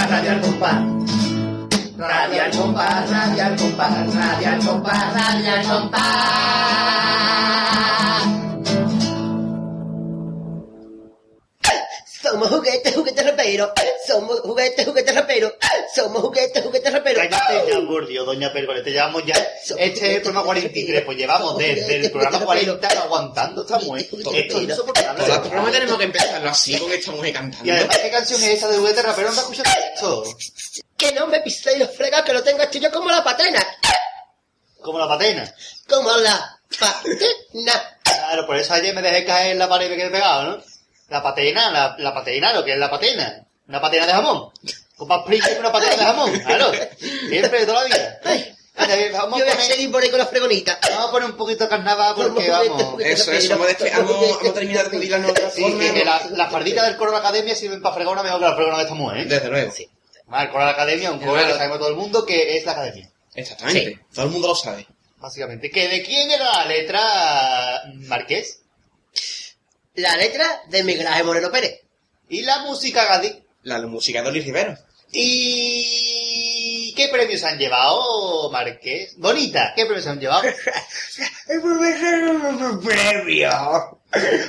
escucha Radio al compás. Radio al compás, radio al compás, radio al. Somos juguetes, juguetes raperos. Somos juguetes, juguetes raperos. Somos juguetes. Dios, doña Pérgole, te llevamos ya. Este es el programa 43, pues llevamos desde el programa 40 aguantando esta muerte. Esto es insoportable. Tenemos que empezarlo así con esta mujer cantando. Y además, ¿qué canción es esa de juguete rapero? ¿No te escuchas esto? Que no me piséis los fregas, que lo tengo hecho yo como la patena. Como la patena. Como la patena. Claro, por eso ayer me dejé caer en la pared que quedé pegado, ¿no? La patena, la, la patena, lo que es la patena. Una patena de jamón. Con más prisa que una patena de jamón, claro. Siempre, toda la vida. Vale, Vamos Yo a voy a poner, seguir por ahí con las fregonitas. vamos a poner un poquito de carnaval porque vamos. Eso, eso, hemos, hemos terminado de pedir la nueva Sí, que, que la, la fardita del coro de la academia sirven para fregar una mejor que la fregona de esta mujer, ¿eh? Desde luego. Vale, el coro de la academia, un coro que sabemos todo el mundo que es la academia. Exactamente. Todo el mundo lo sabe. Básicamente. ¿Que ¿De quién era la letra Marqués? La letra de Miguel Ángel Moreno Pérez. Y la música Gadi. La música de Oli Rivero. ¿Y qué premios han llevado, Marqués? Bonita, ¿qué premios han llevado? El profesor un premio.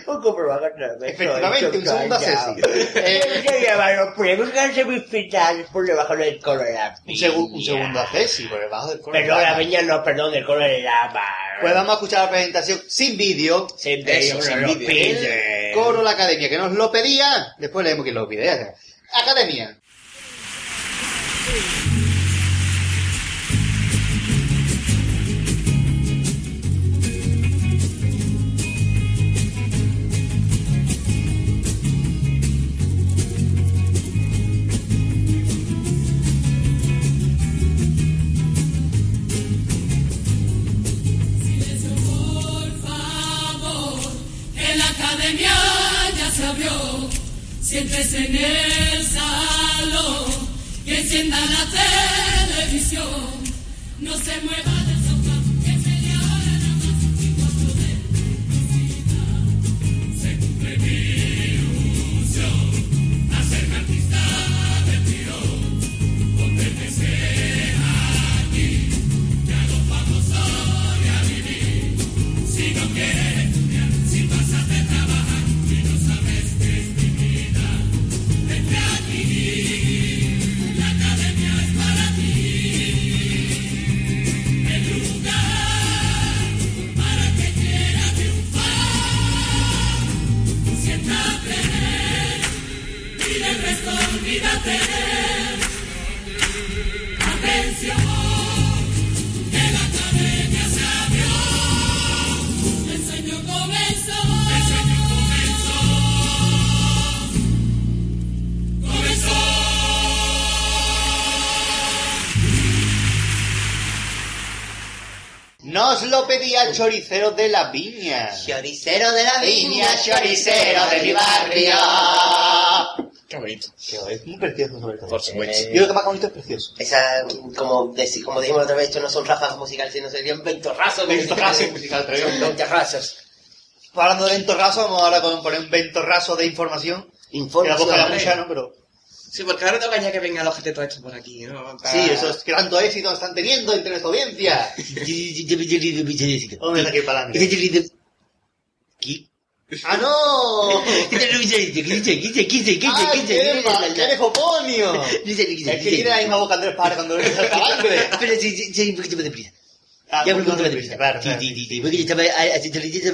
Un comprobar Efectivamente, un segundo asesino. Eh, Se llaman los premios que han semifinales por debajo del coro de la un, segu- un segundo acceso, por debajo del coro. Perdón, la peña no, perdón, del coro de la Pues vamos a escuchar la presentación sin vídeo. Sin vídeo, sin no vídeo. Coro la academia, que nos lo pedía. Después leemos quién lo pide. Academia. Por favor, que la academia ya se abrió. Siéntese en el que encienda la televisión. No se mueva Nos lo pedía el choricero de la viña. Choricero de la Viña, choricero de mi barrio. Qué bonito. Es muy precioso sobre todo. Por supuesto. Yo creo que más bonito es precioso. Esa, como, deci- como dijimos la otra vez, esto no son ráfagas musicales, sino serían ventorrazos. Ventorrazos musical, traigo. Ventorrazos. Hablando de ventorraso, vamos ahora con poner un ventorraso de información. Que la boca la Información. mucha, ¿no? Pero Sí, porque ahora toca ya que venga el ojete todo esto por aquí, ¿no? Sí, esos que tanto éxito están teniendo entre nuestra audiencia. Hombre, aquí para adelante. ¿Qué? ¡Ah, no! ¡Ah, qué mal, qué foponio! Es que tiene la misma boca Andrés Párez cuando le salta sangre. Pero sí, sí, sí, un poquito más deprisa. Ah, Ya más poquito deprisa. claro, Sí, claro. sí, sí, sí, porque yo estaba ah,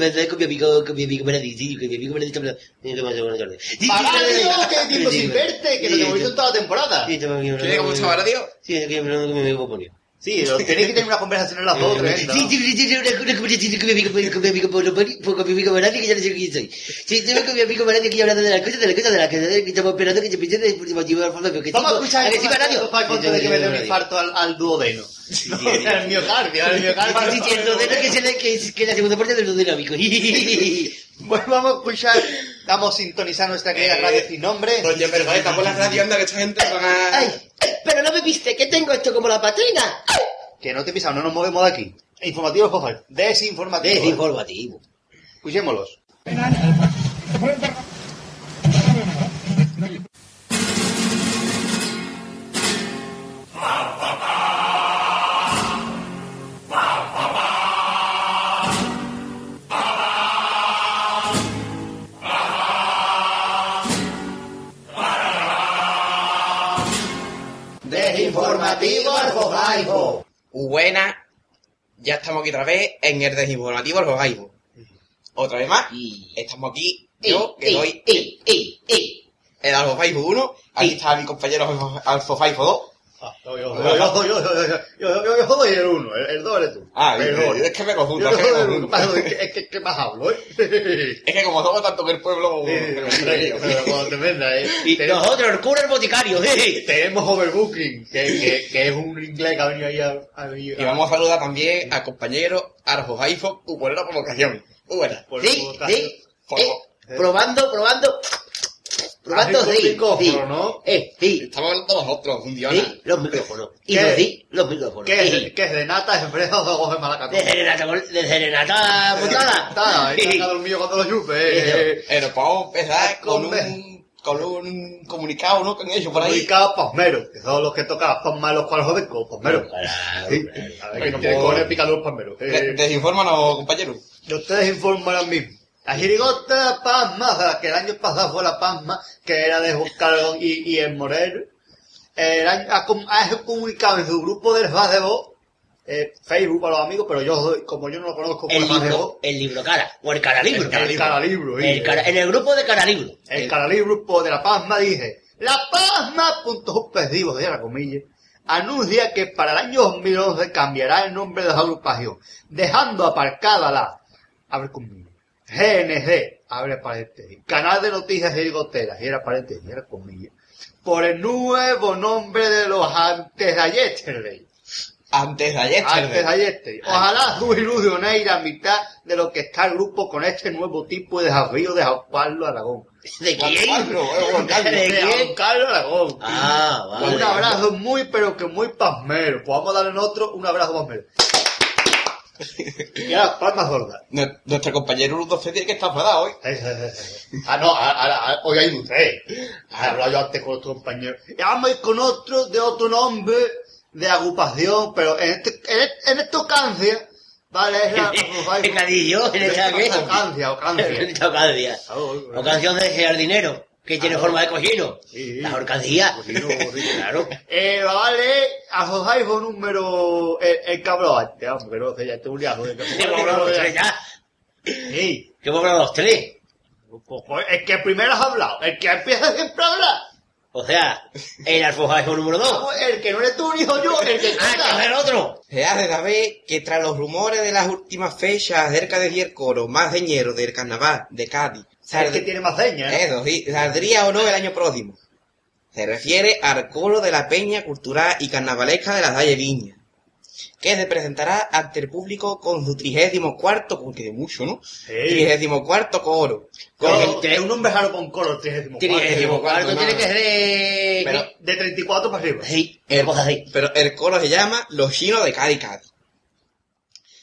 el de con mi amigo, con mi amigo con mi amigo Manadi, estaba hablando- buenas tardes. Sí, sí, ¡Paradio! ¡Qué tiempo sí, sin sí, verte! Que sí, no te hemos sí, visto en toda la temporada. Sí, estaba aquí hablando ¿Qué? ¿Cómo con- estaba radio? Sí, hablando con mi amigo Ponio. Sí, tenéis que tener una conversación en las dos, tremenda. Sí, sí, sí, una, conversación con mi amigo, con mi amigo con mi amigo que ya no sé quién soy. Sí, tengo con mi amigo Manadi aquí hablando de las cosas, de las cosas, de las cosas, que estamos esperando que se el último motivo del fondo, que Vamos a escuchar que sí, radio. de que me dé un infarto al, al No, al miocardio, al miocardio. Sí, sí, el dodeno que es el- que la segunda parte del amigo. Bueno, vamos a escuchar, vamos a sintonizar nuestra querida Eh, radio sin nombre. Doña Pergoleta, estamos en la radio, anda, que esta gente van a... Ay, pero no me viste, que tengo esto como la patrina. Que no te pisamos, no nos movemos de aquí. Informativos, favor. Desinformativos. Desinformativo. Escuchémoslos. Arjojaijo. Buena, ya estamos aquí otra vez en el desinformativo al Jojaibo. Otra vez más, estamos aquí, yo que doy el Alfofaibo 1, aquí está mi compañero Alfofaibo 2. Yo, jodo y el uno, el, dos eres tú. Ah, es que me confundo. Es que, ¿qué más hablo? es que como somos tanto que el pueblo... Y nosotros, el cura, el boticario. Tenemos Overbooking, que, es un inglés que ha venido ahí a... Y vamos a saludar también a compañero Arjo Jaifo, por la provocación. Muy buena. Sí, sí, probando, probando... Probando, con sí. sí. ¿no? Eh, sí. Estamos hablando nosotros, un día Sí, los micrófonos. Y ¿Qué? los sí, los micrófonos. ¿Qué es. ¿Qué es de nata, de fresco o de malacatón? De serenata, de serenata montada. Está, ahí está dormido cuando lo chupe, eh. Eh, nos podemos empezar con Hombre. un, con un comunicado, ¿no? Que han hecho por ahí. Comunicado pasmeros, que son los que tocan de los cuales joden con pasmeros. Claro, Sí. A ver, que tiene cojones picando los palmeros. De- Eh, Desinfórmanos, compañero. Ustedes informan ahora mismo. La jirigota de la Pasma, o sea, que el año pasado fue la Pasma, que era de Buscarón y, y el Moreno, el año- ha, ha comunicado en su grupo del Facebook, eh, Facebook para los amigos, pero yo, como yo no lo conozco por El Facebook, libro, el libro cara, o el cara libro. el, el caralibro, El cara- en el grupo de cara libro. el caralibro pues, de la Pasma dice, la Pasma, puntos suspensivos, de la comilla, anuncia que para el año 2011 cambiará el nombre de la agrupación, dejando aparcada la, abre conmigo, GNG, abre paréntesis, Canal de Noticias Helicópteras, cierra paréntesis, cierra comillas, por el nuevo nombre de los antes de Yesterday. Antes de ayer, Antes de. Ojalá tú ilusionéis la mitad de lo que está el grupo con este nuevo tipo de desafío de Juan Carlos Aragón. ¿De quién? Eh, Juan Carlos. ¿De De Juan? Carlos Aragón. Ah, vale. Un abrazo muy, pero que muy pasmero. Pues vamos a darle en otro un abrazo pasmero. Y ahora, palmas gordas. Nue- Nuestro compañero Ludo C tiene que estar enfadado hoy. Ah, no, ahora, ahora, hoy hay usted. He hablado yo antes con otro compañero. Y vamos a ir con otro de otro nombre de agrupación, pero en este, en, este- en esta ocasión, vale, es la... ¿En esta qué? Ocancia, En ocancia. ocasión. O canción de jardinero, que tiene forma de cochino. Sí. La horcadilla. Cochino, sí. Claro. Eh, vale, a Josaibo número, el, el cabrón, este, vamos, que no sé, ya estoy un liado. Que hemos hablado los tres ya. Sí. Que hemos hablado los tres. Pues, pues, el que primero has hablado, el que empieza siempre a hablar. O sea, el alfojaijo número dos. Vamos, El que no eres tú ni yo, yo, el que Ah, el otro. Se hace saber que tras los rumores de las últimas fechas acerca de coro más deñero del carnaval de Cádiz, Es que tiene más señas. ¿eh? eso sí, saldría o no el año próximo. Se refiere al coro de la Peña Cultural y Carnavalesca de la Salle Viña, que se presentará ante el público con su trigésimo cuarto, porque es mucho, ¿no? Sí. Trigésimo cuarto coro. Con el- es un hombre raro con color, trigésimo Trigésimo cuarto. cuarto tiene que ser de... Pero- De 34 para arriba. Sí, cosa así. Pero el coro se llama Los Chinos de Cádiz Cádiz.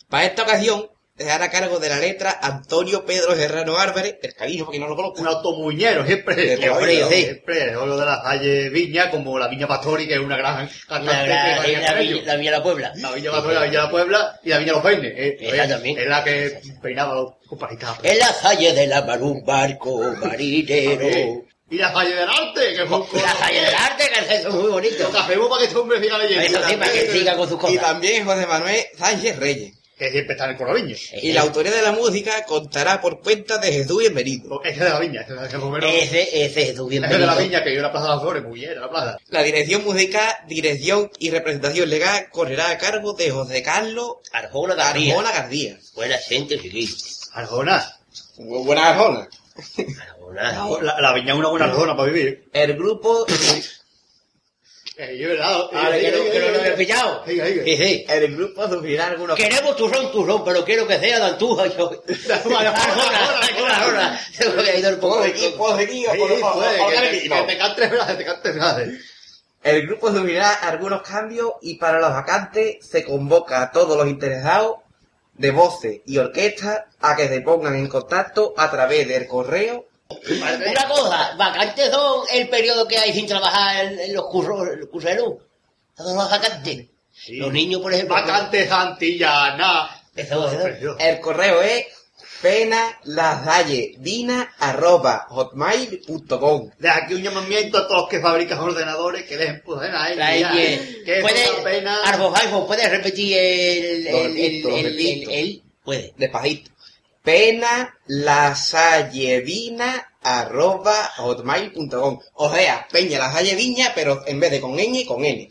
Para esta ocasión, se hará cargo de la letra Antonio Pedro Serrano Álvarez, el cariño, porque no lo conozco. Un automuñero, siempre. Siempre, vida, sí. siempre. Lo de la calle Viña, como la Viña Pastori, que es una gran cantante. La, que la, la, la Villa La Puebla. La Viña Pastori, la Viña de la Puebla y la Viña Los Peines. Eh, Esa eh, también. Es la que peinaba los compajitas. En la calle de la mar un barco marinero. Y la calle del arte, que fue un La calle del arte, que eso es muy bonito. Lo que hacemos para que este hombre siga leyendo. Eso sí, para que siga con sus Y cosas. también José Manuel Sánchez Reyes. Que siempre está en el coro. Y la autoría de la música contará por cuenta de Jesús Bienvenido. Ese es de la Viña, ese es de la Viña. Ese, ese es tu Ese es de bienvenido. la Viña, que yo en la Plaza de las Flores, muy bien, la plaza. La dirección musical, dirección y representación legal correrá a cargo de José Carlos Arjona García. Arjona Gardía. Buena gente, chiquillo. Arjona. Buena Arjona. Arjona. La, la Viña es una buena Arjona para vivir. El grupo, Eh, yo, ¿verdad? Ahora que no, que no lo había pillado. Siga, siga. Sí, sí. el grupo sufrirá algunos Queremos turrón, turrón, pero quiero que sea de Antuja. Yo... El poco. Puedo puedo que, te- cantes frases, te cantes frases. Grupo sufrirá algunos cambios y para los vacantes se convoca a todos los interesados de voces y orquestas a que se pongan en contacto a través del correo Una cosa, vacantes son el periodo que hay sin trabajar en, los cursos, los cursos de luz. Todos los vacantes. Los niños, por ejemplo. Vacante Santillana. Eso, eso. El correo es penalazalledina.hotmail.com Deja aquí un llamamiento a todos los que fabrican ordenadores que dejen pues ahí. La que ¿Puede, pena. Arbo Alfo, ¿puedes repetir el, el, el, el, el, el- Puede. Despacito. penalazalledina.hotmail.com O sea, Peña la Salle Viña, pero en vez de con ñ, con n.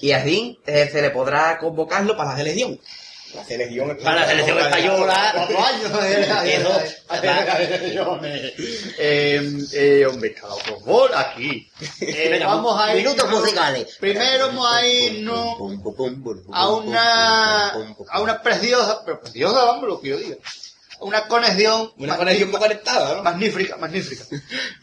Y así eh, se le podrá convocarlo para la selección. La selección Para la selección española. Cuatro años. Hombre, por favor, aquí. Eh, vamos a ir. minutos musicales. Primero vamos a irnos a una, a una preciosa, pero preciosa, vamos, lo que yo diga. Una conexión. Una conexión muy conectada, ¿no? Magnífica, magnífica.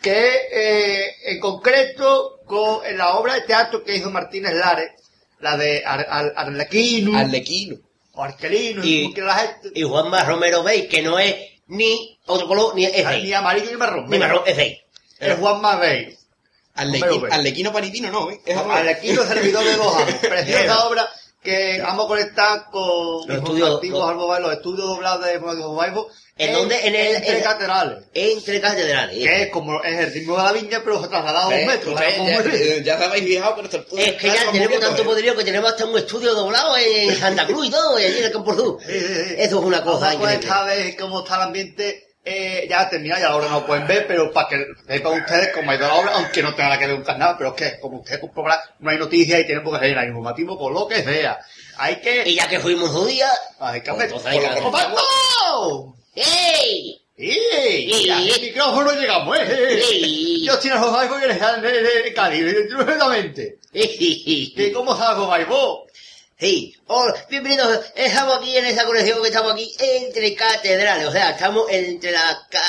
Que eh, en concreto con en la obra de teatro que hizo Martínez Lares, la de Ar- Ar- Arlequino, Arlequino. O Arquelino, Y- la gente, Y Juanma Romero Veis, que no es ni otro color, ni es ni Veis. amarillo ni marrón. Ni marrón, es Veis. Es Juan Mabey. Arlequino, Arlequino Paritino no, ¿eh? Es. Arlequino, servidor de años. Preciosa obra que vamos a conectar con Los estudios- antiguos los- los estudios doblados de Albobaibo. ¿En dónde? En el- Entre en- catedrales. Entre catedrales. Que es como es el ritmo de la viña, pero trasladado a un ¿Ves? metro. ¿Ves? ¿sabes? Ya, habéis fijado que nuestro Es que ya tenemos tanto ¿eh? poderío que tenemos hasta un estudio doblado en Santa Cruz y todo, y allí en el Campo. Eso es una cosa Vamos a increíble. cómo está el ambiente. Eh, ya termina, ya ahora no lo pueden ver, pero para que sepan ustedes cómo ha ido la obra, aunque no tenga nada que ver con nada, pero es que, como ustedes comprobarán, no hay noticias y tenemos que seguir el informativo con lo que sea. Hay que... Y ya que fuimos un día, Hay que pues ¡Opa! ¡Ey! ¡Ey! El micrófono llegamos, ¿eh? Sí. Yo estoy en los iPhone y en Cádiz, tremendamente. ¿Y cómo los iPhone? Sí, Hola, bienvenidos. Estamos aquí en esa conexión que estamos aquí entre catedrales, o sea, estamos entre la ca...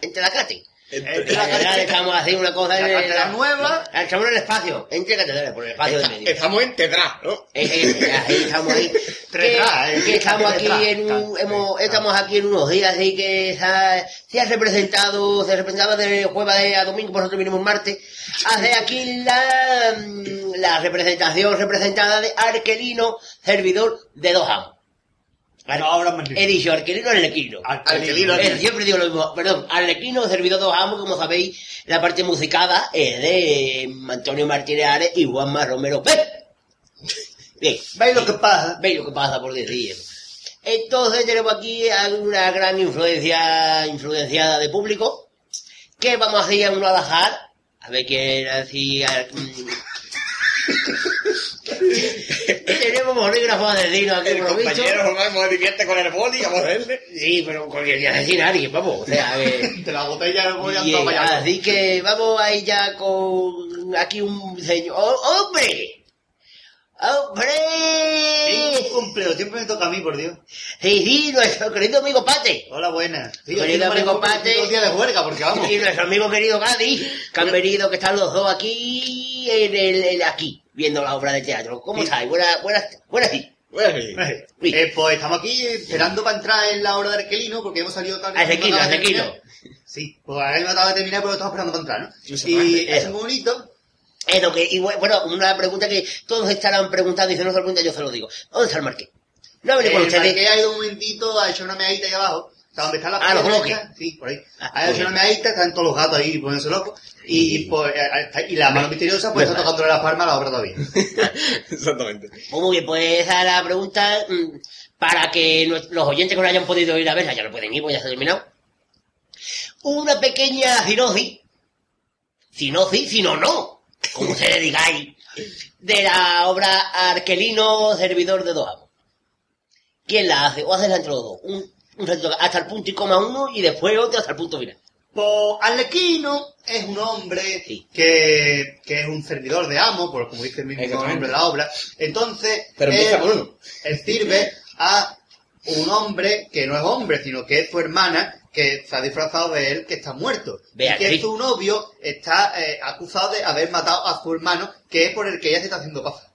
entre la cate. La catedral estamos haciendo una cosa La en catedral nueva. Estamos en el espacio, entre catedrales, por el espacio del medio. Estamos en Tedra, ¿no? Eh, eh, estamos ahí. Que, eh. estamos aquí en un, hemos, estamos aquí en unos días así que se ha, se ha representado, se representaba de jueves a domingo, por nosotros vinimos martes, hace aquí la, mm, la representación representada de Arquelino, servidor de dos amos. Obra magnífica. He dicho Arquelino Arlequino. Arquelino, Eh, Arquelino. siempre digo lo mismo. Perdón, Arlequino, servidor dos amos, como sabéis, la parte musicada es de Antonio Martínez Ares y Juanma Romero Pérez. Bien. ¿Veis lo que pasa? Veis lo que pasa por decir. Entonces tenemos aquí a una gran influencia influenciada de público que vamos a hacer uno al azar. A ver quién así... tenemos bolígrafos de Dino aquí El por lo visto. compañero Román divierte con el boli, vamos a verle. Sí, pero cualquier día así nadie, vamos. O sea, que... De la botella me voy a Bien, andar para así que vamos a ir ya con aquí un señor. ¡Oh, ¡Hombre! ¡Hombre! un cumpleaños, siempre me toca a mí, por Dios. Sí, sí, nuestro querido amigo Pate. Hola, buenas. Sí, Querido amigo Pate. días de huelga, porque vamos. Y nuestro amigo querido Gadi, que han venido, que están los dos aquí, en el, en- aquí, viendo la obra de teatro. ¿Cómo Sí. estáis? Buenas, buenas, buenas, sí. Eh, Sí. eh, pues estamos aquí esperando para entrar en la hora de Arquelino, porque hemos salido tarde. Arquelino, Arquelino. Sí, pues ahora mismo acaba de terminar, pero estamos esperando para entrar, ¿no? Sí, Y eso. es muy bonito. Es lo que, y bu- bueno, una pregunta que todos estarán preguntando y si no se lo preguntan yo se lo digo. ¿Dónde está el marqués? No ha venido con El ustedes. marqués ha ido un momentito, ha hecho una meadita ahí abajo. Sea, donde están las Ah, los bloques. Sí, por ahí. Ah, ha hecho muy una meadita, están todos los gatos ahí poniéndose locos. Y, pues, eh, y la mano misteriosa, pues está tocándole la palma a la obra todavía. Exactamente. Pues muy bien, pues esa es la pregunta mm, para que los oyentes que no hayan podido ir a verla, ya no pueden ir, pues ya se ha terminado. Una pequeña sinosis, sinosis, sino no, como se le digáis, de la obra Arquelino, servidor de dos amos. ¿Quién la hace? ¿O hace la entre los dos? Un, un ratito, hasta el punto y coma uno y después otro hasta el punto final. Pues Arlequino es un hombre Sí. que, que es un servidor de amo, por como dice el mismo nombre de la obra. Entonces, Pero él, uno. sirve a un hombre que no es hombre, sino que es su hermana, que se ha disfrazado de él, que está muerto. y Beatriz. que su novio está eh, acusado de haber matado a su hermano, que es por el que ella se está haciendo pasar.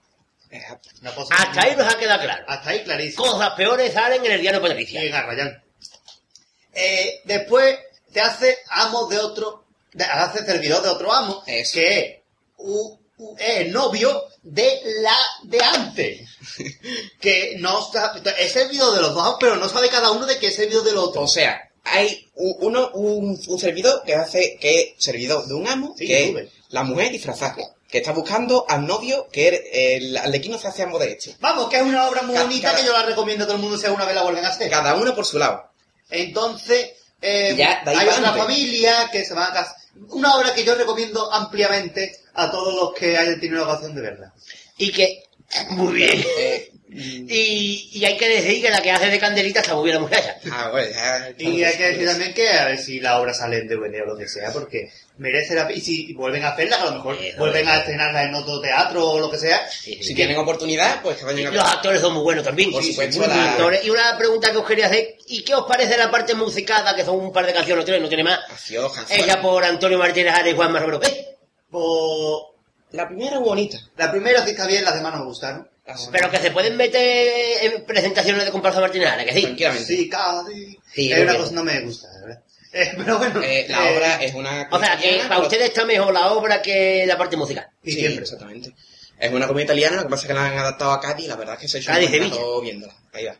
Exacto. Una cosa Hasta ahí nos ha quedado claro. Hasta ahí clarísimo. Cosas peores salen en el diario Patricia. Eh, después te hace amo de otro, de- hace servidor de otro amo, Eso. que es, el novio de la de antes. que no sabe, es servidor de los dos, pero no sabe cada uno de qué es servidor del otro. O sea, hay uno, un, un servidor que hace, que es servidor de un amo, Sí, que es la mujer disfrazada, que está buscando al novio que es el arlequino se hace amo derecho. Vamos, que es una obra muy bonita cada- que yo la recomiendo a todo el mundo si alguna vez la vuelven a hacer. Cada uno por su lado. Entonces, eh, Ya, de hay adelante. familia que se va a casar. Una obra que yo recomiendo ampliamente a todos los que hayan tenido la ocasión de verla. Y que... Muy bien. Eh, Y, y hay que decir que la que hace de candelita está muy bien la muchacha. ah, bueno, ya- Y hay que decir también que a ver si la obra sale en DVD o lo que sea, porque merece la. Y si vuelven a hacerla, a lo mejor Sí, vuelven a estrenarla en otro teatro o lo que sea. Si tienen oportunidad, pues que vayan a los actores son muy buenos también. Por Sí, supuesto, la-. Y una pregunta que os quería hacer. ¿Y qué os parece la parte musicada, que son un par de canciones, tres, no tiene más? Acción, canción. Hecha por Antonio Martínez Ares y Juan Marrero. ¿Eh? Pues, La primera es bonita. la primera sí está bien, las demás no me gustaron. Segunda- Pero que se pueden meter en presentaciones de comparsa Martínez Ares, que sí. Tranquilamente. Sí, Cádiz. Sí, es una cosa no me gusta, verdad. Eh, pero bueno. Eh, la eh, obra es una... O sea, que para ustedes está mejor la obra que la parte musical. Sí, Sí, siempre. exactamente. Es una comedia italiana, lo que pasa es que la han adaptado a Cádiz y la verdad es que se ha hecho Cádiz, Sevilla. rato viéndola. Ahí va.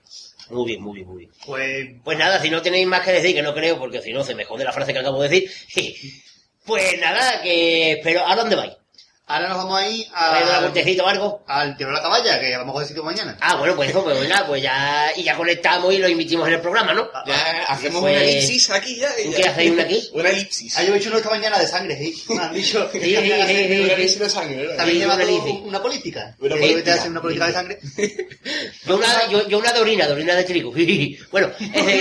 Muy bien, muy bien, muy bien. Pues, Pues nada, si no tenéis más que decir, que no creo, porque si no se me jode la frase que acabo de decir. Pues nada, que... Pero ¿a dónde vais? Ahora nos vamos a ir ¿Vais a vueltecito o algo? al Tiro de la Caballa, que vamos a decir que mañana. Ah, bueno, pues eso, pues nada, pues ya... Y ya conectamos y lo emitimos en el programa, ¿no? Ya hacemos Pues- una elipsis aquí ya. ¿Y qué hacéis una aquí? Una elipsis. Ah, yo he hecho uno esta mañana de sangre, sí. Me han dicho que Sí, sí, había que hacer sí, sí, Una elipsis de sangre, ¿verdad? También Sí, lleva una una política. Una política. te hace una política de sangre. Yo una, yo, yo una de orina, de orina de trigo. bueno, eh,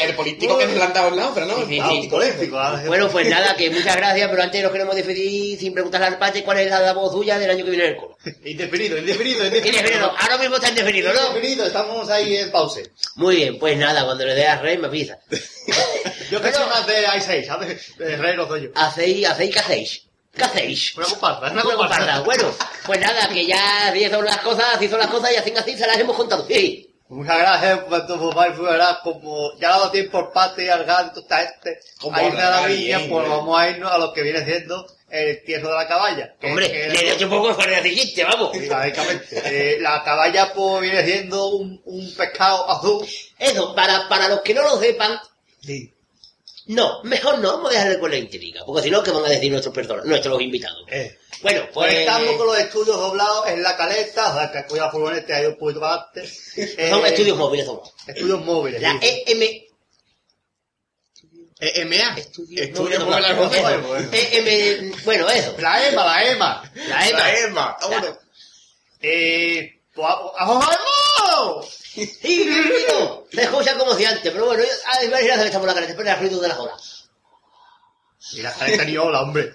El político que es plantado al lado, pero no. Sí, el sí, Ah, político. político. ah, bueno, pues nada, que muchas gracias, pero antes nos queremos despedir sin preguntarle al Cuál es la voz suya del año que viene en el coro. Indefinido, indefinido, Indefinido, ahora mismo está indefinido, ¿no? Indefinido, estamos ahí en pause. Muy bien, pues nada, cuando le dé a Rey me avisa. Yo que soy más de i6, ¿sabes? De rey lo soy yo. Hacéis, hacéis, ¿qué hacéis? ¿Qué hacéis? Una comparsa, una comparsa. Bueno, pues nada, que ya así son las cosas, así son las cosas y así así se las hemos contado. Sí. Muchas gracias papá y fuera como ya dado tiempo por parte y Arganto está este Como a irme a la viña, pues vamos a irnos a lo que viene siendo el tieso de la caballa. que- Hombre, que- le he hecho un poco de chiste, vamos. Básicamente. Eh, la caballa pues viene siendo un, un pescado azul. Eso, para, para los que no lo sepan, Sí. no, mejor no, vamos a dejarle con la intriga, porque si no, ¿qué van a decir nuestros personas, nuestros invitados? Eh. Bueno, Pues pues... estamos con los estudios doblados en la caleta, o sea, que cuida furgoneta hay un adelante. Eh, Son estudios móviles, son. Estudios móviles. La sí. EM... Eh, MA. Estudios Estudios móviles, móviles, no, móviles. eso. EM... Bueno, eso. La EMA, la EMA. La EMA. La Emma. vámonos. Eh, pues, ¡Ajo, Sí, bien, bien, Se escucha como si antes, pero bueno, a ver, ya estamos la careta, espera el ruido de las olas. Y la caleta ni hola, hombre.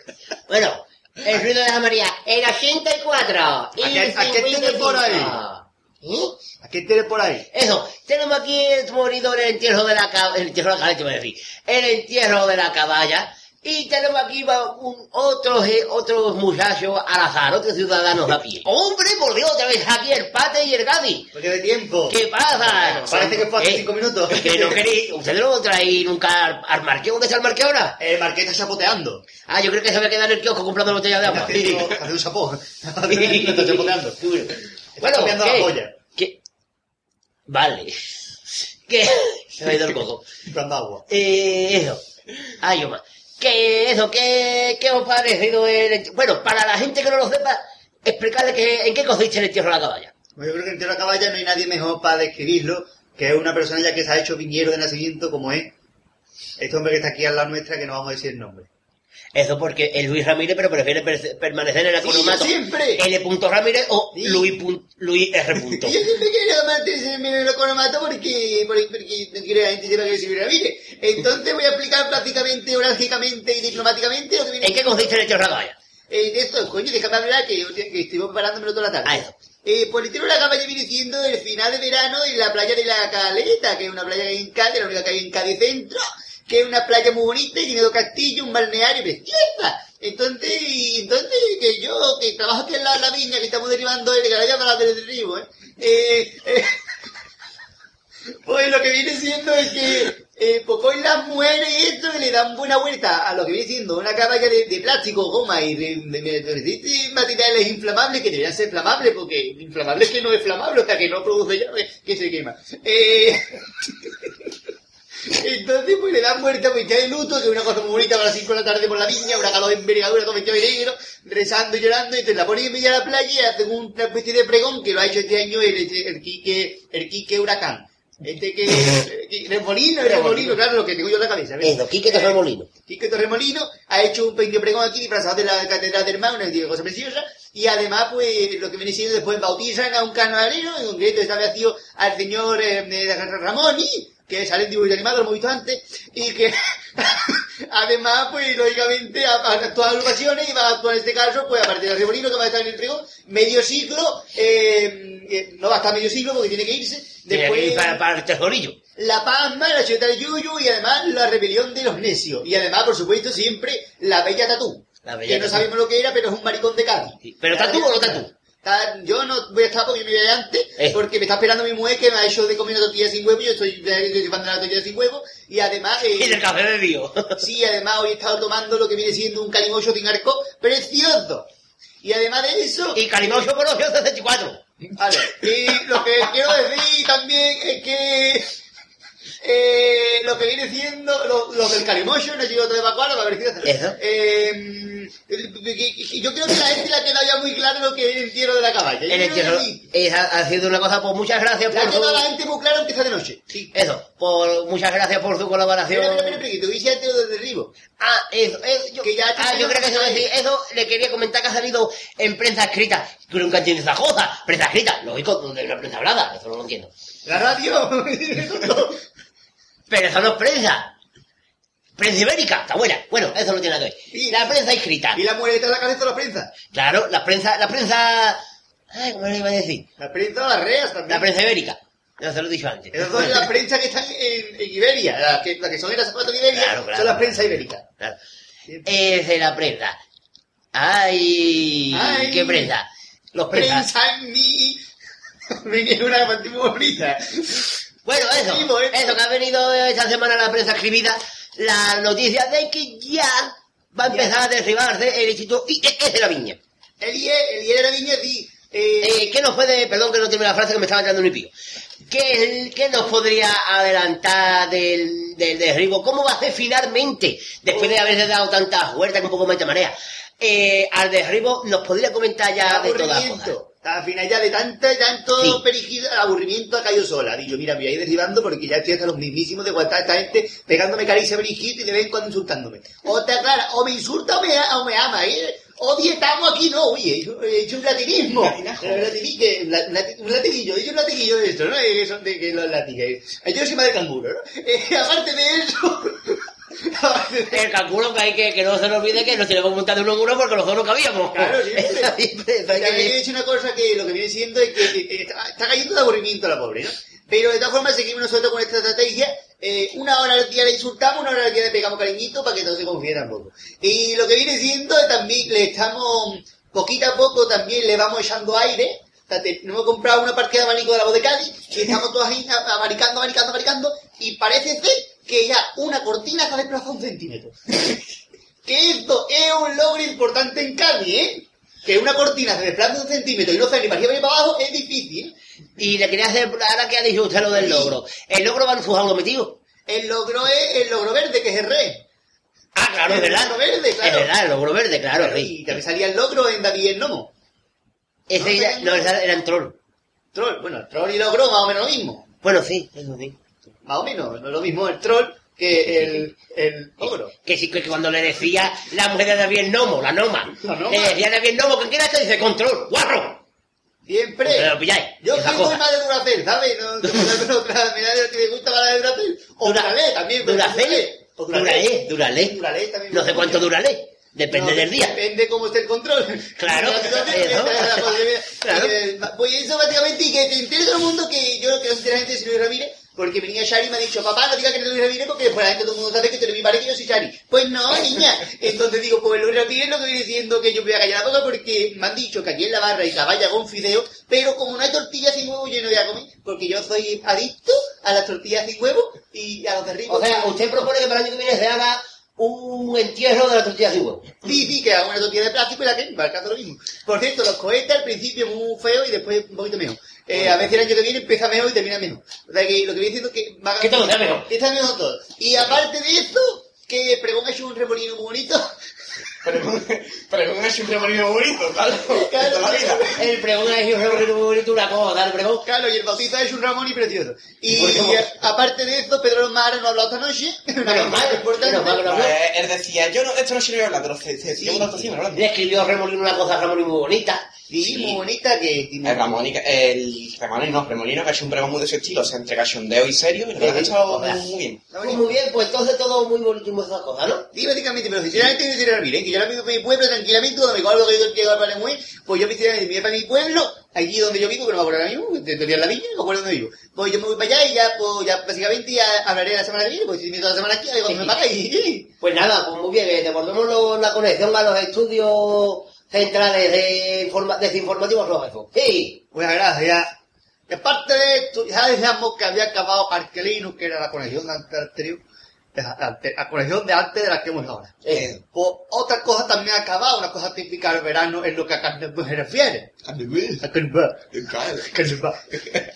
Bueno, el ruido de la María, el 84. y ¿A qué- a qué tiene 55. por ahí? ¿Eh? ¿A quién tiene por ahí? Eso, tenemos aquí el morido el entierro de la caballa, el entierro de la caballa, decir, el entierro de la caballa, y tenemos aquí un, otros, eh, otros muchachos al azar, otros ciudadanos a pie. ¡Hombre, por Dios, otra vez aquí el Pate y el Gadi! Porque de tiempo. ¿Qué pasa? Parece que fue hace Eh, cinco minutos. Que no queréis, ustedes no traen nunca al, al marqueo, ¿dónde está el marqueo ahora? El marqués está chapoteando. Ah, yo creo que se va a quedar en el kiosco comprando botella de agua. haciendo un chapó. Está chapoteando. Bueno, cambiando la ¿qué? polla. ¿Qué? Vale. ¿Qué? Se me ha ido el coco. Comprando agua. Eh, eso. Ay, yo más. ¿Qué, eso, qué, qué os ha parecido el... Bueno, para la gente que no lo sepa, explicarle que, en qué consiste el entierro de la caballa. Bueno, yo creo que en Tierra Caballa no hay nadie mejor para describirlo que es una persona ya que se ha hecho viñero de nacimiento como es este hombre que está aquí al lado nuestra que no vamos a decir el nombre. Eso porque es Luis Ramírez, pero prefiere per- permanecer en el Sí, economato. siempre. L. Ramírez o Sí. Luis, Luis R. Yo siempre quería mantenerme en el economato porque, porque, porque quiere la gente sepa que soy Ramírez. Entonces voy a explicar prácticamente, orálgicamente y diplomáticamente lo que viene ¿En qué consiste el la caballa? Eh, de esto, coño, déjame hablar que, yo- que estoy preparándomelo toda la tarde. Ah, eso. Eh, por el tiro de la caballa viene siendo el final de verano en la playa de la Caleta, que es una playa que hay en Cádiz, la única que hay en Cádiz Centro, que es una playa muy bonita y tiene dos castillos, un balneario preciosa. Entonces, y entonces, que yo, que trabajo aquí en la, viña que estamos derivando el garaya para del derribo, ¿eh? Eh, eh, Pues lo que viene siendo es que, eh, pues hoy las mujeres y esto le dan buena vuelta a lo que viene siendo una caballa de, plástico, goma y de, materiales inflamables que deberían ser flamables, porque inflamable es que no es flamable, sea que no produce llave, que se quema. Eh, entonces, pues le dan muerte a de luto, que es una cosa muy bonita para las 5 de la tarde por la viña, una calor de envergadura, todo vestido de negro, rezando y llorando, y entonces la ponen en medio de la playa y hacen una especie de pregón que lo ha hecho este año el, el, el Quique, el Quique Huracán. Este que, el Remolino, Remolino, claro, lo que tengo yo en la cabeza. ¿ves? Eso, Quique Torremolino. Quique Torremolino ha hecho un pequeño pregón aquí disfrazado de la Catedral del Mar, una cosa preciosa, y además, pues, lo que viene siendo después bautizan a un carnavalero, en concreto esta vez ha sido al señor eh, eh, Ramoni, que sale en dibujo animado, lo hemos visto antes, y que además, pues, lógicamente, ha actuado en ocasiones y va a actuar en este caso, pues, aparte del Remolino, que va a estar en el pregón, medio siglo, eh, eh, no va a estar medio siglo porque tiene que irse, después... para, para el tesorillo. La Pasma, la Cheta del Yuyu y además la rebelión de los necios. Y además, por supuesto, siempre la Bella Tatú. La Bella que no sabemos lo que era, pero es un maricón de Cádiz. Sí. ¿Pero tatú o no tatú? Yo no voy a estar porque me voy antes, Eh. porque me está esperando mi mujer que me ha hecho de comer una tortilla sin huevo, yo estoy, fan de la tortilla sin huevo, y además, eh, Y del café bebido. sí, además hoy he estado tomando lo que viene siendo un calimocho de arco precioso. Y además de eso, y Calimocho por 64. Vale, y lo que quiero decir también es que eh, lo que viene siendo lo, lo del Calimocho, no he llegado a ver qué hacer. Eso. Eh, que- que- yo creo que la gente le ha quedado ya muy claro lo que es el entierro de la caballa. Yo El entierro es ha- haciendo una cosa, pues muchas gracias Le ha por quedado a la su... gente muy claro aunque sea de noche. Sí. Eso, por muchas gracias por su colaboración. Espera, espera, que te dice antes del derribo. Ah, eso, eso, yo, Que ya ah, yo creo que eso, decir, eso le quería comentar que ha salido en prensa escrita. Tú nunca entiendes esa cosa. Prensa escrita, lógico, donde una prensa hablada, eso no lo entiendo. La radio. Pero eso no es prensa. Prensa ibérica, está buena. Bueno, eso no tiene nada que ver. Y- La prensa escrita. y la mujer en la cabeza de la prensa. Claro, la prensa, la prensa... Ay, ¿cómo le iba a decir? La prensa o las reas también. La prensa ibérica. Ya se lo he dicho antes. Esas son las prensas que están en, en Iberia. Las que, las que son en las zapatos de Iberia Claro, claro. son las prensas ibéricas. Claro. Es de la prensa. Ay, Ay. qué prensa. Los prensas. Prensa en mí. Me quedó una muy bonita. Bueno, eso, ¿eh? eso que ha venido esta semana la prensa escribida, la noticia de que ya va a empezar a derribarse el instituto IES de la Viña. El IE, el IE de la viña di. Eh, Eh, ¿Qué nos puede, perdón que no termine la frase que me estaba entrando en un pío, ¿Qué, ¿Qué nos podría adelantar del, del derribo? ¿Cómo va a ser finalmente, después de haberse dado tantas vueltas que un poco más de marea, eh, al derribo? ¿Nos podría comentar ya de todas cosas? Al final ya de tanta, tanto Sí. perigido, aburrimiento ha caído sola. Digo, mira, me voy a ir derribando porque ya estoy hasta los mismísimos de aguantar a esta gente pegándome caricia periquito y de vez en cuando insultándome. O está clara, o me insulta o me, o me ama, ¿eh? O dietamos aquí, no, oye, he hecho, he hecho un latinismo. Eh, un latinillo, he hecho un latinillo de esto, ¿no? Eh, Que son de que los latinos. eh. Yo soy más de canguro, ¿no? Eh, aparte de eso... El calculo que hay que, que no se nos olvide que nos tenemos que montar de uno en uno porque los dos no cabíamos. Claro, siempre. Que he dicho una cosa que lo que viene siendo es que está, está cayendo de aburrimiento la pobre, ¿no? Pero de todas formas seguimos nosotros con esta estrategia. eh, una hora al día le insultamos, una hora al día le pegamos cariñito para que no se confíe tampoco. Y lo que viene siendo es también le estamos, poquito a poco también le vamos echando aire. O sea, te- nos hemos comprado una parque de abanico de la voz de Cádiz y estamos todos ahí amaricando, amaricando, amaricando y parece ser que ya una cortina se ha desplazado un centímetro. que esto es un logro importante en Cádiz, ¿eh? Que una cortina se desplaza un centímetro y no sale ni para arriba ni para abajo es difícil. Y le quería hacer, ahora que ha dicho usted lo del logro, ¿el logro va en su jaula metido? El logro es el logro verde, que es el rey. Ah, claro, es El logro verde, claro. Es verdad, el logro verde, claro, sí. Y también salía el logro en David el Nomo. Ese no, ya- no. era en troll. Troll, bueno, el troll y logro más o menos lo mismo. Bueno, sí, eso sí. Más o menos, no es lo mismo el troll que el, el logro. Que sí, que cuando le decía la mujer de David el Nomo, la Noma, La Noma. le decía a David el Nomo, ¿con quién esto? Dice, control, guarro. Siempre. Ustedes lo pilláis, Yo soy muy cosa. más de Duracell, ¿sabes? No, no, otra, mira, que me gusta más la de Duracell. O Dura- Duralé también. pero Duracell. O Duralé, Duralé. Duralé también. No sé cuánto duraré. Depende No, del día. Depende cómo esté el control. Claro. Claro. Pues eso básicamente, y que te entere todo el mundo que yo creo que no se entera la gente de Silvio Ramírez, Porque mi niña Shari me ha dicho, papá, no digas que te lo retiré porque después la gente todo el mundo sabe que te lo mi padre que yo soy Shari. Pues no, niña. Entonces digo, pues lo retiré lo que viene diciendo que yo voy a callar la boca porque me han dicho que aquí en la barra hay caballa con fideo, pero como no hay tortillas sin huevo, yo no voy a comer. Porque yo soy adicto a las tortillas sin huevo y a los derribos. O sea, usted propone que para el año que viene se haga un entierro de la tortilla sin huevo. Sí, sí, que haga una tortilla de plástico y la que va al caso lo mismo. Por cierto, los cohetes al principio muy feo y después un poquito mejor. Eh, a veces el año que viene empieza mejor y termina mejor. O sea que lo que voy diciendo es que va a Que todo sea mejor. Que está mejor todo. Y aparte de esto, que Pregón ha hecho un remolino muy bonito. Pero, pero es un remolino bonito, claro. Claro. La vida. El pregón es un remolino muy bonito, una cosa, el pregón. Claro, y el bautizo es un Ramón y precioso. Y, y, aparte de esto, Pedro Mara no ha hablado esta noche. Una cosa mal, importante. que no él decía, yo no, esto no sirve hablar, pero se, se sigue una actuación hablando. Le escribió Remolino una cosa Remolino muy bonita. Sí, muy bonita que... El Ramón, el Ramón no, Remolino que ha hecho un pregón muy de ese estilo, o sea, entre cachondeo y serio, y lo ha hecho muy bien. Pues muy bien, pues entonces todo muy bonito y muy esas cosas, ¿no? Sí, básicamente, pero sinceramente yo quisiera vivir, ¿eh? que yo ahora mismo en mi pueblo tranquilamente, cuando me digo algo que yo quiero para muy, pues yo quisiera irme para mi pueblo, allí donde yo vivo, que no me acuerdo ahora mismo, de teoría en la viña, no me acuerdo dónde vivo. Pues yo me voy para allá y ya, pues ya básicamente ya hablaré la semana que viene, pues si me toda la semana aquí, a ver cuando me paga y... Pues nada, pues muy bien, eh, devolvemos lo- la conexión a los estudios centrales de informa desinformativos rojos. Sí, Muchas gracias. Y aparte de esto, ya decíamos que había acabado Arquelino, que era la conexión de antes anterior, la, la- conexión de antes de la que hemos ahora. eh, Pues otra cosa también ha acabado, una cosa típica del verano en lo que a carnaval se refiere. A carnaval. Carnaval.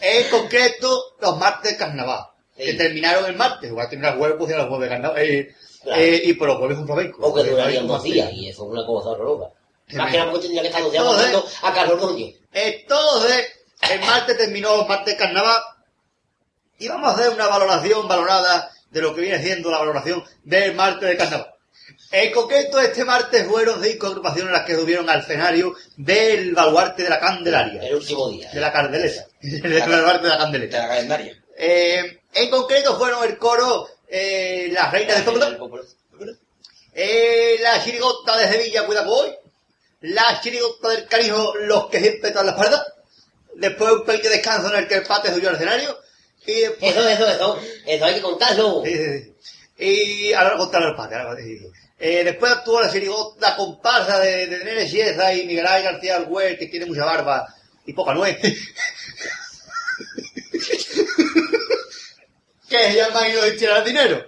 En concreto, los martes de carnaval. Que Sí. terminaron el martes, igual terminar el jueves, pues ya los jueves de carnaval. Eh, Claro. eh, y por los jueves un flamenco. o que durarían dos días, y eso es una cosa horrorosa. Más que nada porque tendría que estar dos a Carlos Doño. Entonces, el martes terminó el martes de carnaval y vamos a hacer una valoración valorada de lo que viene siendo la valoración del martes de carnaval. En concreto, este martes fueron cinco agrupaciones las que subieron al escenario del baluarte de la Candelaria, El último día. de la Candeleta, del baluarte de la De Candeleta. la calendaria. Eh, en concreto fueron el coro eh, Las Reinas de Tómalo, eh, la chirigota de Sevilla, cuidado hoy. La chirigota del canijo, los que siempre están la espalda. Después un pequeño descanso en el que el pate subió al escenario. Y después... Eso, eso, eso. Eso hay que contarlo. Sí, sí, sí. Y ahora contar el pate. ahora-. Eh, después actuó la chirigota comparsa de, de Nene Sieza y Miguel Ángel García Alguer, que tiene mucha barba y poca nuez. que se llama Ido de tirar dinero.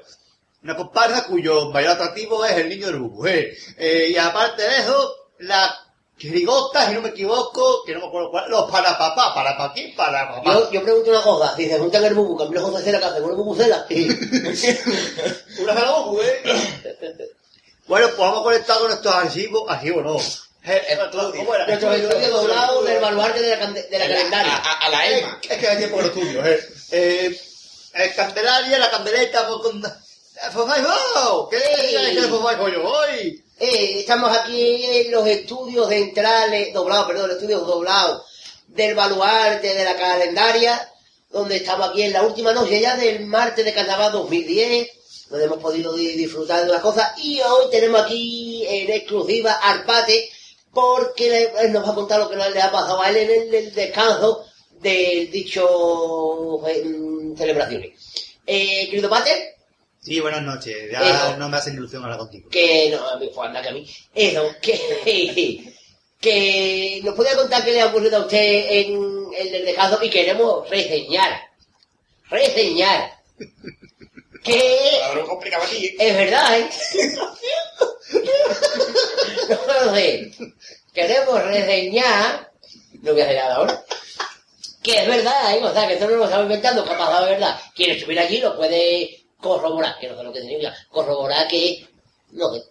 Una comparsa cuyo mayor atractivo es el niño eh. Eh, y aparte de eso, la chirigota, si no me equivoco, que no me acuerdo cuál, los para papá, para pa' quién, para papá. Yo, yo pregunto una cosa, si se juntan el bubu, Camilo José Cera, que hace una bubucela. Una sola bubu, eh. bueno, pues vamos a conectar con nuestros archivos, archivos no. Eh, eh, ¿Cómo era? Nuestros estudios doblados del baluarte de la, de la calendaria. a- a la Eh, EMA. Es que hay tiempo con los estudios, eh. Eh, el Candelaria, la Candeleta, pues con... ¡Fofai, ¡Oh! ¿Qué Sí. es que Fofai, coño? ¡Hoy! Eh, estamos aquí en los estudios centrales, doblados, perdón, estudios doblados del baluarte de la calendaria, donde estamos aquí en la última noche ya del martes de carnaval 2010, donde hemos podido di- disfrutar de las cosas, y hoy tenemos aquí en exclusiva al Pate, porque nos va a contar lo que le ha pasado a él en el, descanso del dicho eh, mm, celebraciones. Eh, querido Pate, Sí, buenas noches. Ya Eso. no me hacen ilusión hablar contigo. que no, a mí fue anda que a mí, eso, que, que nos podía contar qué le ha ocurrido a usted en el del descanso y queremos reseñar, reseñar, que Palabra complicada aquí. es verdad, ¿eh? no lo sé, queremos reseñar, no voy a hacer nada ahora, que es verdad, ¿eh? O sea, que esto no lo estamos inventando, que ha pasado de verdad. Quien estuviera allí lo puede corroborar, que no sé lo que significa, corroborar que, no sé,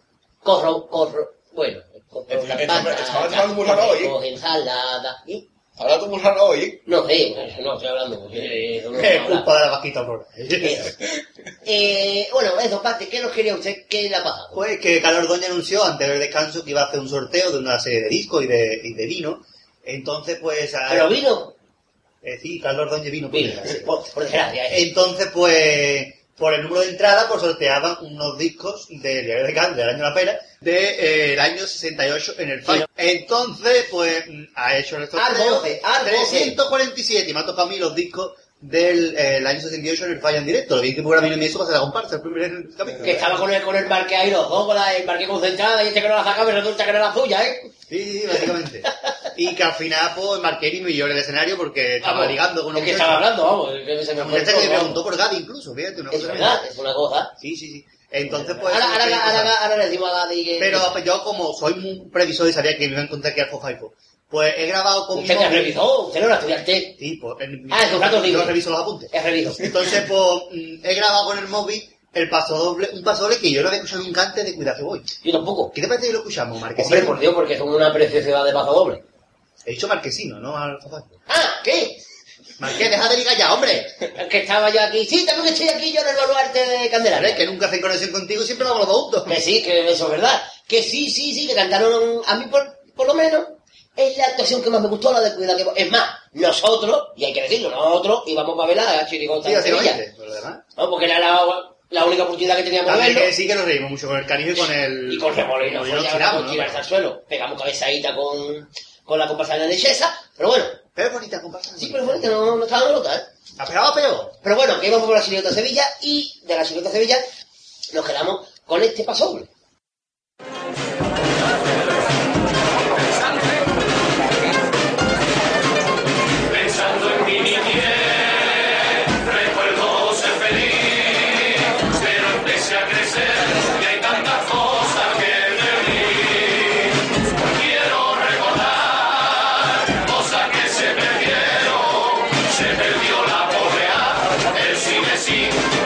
corro, corro, bueno, corro Está- la está- pata, está hablando muy raro hoy, ¿eh? ensalada, ¿y? Ahora tú muy raro hoy, ¿eh? No sé, eso no estoy hablando, eh, eso no Es culpa de la vaquita. Eso. Eh, bueno, eso, Pate, ¿qué nos quería usted? ¿Qué le ha pasado? Pues que Calor Doña anunció antes del descanso que iba a hacer un sorteo de una serie de discos y de, y de vino. Entonces, pues... a- ¿Pero vino? Eh, sí, Calor Doña vino. por Vino, desgracia. por, por desgracia. eh. Entonces, pues, por el número de entrada, pues sorteaban unos discos del Diario de Cádiz, del año de la pera, del año 68 en el fallo. Entonces, pues, mm, ha hecho el sorteo. Al 12, al 12. 347, y me ha tocado a mí los discos del eh, el año 68 en el Falla en directo. Lo vi que por mí eso para hacer la comparsa, el primer capítulo. Que estaba con el, con el marque ahí los dos, con la, el marque concentrada, y este que no la sacaba y resulta que no era suya, ¿eh? Sí, sí, sí, básicamente. y que al final, pues, Marqueri me lloré el escenario porque estaba Vamos, ligando con una es que estaba hablando, vamos, que se me que me preguntó por Gadi incluso, fíjate, una Es cosa verdad, es una cosa. Sí, sí, sí. Entonces, pues... Ahora, ahora, que- ahora, ahora, le decimos a Gadi que... Pero pues, yo, como soy un previsor y sabía que me iba a encontrar aquí Alfo Faipo, pues he grabado con Usted mi que móvil- revisó, usted no era estudiante, Sí, pues... en- Ah, en tus ratos yo libres. reviso los apuntes. es reviso. Entonces, pues, mm, he grabado con el móvil el paso doble, un paso doble que yo no había escuchado nunca antes de Cuidado que voy. Yo tampoco. ¿Qué te parece que lo escuchamos, Marquesino? Hombre, por Dios, porque son una preciosidad de paso doble. He dicho Marquesino, ¿no? Ah, ¿qué? Marqués, deja de ligar ya, hombre. Que estaba yo aquí. Sí, también estoy aquí yo en el baluarte de Candelaria. que nunca hacen conexión contigo y siempre lo vamos los dos juntos. Que sí, que eso es verdad. Que sí, sí, sí, que cantaron a mí por, por lo menos. Es la actuación que más me gustó, la de Cuidado que Voy. Es más, nosotros, y hay que decirlo, nosotros íbamos para ver a Chirigota Sí, en Sevilla. Por lo demás. ¿no? Porque era la, la única oportunidad que teníamos de verlo. que sí que nos reímos mucho con el cariño y con el... Y con remolino, fue el ya tiramos, ¿no? al suelo. Pegamos cabezadita con, con la comparsa de Chesa. Pero bueno, Pero es bonita, comparsa. sí, pero bueno, que no, no estaba nota, ¿eh? ¿Ha pegado peor? Pero bueno, que íbamos por la Chirigota Sevilla y de la Chirigota Sevilla nos quedamos con este paso se perdió la polea, el cine sí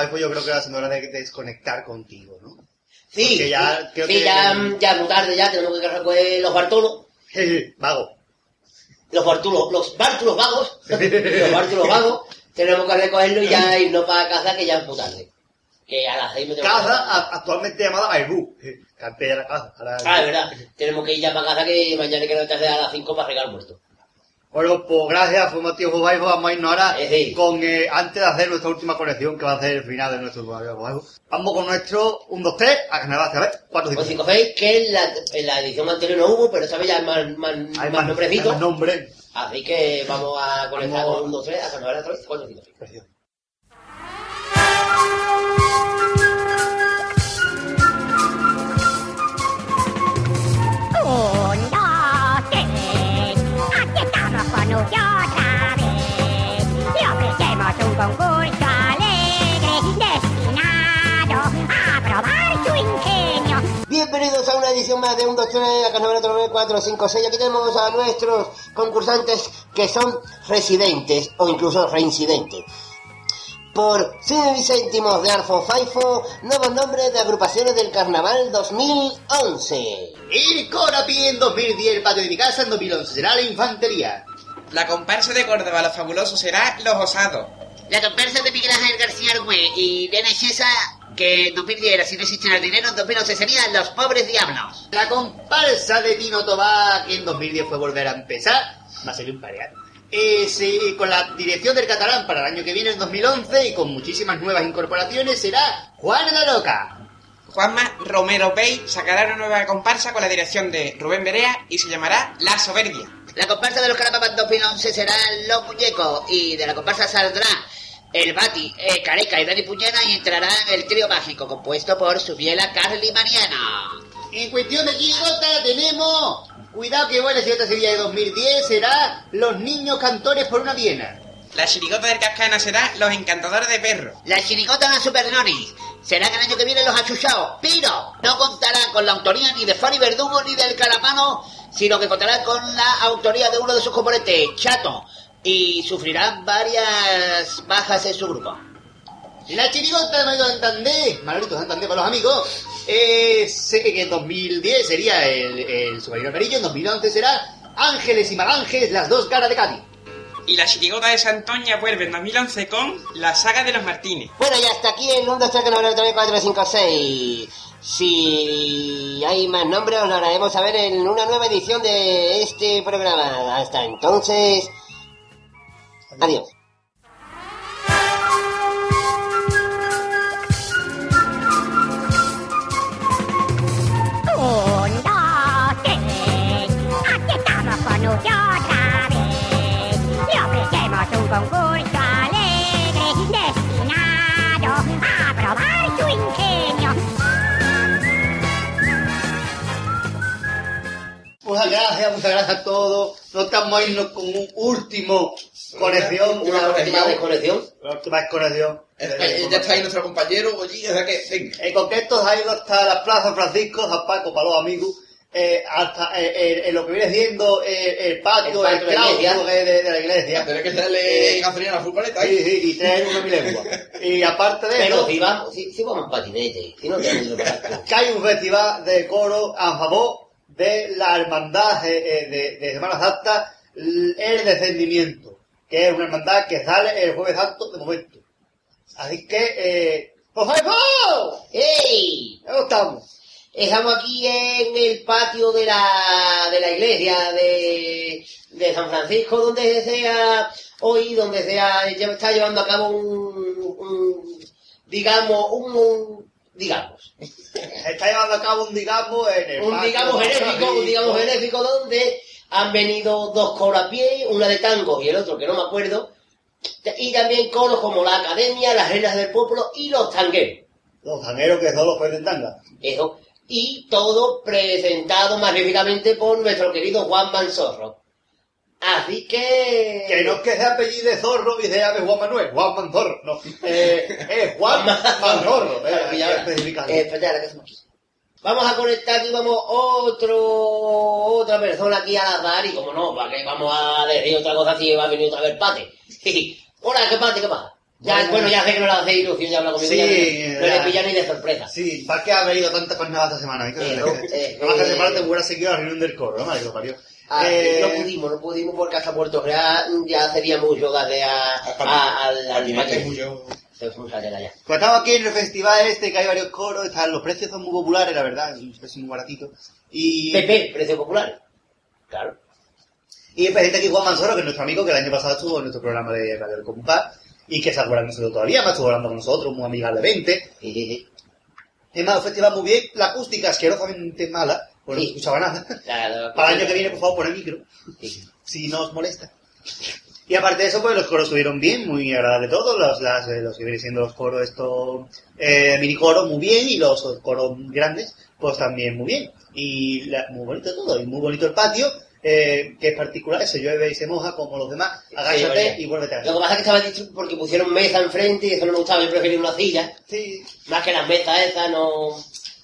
ahora, pues yo creo que va siendo hora de desconectar contigo, ¿no? Sí, Porque ya creo sí, que- ya, ya muy tarde ya, tenemos que recoger los Bartulos, Vago. los Bartulos, los Bártulos vagos, los Bártulos vagos, tenemos que recogerlo y ya irnos para casa que ya es muy tarde. Que a las seis me tengo que- Casa a- actualmente llamada. Que antes era casa. ahora- Ah, es verdad, tenemos que ir ya para casa que mañana hay que levantarse a las cinco para regar muerto. Bueno, pues gracias, fue Matías. Vamos a irnos ahora Eh, sí. con, eh, antes de hacer nuestra última conexión, que va a ser el final de nuestro Faipo. Vamos con nuestro 1, 2, 3, a Carnaval, a ver, 4, 5, Pues 5 6, que en la, en la edición anterior no hubo, pero esta vez ya es más, más, Hay más nombrecito. más nombre. Así que vamos a conectar Vamos. con 1, 2, 3, a Carnaval otra vez, 4, 5, 6. Un concurso alegre destinado a probar su ingenio. Bienvenidos a una edición más de 1, 2, 3, a Carnaval otra vez, 4, 5, 6. Aquí tenemos a nuestros concursantes que son residentes o incluso reincidentes. Por céntimos de Arfo Faifo, nuevos nombres de agrupaciones del Carnaval 2011. El Corapi en 2010, el patio de mi casa en 2011 será la infantería. La comparsa de Córdoba, los fabulosos, será Los Osados. La comparsa de Miguel Ángel García Argüe y Nena Chesa, que en 2010 era Si no existiera el dinero, en 2011 serían Los Pobres Diablos. La comparsa de Tino Tobá, que en 2010 fue volver a empezar, va a ser un pareado. Eh, sí, con la dirección del catalán para el año que viene, en 2011, y con muchísimas nuevas incorporaciones, será Juan la Loca. Juanma Romero Bey sacará una nueva comparsa con la dirección de Rubén Berea y se llamará La Soberbia. La comparsa de los Carnaval 2011 será Los Muñecos y de la comparsa saldrá el Bati, eh, Careca y Dani Puñena y entrará el trío mágico compuesto por Subiela, Carly y Mariano. En cuestión de chirigota tenemos Cuidado que igual la siguiente Sevilla de 2010 será Los Niños Cantores por una Viena. La chirigota del Cascana será Los Encantadores de Perros. La chirigota de Supernonis serán el año que viene los achuchados, pero no contará con la autoría ni de Fanny Verdugo ni del Calapano, sino que contará con la autoría de uno de sus componentes, Chato, y sufrirán varias bajas en su grupo. Y la chirigota de Manolito Santander, Manolito Santander para los amigos, eh, sé que en 2010 sería el, el submarino amarillo, en 2011 será Ángeles y Malángeles, las dos caras de Cádiz. Y la chirigota de Santoña vuelve en 2011 con La Saga de los Martínez. Bueno, y hasta aquí el 1, 2, 3, 4, 3, 4, 5, 6. Si hay más nombres, lo haremos saber en una nueva edición de este programa. Hasta entonces. Adiós. Estamos con Muchas gracias, muchas gracias a todos. Nos estamos irnos con un último conexión. Una última desconexión. Una última desconexión. Eh, ya está ahí nuestro compañero o sea que, venga. En concreto, ha ido hasta la Plaza Francisco, San Paco, para los amigos, eh, hasta eh, eh, en lo que viene siendo eh, el patio, El el, patio de la claustro iglesia. de, de- de la iglesia. Tenés que Eh, gasolina a la furgoneta Sí, ahí. sí, y traer una mi lengua. Y aparte de Pero eso, si vamos, si, si vamos en patinete, si no tenemos que hay un festival de coro a favor de la hermandad eh, eh, de, de Semana Santa, el descendimiento, que es una hermandad que sale el jueves santo de momento. Así que, eh, ¡por favor! ¡Ey! ¿Cómo estamos? Estamos aquí en el patio de la, de la iglesia de, de San Francisco, donde se ha hoy, donde se ha, está llevando a cabo un, un, digamos, un- digamos, Se está llevando a cabo un digamos en el un digamos genético, un digamos genético donde han venido dos coros a pie, una de tango y el otro que no me acuerdo, y también coros como la Academia, las Reinas del Pueblo y los tangueros. Los zaneros que solo pueden tanga. Eso. Y todo presentado magníficamente por nuestro querido Juan Manzorro. Así que... Que no es que sea apellido de Zorro y sea de Juan Manuel, Juan Manzorro, no. Eh, es Juan Manzorro. eh, hay que especificarlo. Eh, espérate, ahora que hacemos aquí. Vamos a conectar aquí, vamos, otro, otra persona aquí al azar, y como no, para que vamos a decir otra cosa si va a venir otra vez Pate. Hola, ¿qué Pate, qué pasa? Ya, Bueno. bueno, ya sé que no le hace ilusión, ya habla conmigo, Sí, ya no, le pilla ni de sorpresa. Sí, ¿para qué ha venido tanta jornada esta semana? Eh, no, eh, No, eh, semana te hubiera seguido la reunión del coro. Ah, Eh, No pudimos, no pudimos porque hasta Puerto Real ya sería mucho darle a, a, un salera ya. Pues estamos aquí en el festival este, que hay varios coros, están, los precios son muy populares, la verdad, es un precio muy baratito. Y, PP, precio popular. Claro. y el presidente aquí Juan Mansoro, que es nuestro amigo, que el año pasado estuvo en nuestro programa de Radio del Compás, y que se acuerda de nosotros todavía, más estuvo hablando con nosotros, muy amigablemente. Es más, el festival muy bien, la acústica asquerosamente mala, pues no Sí. se escuchaba nada. La- la- Para el año que viene, por favor, poner micro, Sí. si no os molesta. Y aparte de eso, pues los coros estuvieron bien, muy agradable todo, los, las, eh, los que vienen siendo los coros estos eh, mini coros muy bien y los coros grandes, pues también muy bien. Y la- muy bonito todo, y muy bonito el patio, eh, que es particular, se llueve y se moja como los demás, agáchate y vuélvete a Lo que pasa es que estaba dicho porque pusieron mesa enfrente y eso no me gustaba, yo prefería una silla. Sí, Más que las mesas esas, no...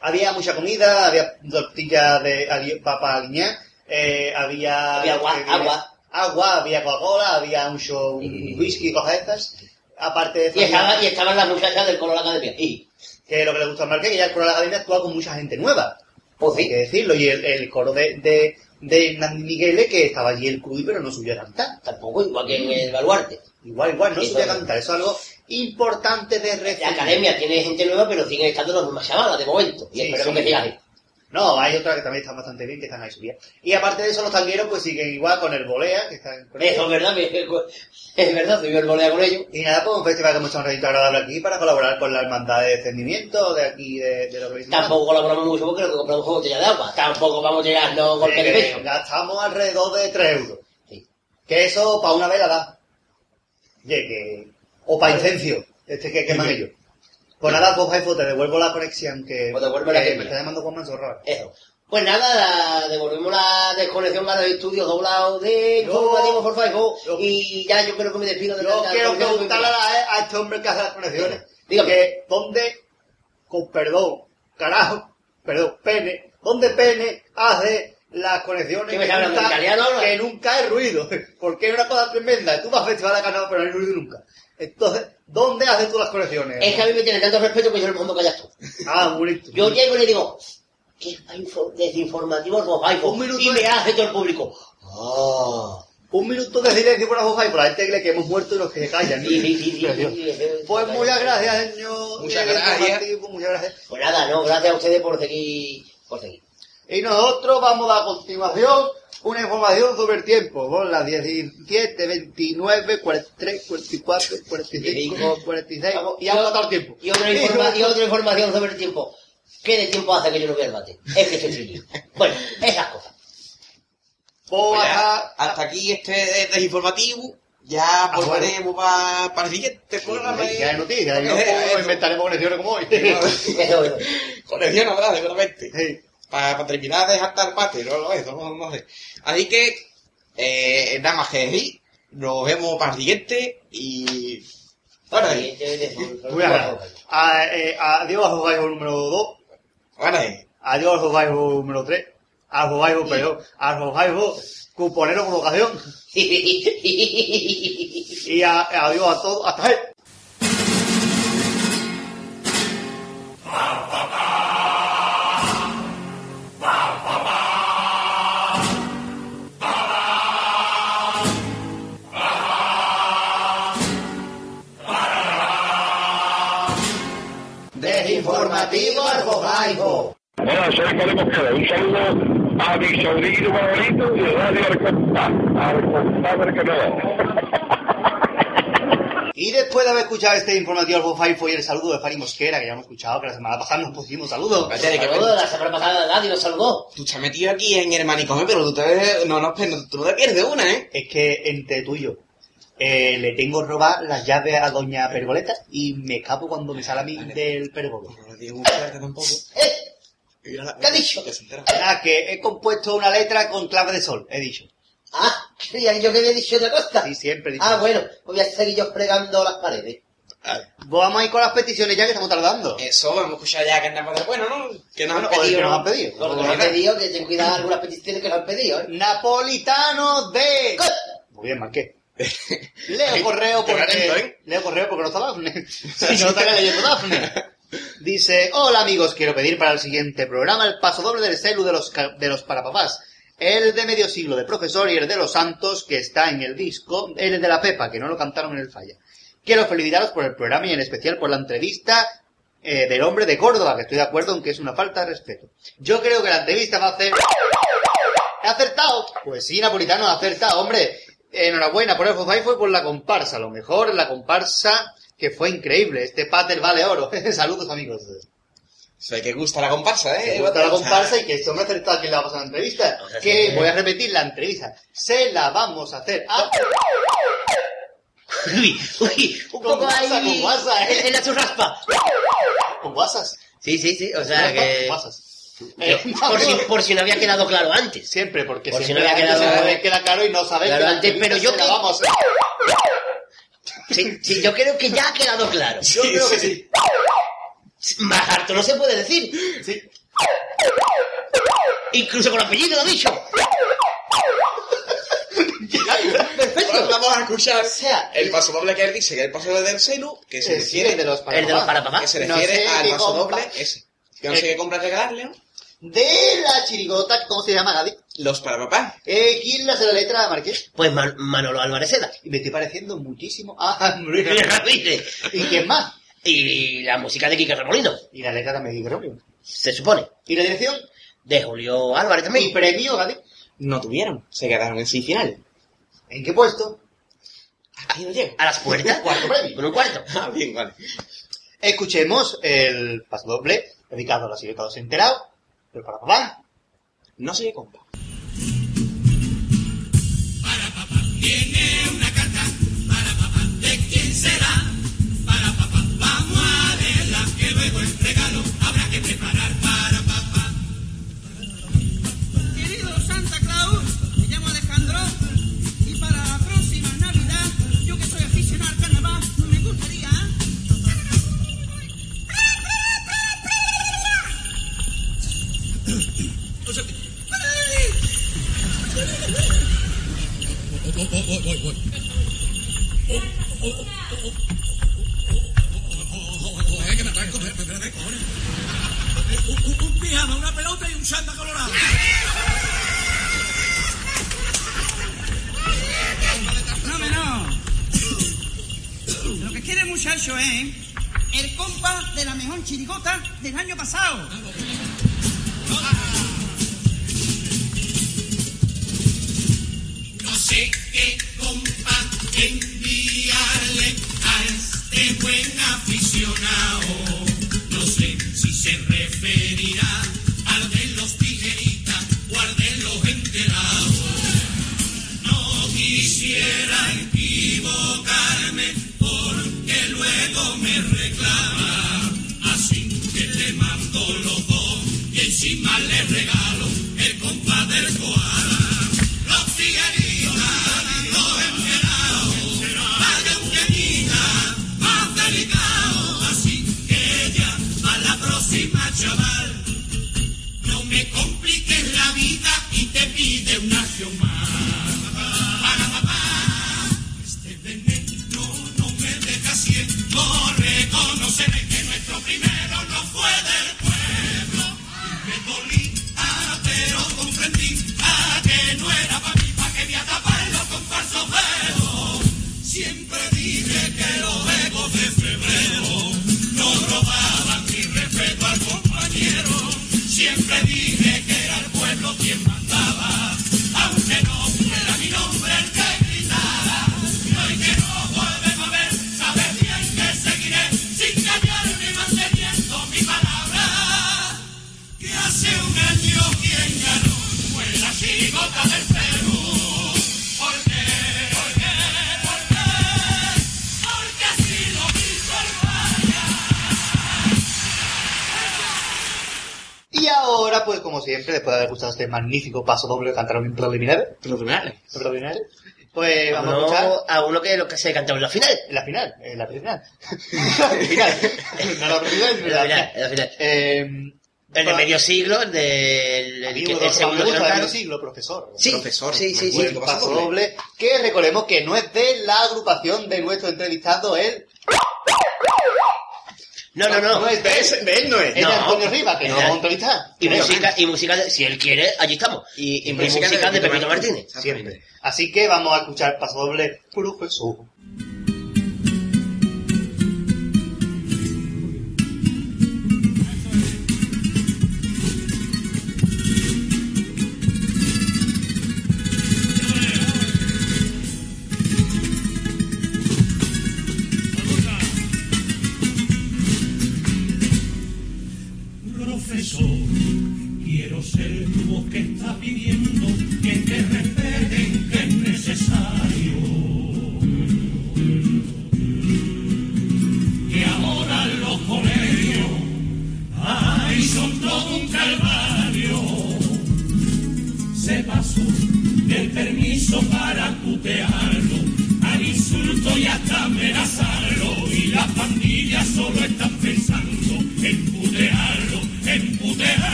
había mucha comida, había tortillas de papa aliñá, eh, había... Había agua, que viene- agua. Agua, había Coca-Cola, había un show, Y- whisky, cosas estas. Aparte de Y, había- estaba, y estaban las muchachas del Colo de la Academia. Y, que lo que le gusta a Marqués, que ya el coro de la academia actúa con mucha gente nueva. pues Hay que decirlo. Y el, el coro de, de, de Nandi Miguele, que estaba allí el Cruy, pero no subió a cantar. Tampoco igual que en el Baluarte. Igual, igual, no subió a cantar. Eso es algo importante de La recibir. Academia tiene gente nueva, pero siguen estando las mismas chavalas de momento. Y Sí, esperemos sí. que siga así. No, hay otras que también están bastante bien, que están ahí subidas. Y aparte de eso, los tangueros pues siguen igual con el volea, que están con Eso es verdad, es verdad, soy el volea con ellos. Y nada, pues un festival que hemos hecho un ratito agradable aquí para colaborar con la hermandad de descendimiento de aquí de, de los. Tampoco colaboramos mucho porque lo que compramos fue botella de agua. Tampoco vamos no golpe de peso. Gastamos alrededor de 3 euros. Sí. Que eso para una vela da. Oye, que... O para incencio, este que queman ellos. Pues nada, pues Jaifo, te devuelvo la conexión que, Pues la que me está llamando Juan Manzorro. Eso. Pues nada, la- devolvemos la desconexión a los estudios doblados de informativo por Facebook y ya yo creo que me despido de Yo la- quiero preguntarle a, a este hombre que hace las conexiones. Dígame. Que dónde, con perdón, carajo, perdón, pene, dónde pene hace las conexiones ¿Qué me está hablando, italiano, no? que nunca hay ruido. Porque es una cosa tremenda. Tú vas a festival de carnaval pero no hay ruido nunca. Entonces, ¿dónde haces tú las conexiones? Es que a mí me tiene tanto respeto que yo no me mando callar tú. Ah, bonito. Yo llego y le digo, ¿qué es info- desinformativo por Facebook? Un minuto Y de- me hace todo el público. Ah. Un minuto de silencio por la y por la gente que hemos muerto y los que se callan. Sí, sí, sí, sí, Precioso. sí, sí, sí. Pues muchas gracias, señor. Muchas director gracias. Muchas gracias. Pues nada, no, gracias a ustedes por seguir, por seguir. Y nosotros vamos a continuación una información sobre el tiempo. Son las 17, 29, 43, 44, 45, 46 y ha pasado el tiempo. Y otra, informa- y otra información sobre el tiempo. ¿Qué de tiempo hace que yo no veo el bate? Es que estoy frío. Bueno, esas cosas. Pues Pues ya, hasta- hasta aquí este desinformativo. Ya bueno. volveremos para, para el siguiente programa. Sí, ya hay noticias, y no inventaremos conexiones como hoy. Conexión habrá, seguramente. Sí. Para, terminar de jartar pate, no lo es, no, no sé. Así que, eh, nada más que decir. Nos vemos para el siguiente y. Bueno, Sí, sí, sí, sí. Muy bien. A- eh, Adiós al Jogaibo número 2. bueno, eh, Adiós al Jogaibo número 3. Al Jogaibo, perdón. Al Jogaibo cuponero por ocasión. Y a- adiós a todos. Hasta ahí. Al Jojaibo. Hola, soy Padre Mosquera. Un saludo a mi sobrino favorito y a Radio Arcontá, que no. Y después de haber escuchado este informativo al Bofaifo y el saludo de Fari Mosquera, que ya hemos escuchado, que la semana pasada nos pusimos saludos. De que- la semana pasada nadie nos saludó. tú estás metido aquí en el manicomio, pero tú, te, no, no, no, tú no te pierdes una, ¿eh? Es que entre tú y yo, eh, le tengo robar las llaves a Doña Pergoleta y me escapo cuando me sale a mí del pergolo. No le digo tampoco. ¿Eh? ¿Qué ha dicho? Ah, que he compuesto una letra con clave de sol, he dicho. Ah, creía yo que había dicho otra cosa. Sí, siempre he dicho. Ah, bueno, pues voy a seguir yo fregando las paredes. Vamos a ir con las peticiones ya que estamos tardando. Eso, vamos a escuchar ya que andamos de bueno, ¿no? Que nos Bueno, han pedido. que nos ¿no? han pedido. Lo que nos han pedido, que ten cuidado algunas peticiones que nos han pedido, ¿eh? Napolitano de... Muy bien, marqué. Leo correo porque... ¿eh? Leo correo porque no está Dafne. Si no estaría leyendo Dafne. Dice, hola amigos, quiero pedir para el siguiente programa el paso doble del celu de los, de los parapapás. El de medio siglo de profesor y el de los santos que está en el disco, el de la Pepa, que no lo cantaron en el falla. Quiero felicitaros por el programa y en especial por la entrevista eh, del hombre de Córdoba, que estoy de acuerdo en que es una falta de respeto. Yo creo que la entrevista va a hacer... ¿He acertado? Pues sí, Napolitano, ha acertado, hombre. Enhorabuena por el Fofai fue por la comparsa. A lo mejor la comparsa que fue increíble. Este pater vale oro. Saludos, amigos. Ve que gusta la comparsa, ¿eh? Me gusta la comparsa y que este hombre ha acertado quién le va a pasar la entrevista. O sea, Que sí. voy a repetir la entrevista. Se la vamos a hacer a... Uy, uy, un Con poco guasa, ahí. con guasa, ¿eh? En, en la churraspa. con guasas. Sí, sí, sí, o sea que. Con guasas. que por, si, por si no había quedado claro antes. Siempre, porque Por si siempre no había quedado- queda claro y no sabe Claro, antes, pero yo que- vamos. Sí, sí, yo creo que ya ha quedado claro. Yo creo que sí. Más harto no se puede decir. Sí. Incluso con apellido lo ha dicho. Ahora vamos a escuchar O sea, el paso doble que él dice, que el paso doble del celu, que se Eh, refiere, de los El de los para que se No refiere sé al paso doble ese. Que no sé qué compra regalarle. De la chirigota, ¿cómo se llama, Gaby? Los para papá. Eh, ¿Quién hace la letra Marqués? Pues Man- Manolo Álvarez Seda. Y me estoy pareciendo muchísimo a Luis ¿Y quién más? Y la música de Kika Remolino, Y la letra también de Gregorio. se supone. ¿Y la dirección? De Julio Álvarez ¿Y también. premio, Gaby? No tuvieron, se quedaron en semifinal. ¿En qué puesto? Ahí no llego. A las puertas. Cuarto premio. Con un cuarto. Ah, bien, vale. Escuchemos el paso doble dedicado a la serie Todos Enterados, pero para papá. No voy, voy, Un, pijama, una pelota y un colorado. No. Lo que quiere el es el compa de la mejor chirigota del año pasado. No, no, no. que compa en siempre, después de haber escuchado este magnífico paso doble que cantaron preliminares. Preliminares. Preliminares. Pues vamos a, escuchar a uno que lo que se cantó en la final. En la final, en la final. En la final. no en la final. En la final. Eh, el de medio siglo, el de el, el, el segundo de medio siglo, profesor. Sí, profesor. Sí, sí, sí. Paso doble, que recordemos que no es de la agrupación de nuestro entrevistado, el no, no, no. no es de él. de él no es. Este es de No. Antonio Rivas, que no es. Y música, y música, de- si él quiere, allí estamos. Y, y música, de Pepito Martínez. Siempre. Así que vamos a escuchar Paso Doble, profesor.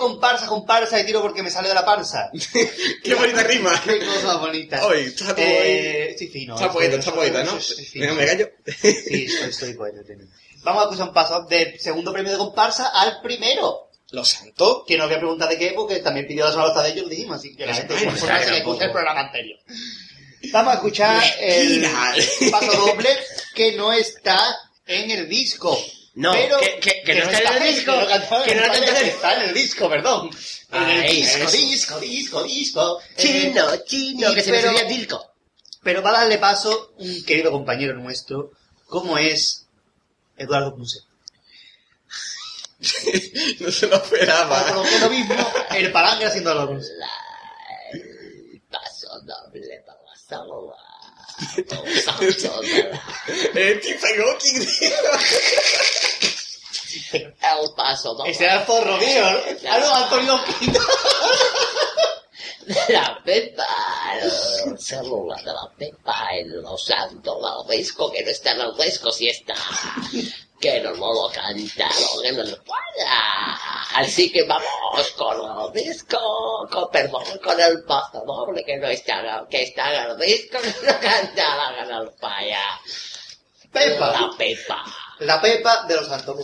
comparsa, comparsa y tiro porque me sale de la panza. Qué bonita rima. Qué cosas bonitas. Hoy, chapo, eh, Sí, fino. Está eh, poeta, está poeta, ¿no? Me callo. sí, estoy poeta también. Vamos a escuchar un paso del segundo premio de comparsa al primero. Lo santo. Que no voy a preguntar de qué, porque también pidió la sola de ellos, lo dijimos, así que la pues gente pues, pues se le escucha el programa anterior. Vamos a escuchar el paso doble que no está en el disco. No, pero que- que- que no está en el disco, que no no en España, cantaba en- está el disco, perdón. En el disco, disco, disco, disco. Eh, Chino, chino, y que se me subía Dilco. Pero va a darle paso un querido compañero nuestro, como es Eduardo Punce. No se lo esperaba. Por lo mismo, el palanque haciendo Eduardo Punce. Paso doble para la- Eh, El paso doble. Ese era el forro mío, ¿no? No, Antonio Quinto. La Pepa, el celular de la Pepa en Los Santos, el disco que no está en el disco, si está. Que no lo cantaron en el fuera. Así que vamos con el disco, con perdón, con el paso doble que no está, que está en el disco, que no cantaron en el falla. Pepa. La Pepa. La Pepa de los Santos,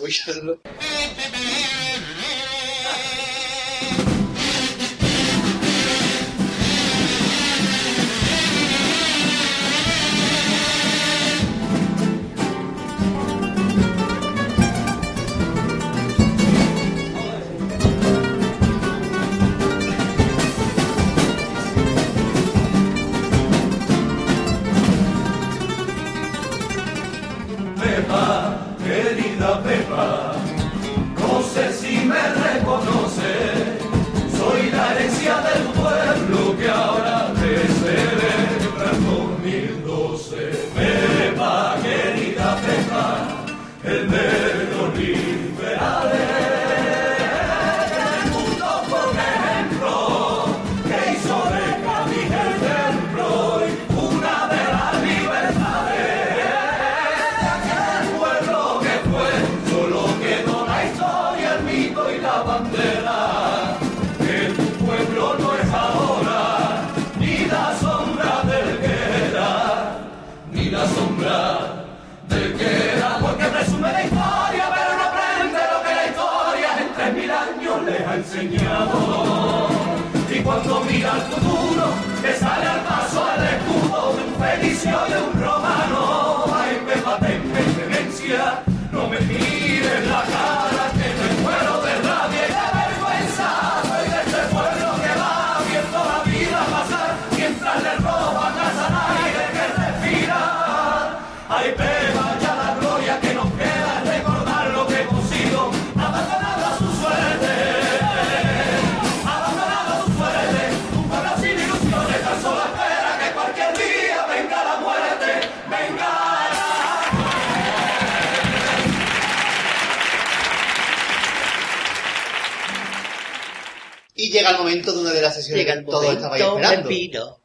llega el momento de una de las sesiones Llega que el todos estabais esperando. Pepino.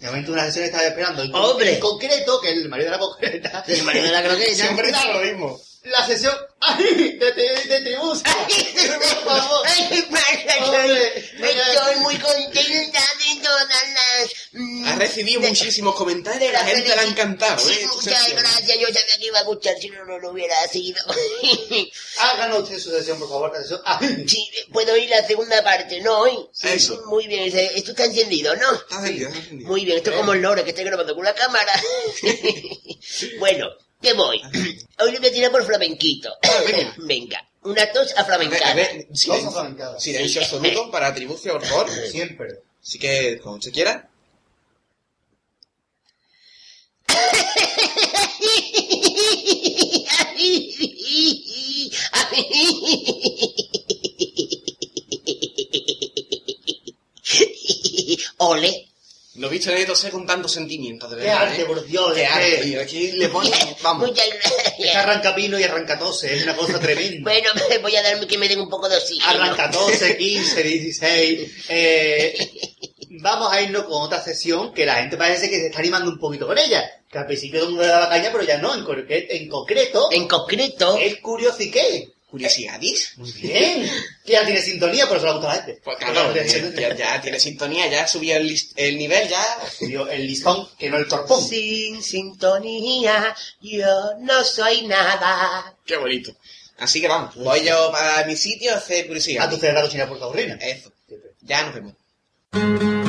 El momento de una sesión que estabais esperando. En, ¡Hombre! en concreto, que el marido de la concreta. El marido de la croqueta. Siempre está lo mismo. La sesión ¡ay! De, de, de tributo. Por favor. Ay, ¿qué pasa? Hombre, Estoy, muy contenta de todas las... mm, Ha recibido de- muchísimos comentarios y la gente le ha encantado. Sí, ¿eh? Muchas gracias. Yo sabía que iba a gustar si no, no lo hubiera sido. Háganos usted su sesión, por favor. La sesión ¡ay! Sí, puedo ir la segunda parte, ¿no? Hoy. Eso. Muy bien. Esto está encendido, ¿no? Está encendido, está encendido. Muy bien, esto es como el lore que estoy grabando con la cámara. bueno, ¿qué voy? Hoy le voy a tirar por flamenquito. venga. Venga, una tos A ver, a ver, silencio, aflamencadas. silencio absoluto para atribución, por favor. Siempre. Así que, como usted quiera. En esto con tantos sentimientos, de ¡Qué verdad. arte, ¿eh? por Dios! Qué es arte, tío. Aquí le pone, vamos. Muchas Es gracias. arranca pino y arranca tose, es una cosa tremenda. Bueno, voy a dar que me den un poco de oxígeno. Arranca 12, 15, 16. Eh, vamos a irnos con otra sesión que la gente parece que se está animando un poquito con ella. Que al principio todo el mundo le daba caña, pero ya no. En, concre- en concreto, En concreto, es qué. Curiosidades. Muy bien. Que ya tiene sintonía, pero se la gusta a la gente. Pues claro, ya, tiene sintonía, ya subió el, nivel, ya. Subió el listón, que no el torpón. Sin sintonía, yo no soy nada. Qué bonito. Así que vamos, voy yo para mi sitio a hacer curiosidad. A tu celebrado China por Taurina. Eso. Ya nos vemos.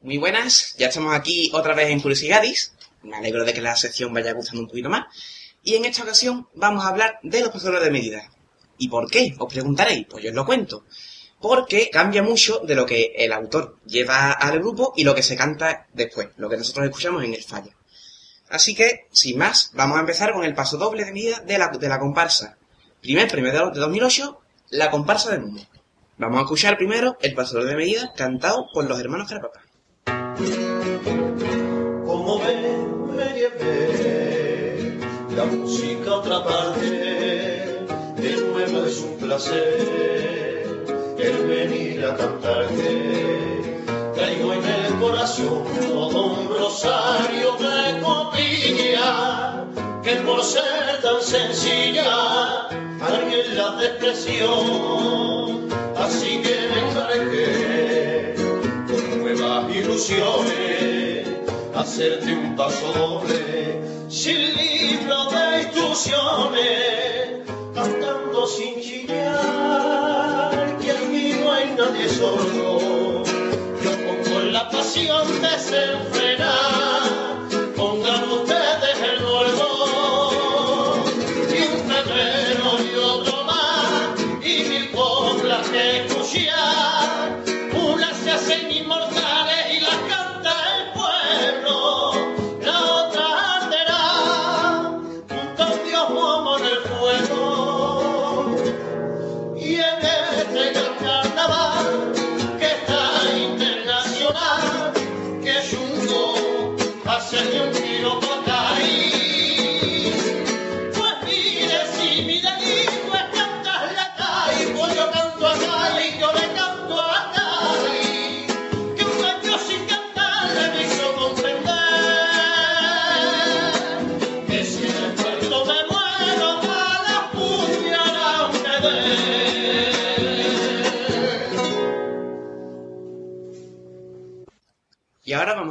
Muy buenas, ya estamos aquí otra vez en Curiosidades. Me alegro de que la sección vaya gustando un poquito más. Y en esta ocasión vamos a hablar de los pasadores de medida. ¿Y por qué? Os preguntaréis, pues yo os lo cuento. Porque cambia mucho de lo que el autor lleva al grupo y lo que se canta después, lo que nosotros escuchamos en el falla. Así que, sin más, vamos a empezar con el paso doble de medida de la, de la comparsa. Primer premio de, de 2008, la comparsa de Mundo. Vamos a escuchar primero el pasador de medida cantado por los hermanos Carapapa. Como ven, me llevé la música otra parte. De nuevo es un placer el venir a cantarte. Traigo en el corazón todo un rosario de copilla que por ser tan sencilla alguien la despreció. Así que me con nuevas ilusiones, hacerte un paso doble, sin libro de instrucciones, cantando sin chillar, que aquí no hay nadie sordo. Yo pongo la pasión desenfrenada,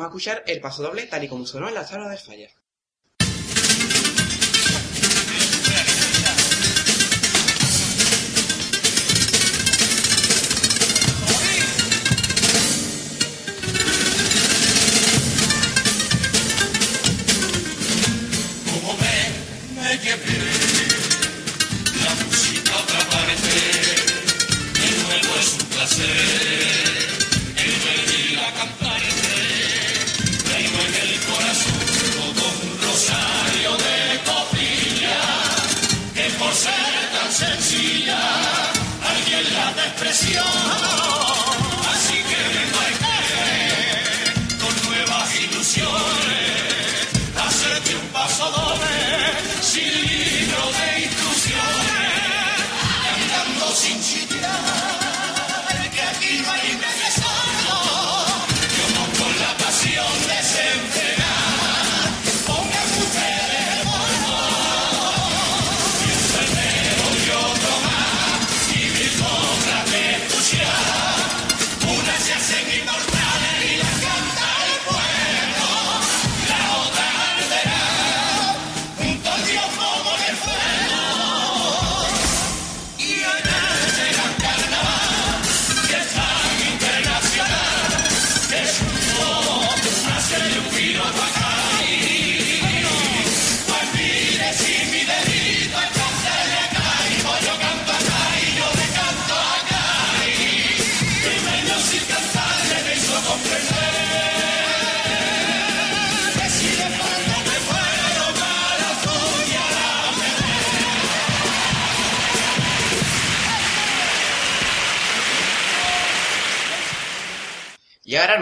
a escuchar el paso doble tal y como sonó en la sala del falla.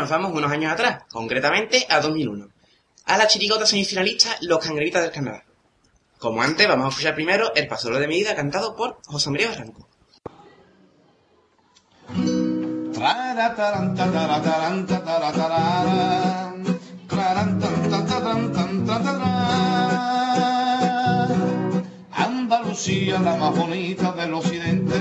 Nos vamos unos años atrás, concretamente a 2001. a la chirigota semifinalista Los Cangreritas del Canadá. Como antes, vamos a escuchar primero El Pasador de Medida cantado por José María Barranco. Andalucía, la más bonita del occidente,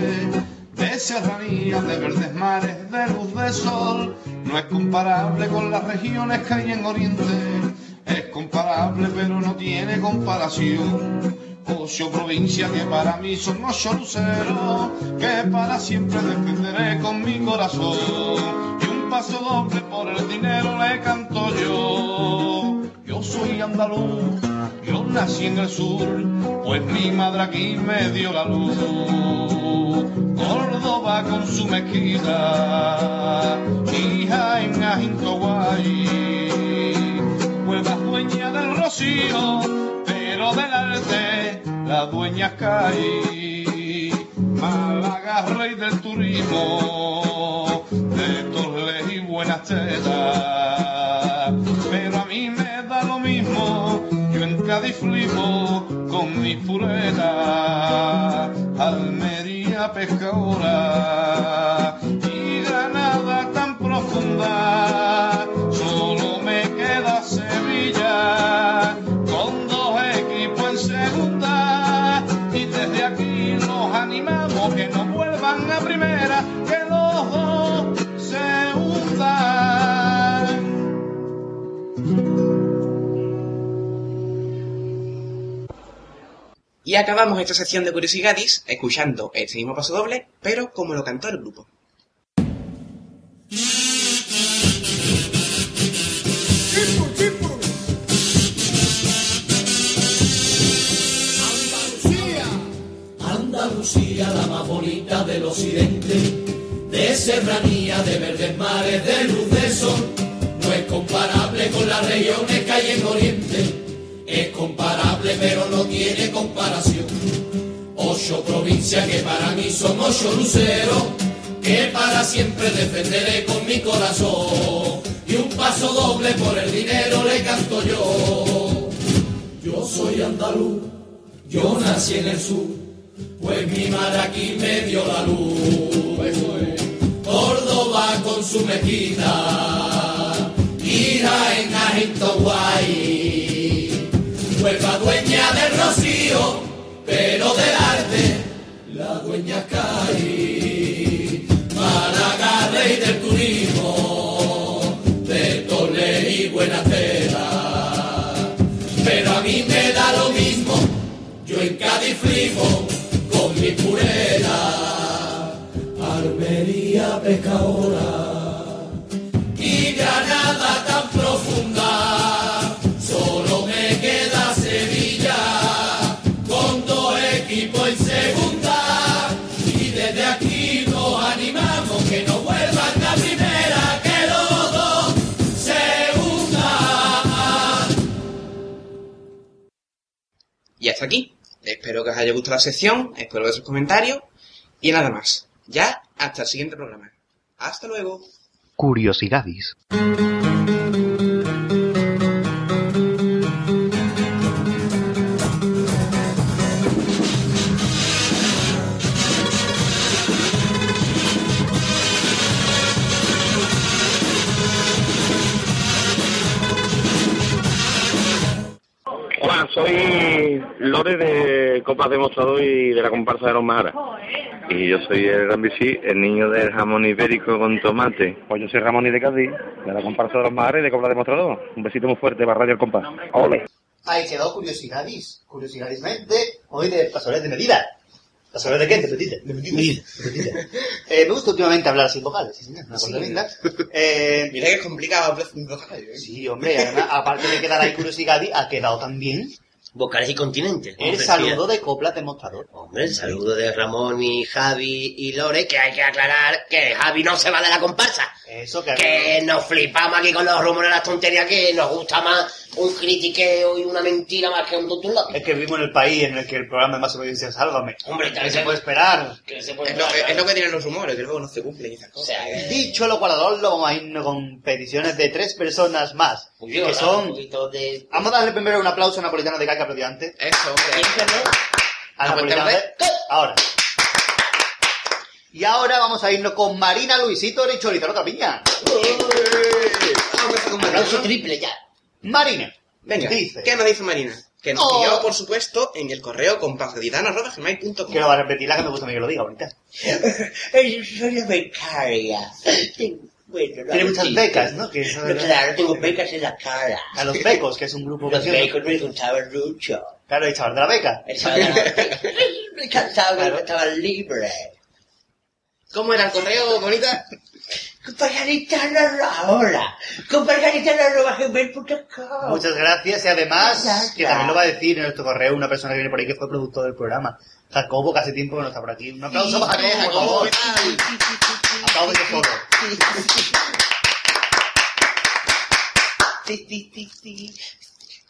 de serranía, de verdes mares, de luz de sol, no es comparable con las regiones que hay en Oriente, es comparable pero no tiene comparación. Ocho provincias que para mí son ocho luceros, que para siempre defenderé con mi corazón. Y un paso doble por el dinero le canto yo. Yo soy andaluz, yo nací en el sur, pues mi madre aquí me dio la luz. Córdoba con su mezquita, hija en Ajinto Guay, Hueva dueña del rocío, pero del arte la dueña Cay. Málaga, rey del turismo, de Torres y buenas tetas. Pero a mí me da lo mismo, yo en Cádiz flipo con mis puretas. Almería pescadora y Granada tan profunda, Y acabamos esta sección de curiosidades escuchando este mismo paso doble, pero como lo cantó el grupo. Andalucía, la más bonita del occidente, de serranía, de verdes mares, de luz de sol, no es comparable con las regiones que hay en Oriente, es comparable pero no tiene comparación. Ocho provincias que para mí son ocho luceros, que para siempre defenderé con mi corazón. Y un paso doble por el dinero le canto yo. Yo soy andaluz, yo nací en el sur, pues mi madre aquí me dio la luz. Córdoba con su mezquita, hija en Ajinto Guay. Pero del arte, la dueña cae. Málaga, rey del turismo, de Torre y Buenatera. Pero a mí me da lo mismo, yo en Cádiz flipo con mi purera. Almería pescadora Y hasta aquí. Espero que os haya gustado la sección, espero sus comentarios y nada más. Ya, hasta el siguiente programa. Hasta luego. Curiosidades. De Copas de Mostrador y de la comparsa de los Majaras. Y yo soy el Gran Bici, el niño del jamón ibérico con tomate. Pues yo soy Ramón y de Cádiz, de la comparsa de los Majares y de Cobra Demostrador. Un besito muy fuerte para Radio El Compás. ¡Ole! Ahí quedó curiosidades, curiosidadismente, hoy de pasadores de medida. ¿Pasadores de qué? De medida. De medida. De medida. Eh, me gusta últimamente hablar sin vocales, sí, señor, una cosa linda. Eh, Mira que es complicado hablar sin vocales. ¿eh? sí, hombre, además, aparte de quedar ahí curiosidades, ha quedado también Vocales y continentes. el saludo sí. de copla demostrador. Hombre, el saludo de Ramón y Javi y Lore, que hay que aclarar que Javi no se va de la comparsa. Eso que... Que nos flipamos aquí con los rumores y las tonterías, que nos gusta más un critiqueo y una mentira más que un tonto Es que vivimos en el país en el que el programa de más audiencia es Sálvame. Hombre, ¿Qué se puede esperar? Que se puede Es lo, es lo que tienen los rumores, que luego no se cumplen esas O cosas. sea, que- Dicho lo cual, lo vamos a irnos con peticiones de tres personas más. Digo, que son... Un poquito de... Vamos a darle primero un aplauso a Napolitano de Caca aplaudió antes. Eso, hombre. A Napolitano ¿te de... Ahora. Y ahora vamos a irnos con Marina, Luisito y Chorito, la otra piña. Aplauso triple ya. Marina. Venga, Dice. ¿qué nos dice Marina? Que nos Oh. pidió, por supuesto, en el correo compasgaditano.gmail.com Que lo va a repetir la que me gusta a mí que lo diga, bonita. Yo soy becaria. Bueno, no, Tiene muchas becas, ¿no? Que eso- No, claro, tengo becas en la cara. A los becos, que es un grupo Los becos me gustaban mucho. Claro, el chaval de la beca. El chaval de la beca. Me encantaba, me estaba libre. ¿Cómo era el correo, bonita? Compañeritana ahora. Compañeritana arroba gmail.com. Muchas gracias y además, Gracias. que también lo va a decir en nuestro correo una persona que viene por ahí que fue productor del programa. Jacobo, que hace tiempo que no está por aquí. Un aplauso para Jacobo, por favor. Apláudete solo.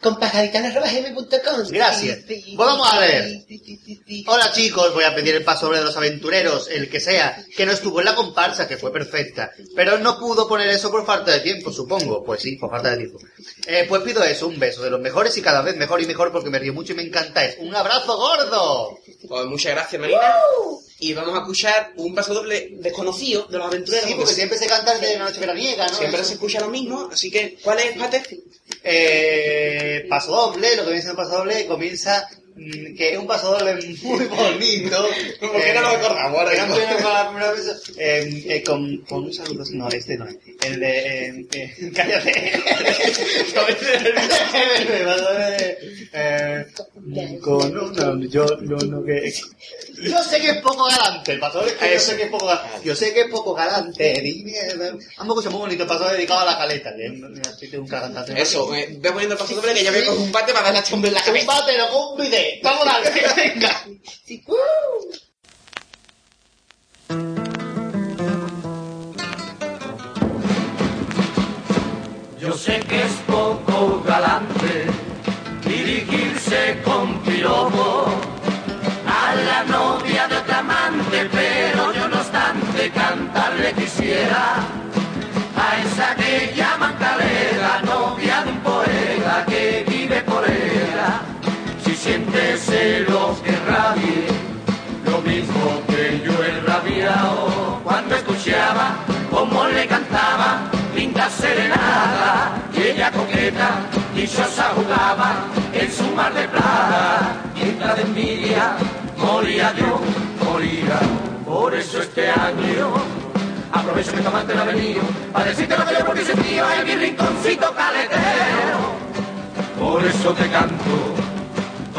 Compañeritana.gmail.com. Gracias. Pues vamos a leer. Hola chicos, voy a pedir el paso sobre de los aventureros, el que sea, que no estuvo en la comparsa, que fue perfecta, pero no pudo poner eso por falta de tiempo, supongo. Pues sí, por falta de tiempo. Eh, pues pido eso, un beso de los mejores y cada vez mejor y mejor porque me río mucho y me encantáis. ¡Un abrazo gordo! Pues muchas gracias, Marina. Y vamos a escuchar un paso doble desconocido de los aventureros. Sí, porque siempre se canta el de la noche veraniega, ¿no? Siempre se escucha lo mismo, así que, ¿cuál es, Pate? Eh, paso doble, lo que viene siendo paso doble comienza que es un paso doble muy bonito. ¿Por qué no lo la primera vez, eh, eh, con, con un saludo, no, este no es. El de, eh, eh, cállate. Eh, con una, yo, no, no, que... Yo sé que es poco galante, el paso doble es que yo sé que es poco galante. Yo sé que es poco galante, dime, Ambos cosas muy bonitos, el paso dedicado a la caleta. Un. Eso, eh, ve poniendo el paso doble que ya me cojo un bate para darle a este hombre en la Un cabeza. bate, no con un Vamos a darle, venga. Yo sé que es poco galante dirigirse con piropo a la novia de otra amante, pero yo no obstante cantarle quisiera lo mismo que yo he rabiado cuando escuchaba cómo le cantaba linda serenata y ella coqueta dichosa jugaba en su mar de plata. Mientras de envidia moría yo moría. Por eso este año aprovecho que tu amante no ha venido para decirte lo que yo por ti sentido en mi rinconcito caletero. Por eso te canto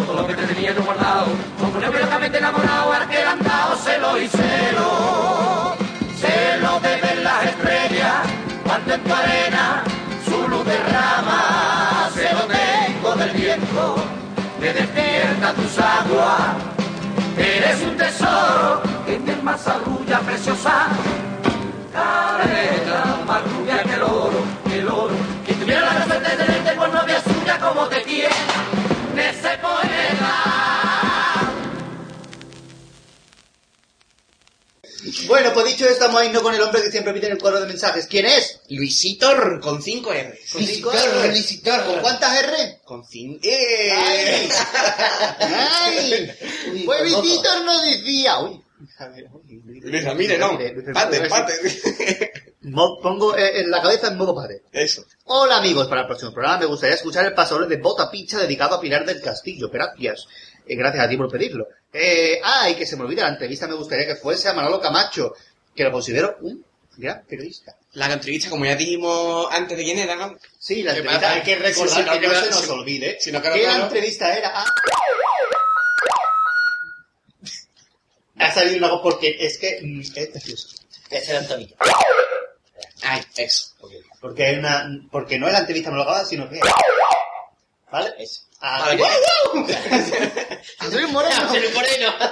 todo lo que te tenía yo guardado, eres un tesoro, que mi alma arrulla preciosa, careta, más rubia que el oro, que el oro, que tuviera la razón de tenerte por novia suya como te poeta. Bueno, pues dicho esto, a irnos con el hombre que siempre pide en el cuadro de mensajes. ¿Quién es? Luisitor con 5 R. Con cinco R. ¿Con cuántas R? Con 5 ¡Ay! ¡Ay! Pues Visitor nos decía... Uy, a ver, uy, Luis Ramírez, no. Pate, pate. Pongo eh, en la cabeza en modo padre. Eso. Hola amigos, para el próximo programa me gustaría escuchar el pasoble de Bota Pizza dedicado a Pilar del Castillo. Gracias. Eh, gracias a ti por pedirlo. Eh, ah, y que se me olvida, la entrevista me gustaría que fuese a Manolo Camacho, que lo considero un gran periodista. La entrevista, como ya dijimos antes de quién era, ¿no? Sí, la ¿Qué entrevista pasa? hay que recordar Sí, sí, no, que no se nos olvide Si no la claro. entrevista era a... Ha salido una voz porque es que mm, es precioso. Era Antonio. Ay, eso. Porque hay una, porque no es la entrevista monogada, sino que ¿Vale? Eso. Ah, Vale, ¡Wow! Antonio Moreno. Antonio Moreno.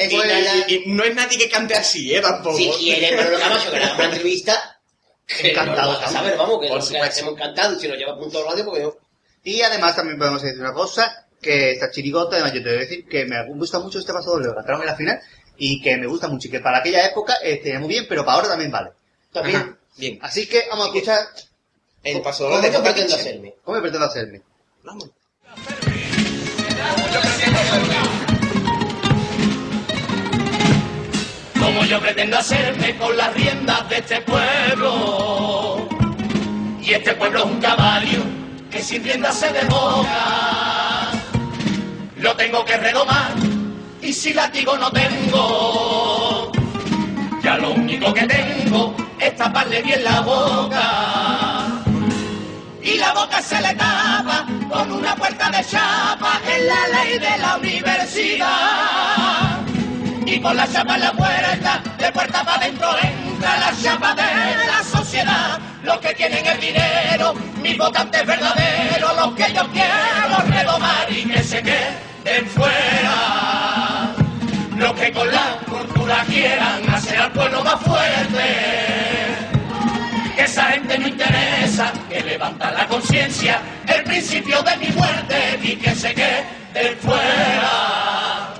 Y, y- y no es nadie que cante así, ¿eh? Tampoco. Si quiere, pero lo que le haga una entrevista. que Encantado, lo haga saber, vamos, que Por nos hemos encantado. Si nos lleva a punto radio, porque yo. Y además también podemos decir una cosa, que esta chirigota, además yo te voy a decir que me gusta mucho este paso doble, lo cantaron en la final, y que me gusta mucho, y que para aquella época eh, tenía muy bien, pero para ahora también vale. También. Ajá, bien. Así que vamos a escuchar... El paso ¿Cómo de yo Coca pretendo hacerme? ¿Cómo Como yo pretendo hacerme con las riendas de este pueblo. Y este pueblo es un caballo que sin riendas se desboca. Lo tengo que redomar y si latigo no tengo. Ya lo único que tengo es taparle bien la boca. Y la boca se le tapa con una puerta de chapa en la ley de la universidad y con la chapa en la puerta, de puerta para adentro entra la chapa de la sociedad. Los que tienen el dinero, mis votantes verdaderos, los que yo quiero redomar y que se queden fuera. Los que con la cultura quieran hacer al pueblo más fuerte. Que esa gente no interesa, que levanta la conciencia, el principio de mi muerte y que se queden fuera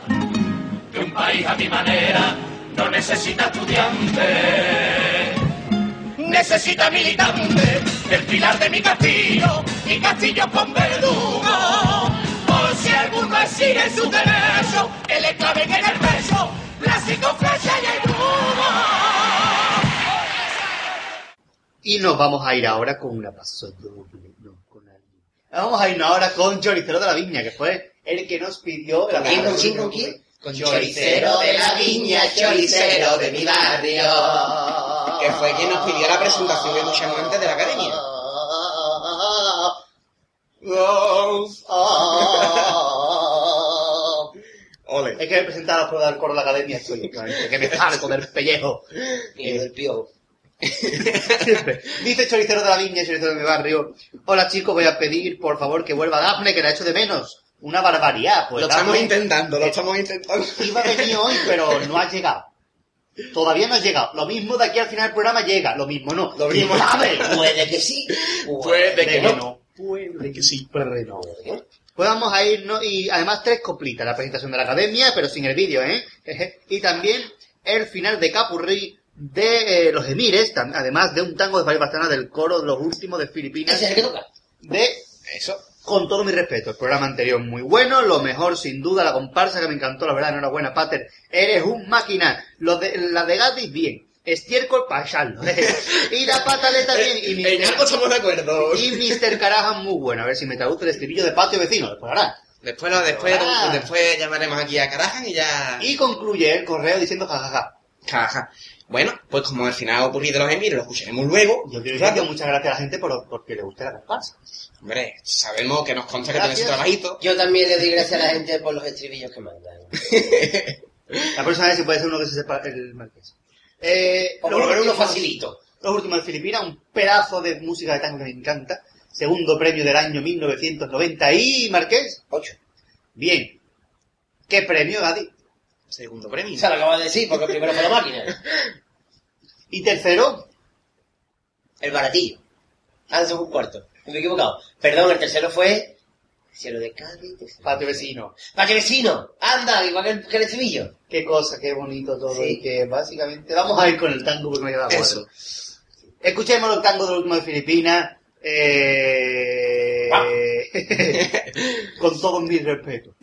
que un país a mi manera no necesita estudiantes, necesita militantes, el pilar de mi castillo, mi castillo con verdugo. Por si alguno exige su derecho, que le claven en el pecho, plástico, flecha y el Y nos vamos a ir ahora con una paso doble. No, con alguien. Vamos a irnos ahora con Choricero de la Viña, que fue el que nos pidió... ¿Con quién, con quién, con quién? Con Choricero de la viña, choricero de mi barrio. Que fue quien nos pidió la presentación de muchas antes de la academia. Ole. Es que me presentaba a prueba del coro de la academia, estoy, que me sale con el pellejo. Y del piojo. Siempre. Dice Choricero de la Viña, Choricero de mi barrio. Hola chicos, voy a pedir por favor que vuelva Dafne, que la echo de menos. Una barbaridad, pues. Lo estamos intentando, lo estamos intentando. Iba a venir hoy, pero no ha llegado. Todavía no ha llegado. Lo mismo de aquí al final del programa llega. Lo mismo no. Lo mismo. ¿Quién sabe? Puede que sí. Puede que que no. no. Puede que sí, pero no. Pues vamos a irnos y además tres coplitas. La presentación de la academia, pero sin el vídeo, ¿eh? Y también el final de Capurri de eh, los Emires, además de un tango de Farid Bastana del coro de los últimos de Filipinas. Ese es el que toca. De Eso. con todo mi respeto, el programa anterior muy bueno, lo mejor sin duda, la comparsa que me encantó, la verdad, enhorabuena, Pater, eres un máquina, lo de, la de Gatis bien, estiércol para echarlo, y la pataleta bien, y En algo Mr. estamos de acuerdo. y Mr. Carajan muy bueno, a ver si me traduce el estribillo de patio vecino, después hará. Después, no, después, después llamaremos aquí a Carajan y ya... Y concluye el correo diciendo jajaja. Jaja. Bueno, pues como al final ha ocurrido los Emires, lo escucharemos luego. Yo quiero decir que muchas gracias a la gente por, porque le guste la comparsa. Hombre, sabemos que nos consta que tiene su trabajito. Yo también le doy gracias a la gente por los estribillos que mandan. La próxima vez si puede ser uno que se sepa el marqués. Eh, O por lo menos uno facilito. Los últimos de Filipinas, un pedazo de música de tango que me encanta. Segundo premio del año 1990 y Marqués. Ocho. Bien. ¿Qué premio, Gadi? Segundo premio. Se lo acabo de decir porque primero fue la máquina. Y tercero, El baratillo. Ah, eso fue un cuarto. Me he equivocado. Perdón, el tercero fue... Cielo de Cádiz. Patio Vecino. ¡Para que vecino! ¡Anda! Igual que el, que el estribillo. Qué cosa, qué bonito todo. Sí. Y que básicamente vamos a ir con el tango porque me queda de Eso. Escuchemos el tango del último de Filipinas. Eh... con todo mi respeto.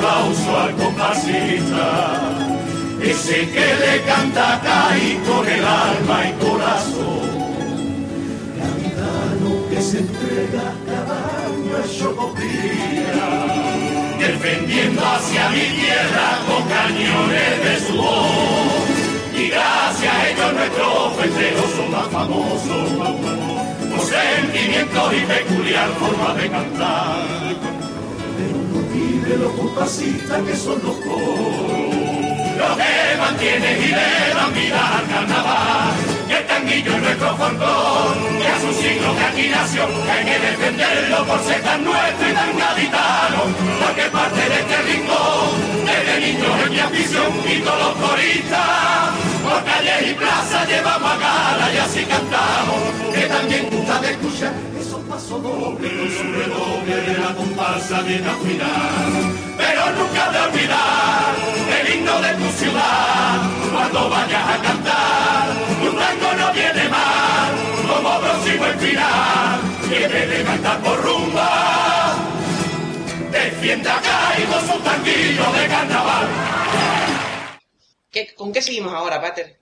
Aplauso al compasista, ese que le canta acá y con el alma y corazón. Gaditano que se entrega cada año a Chocopía, defendiendo hacia mi tierra con cañones de su voz. Y gracias a ellos nuestros festejos son más famosos por sentimientos y peculiar forma de cantar. Olvide los compasistas que son los coros, los que mantienen y le dan vida al carnaval. Que el tanguero tornillo en nuestro frontón. Que hace un siglo que aquí nació, que hay que defenderlo por ser tan nuestro y tan gaditano. Porque parte de este rincón, desde niños es mi afición y todos los coristas. Por calles y plazas llevamos a gala y así cantamos. Que también gusta de escuchar esos pasos dobles con su redoble de la comparsa bien afinada. Nunca de olvidar el himno de tu ciudad cuando vayas a cantar. Un tango no viene mal, como próximo el final. Vez de cantar por rumba, defienda acá y con su tanguillo de carnaval. ¿Qué- ¿Con qué seguimos ahora, Pater?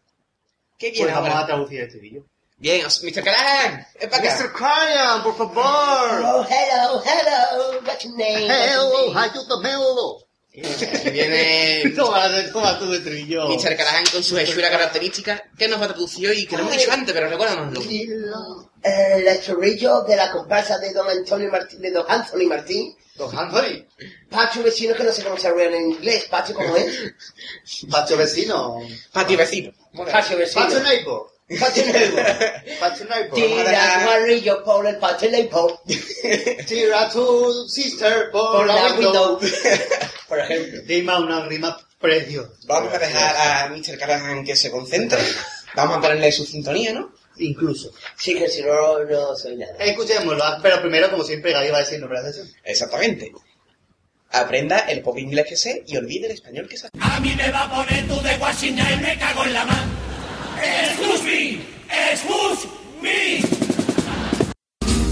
¿Qué viene Pues vamos ahora? a traducir este vídeo. Bien, os- Mr. Callahan, ven para acá. Mr. Cryan, por favor. Oh, hello, hello, what's your name? Hello, ayúdame. Aquí viene Toma, toma tu estribillo. Mr. Callahan con su hechura característica. ¿Qué nos va a traducir hoy? Que lo hemos dicho antes, pero recuérdanoslo. El estribillo de la comparsa de don Antonio Martín, de don Anthony Martín. Don Anthony. Patio vecino, que no sé cómo se llama en inglés. Patio, ¿cómo es? Patio vecino. Patio vecino. Patio vecino. Patio neighbor. Tira tu anillo por el patio neighbor. Tira tu sister por, Por la, la window. window. Por ejemplo. Rima una rima preciosa. Vamos a dejar a Mr. Callahan que se concentre. Vamos a ponerle su sintonía, ¿no? Incluso. Sí, que si no, no soy nada. Escuchémoslo, pero primero, como siempre, Gaby va a decir nombre de. Exactamente. Aprenda el pop inglés que sé y olvide el español que sabe. A mí me va a poner tú de Washington y me cago en la mano. Excuse me, excuse me.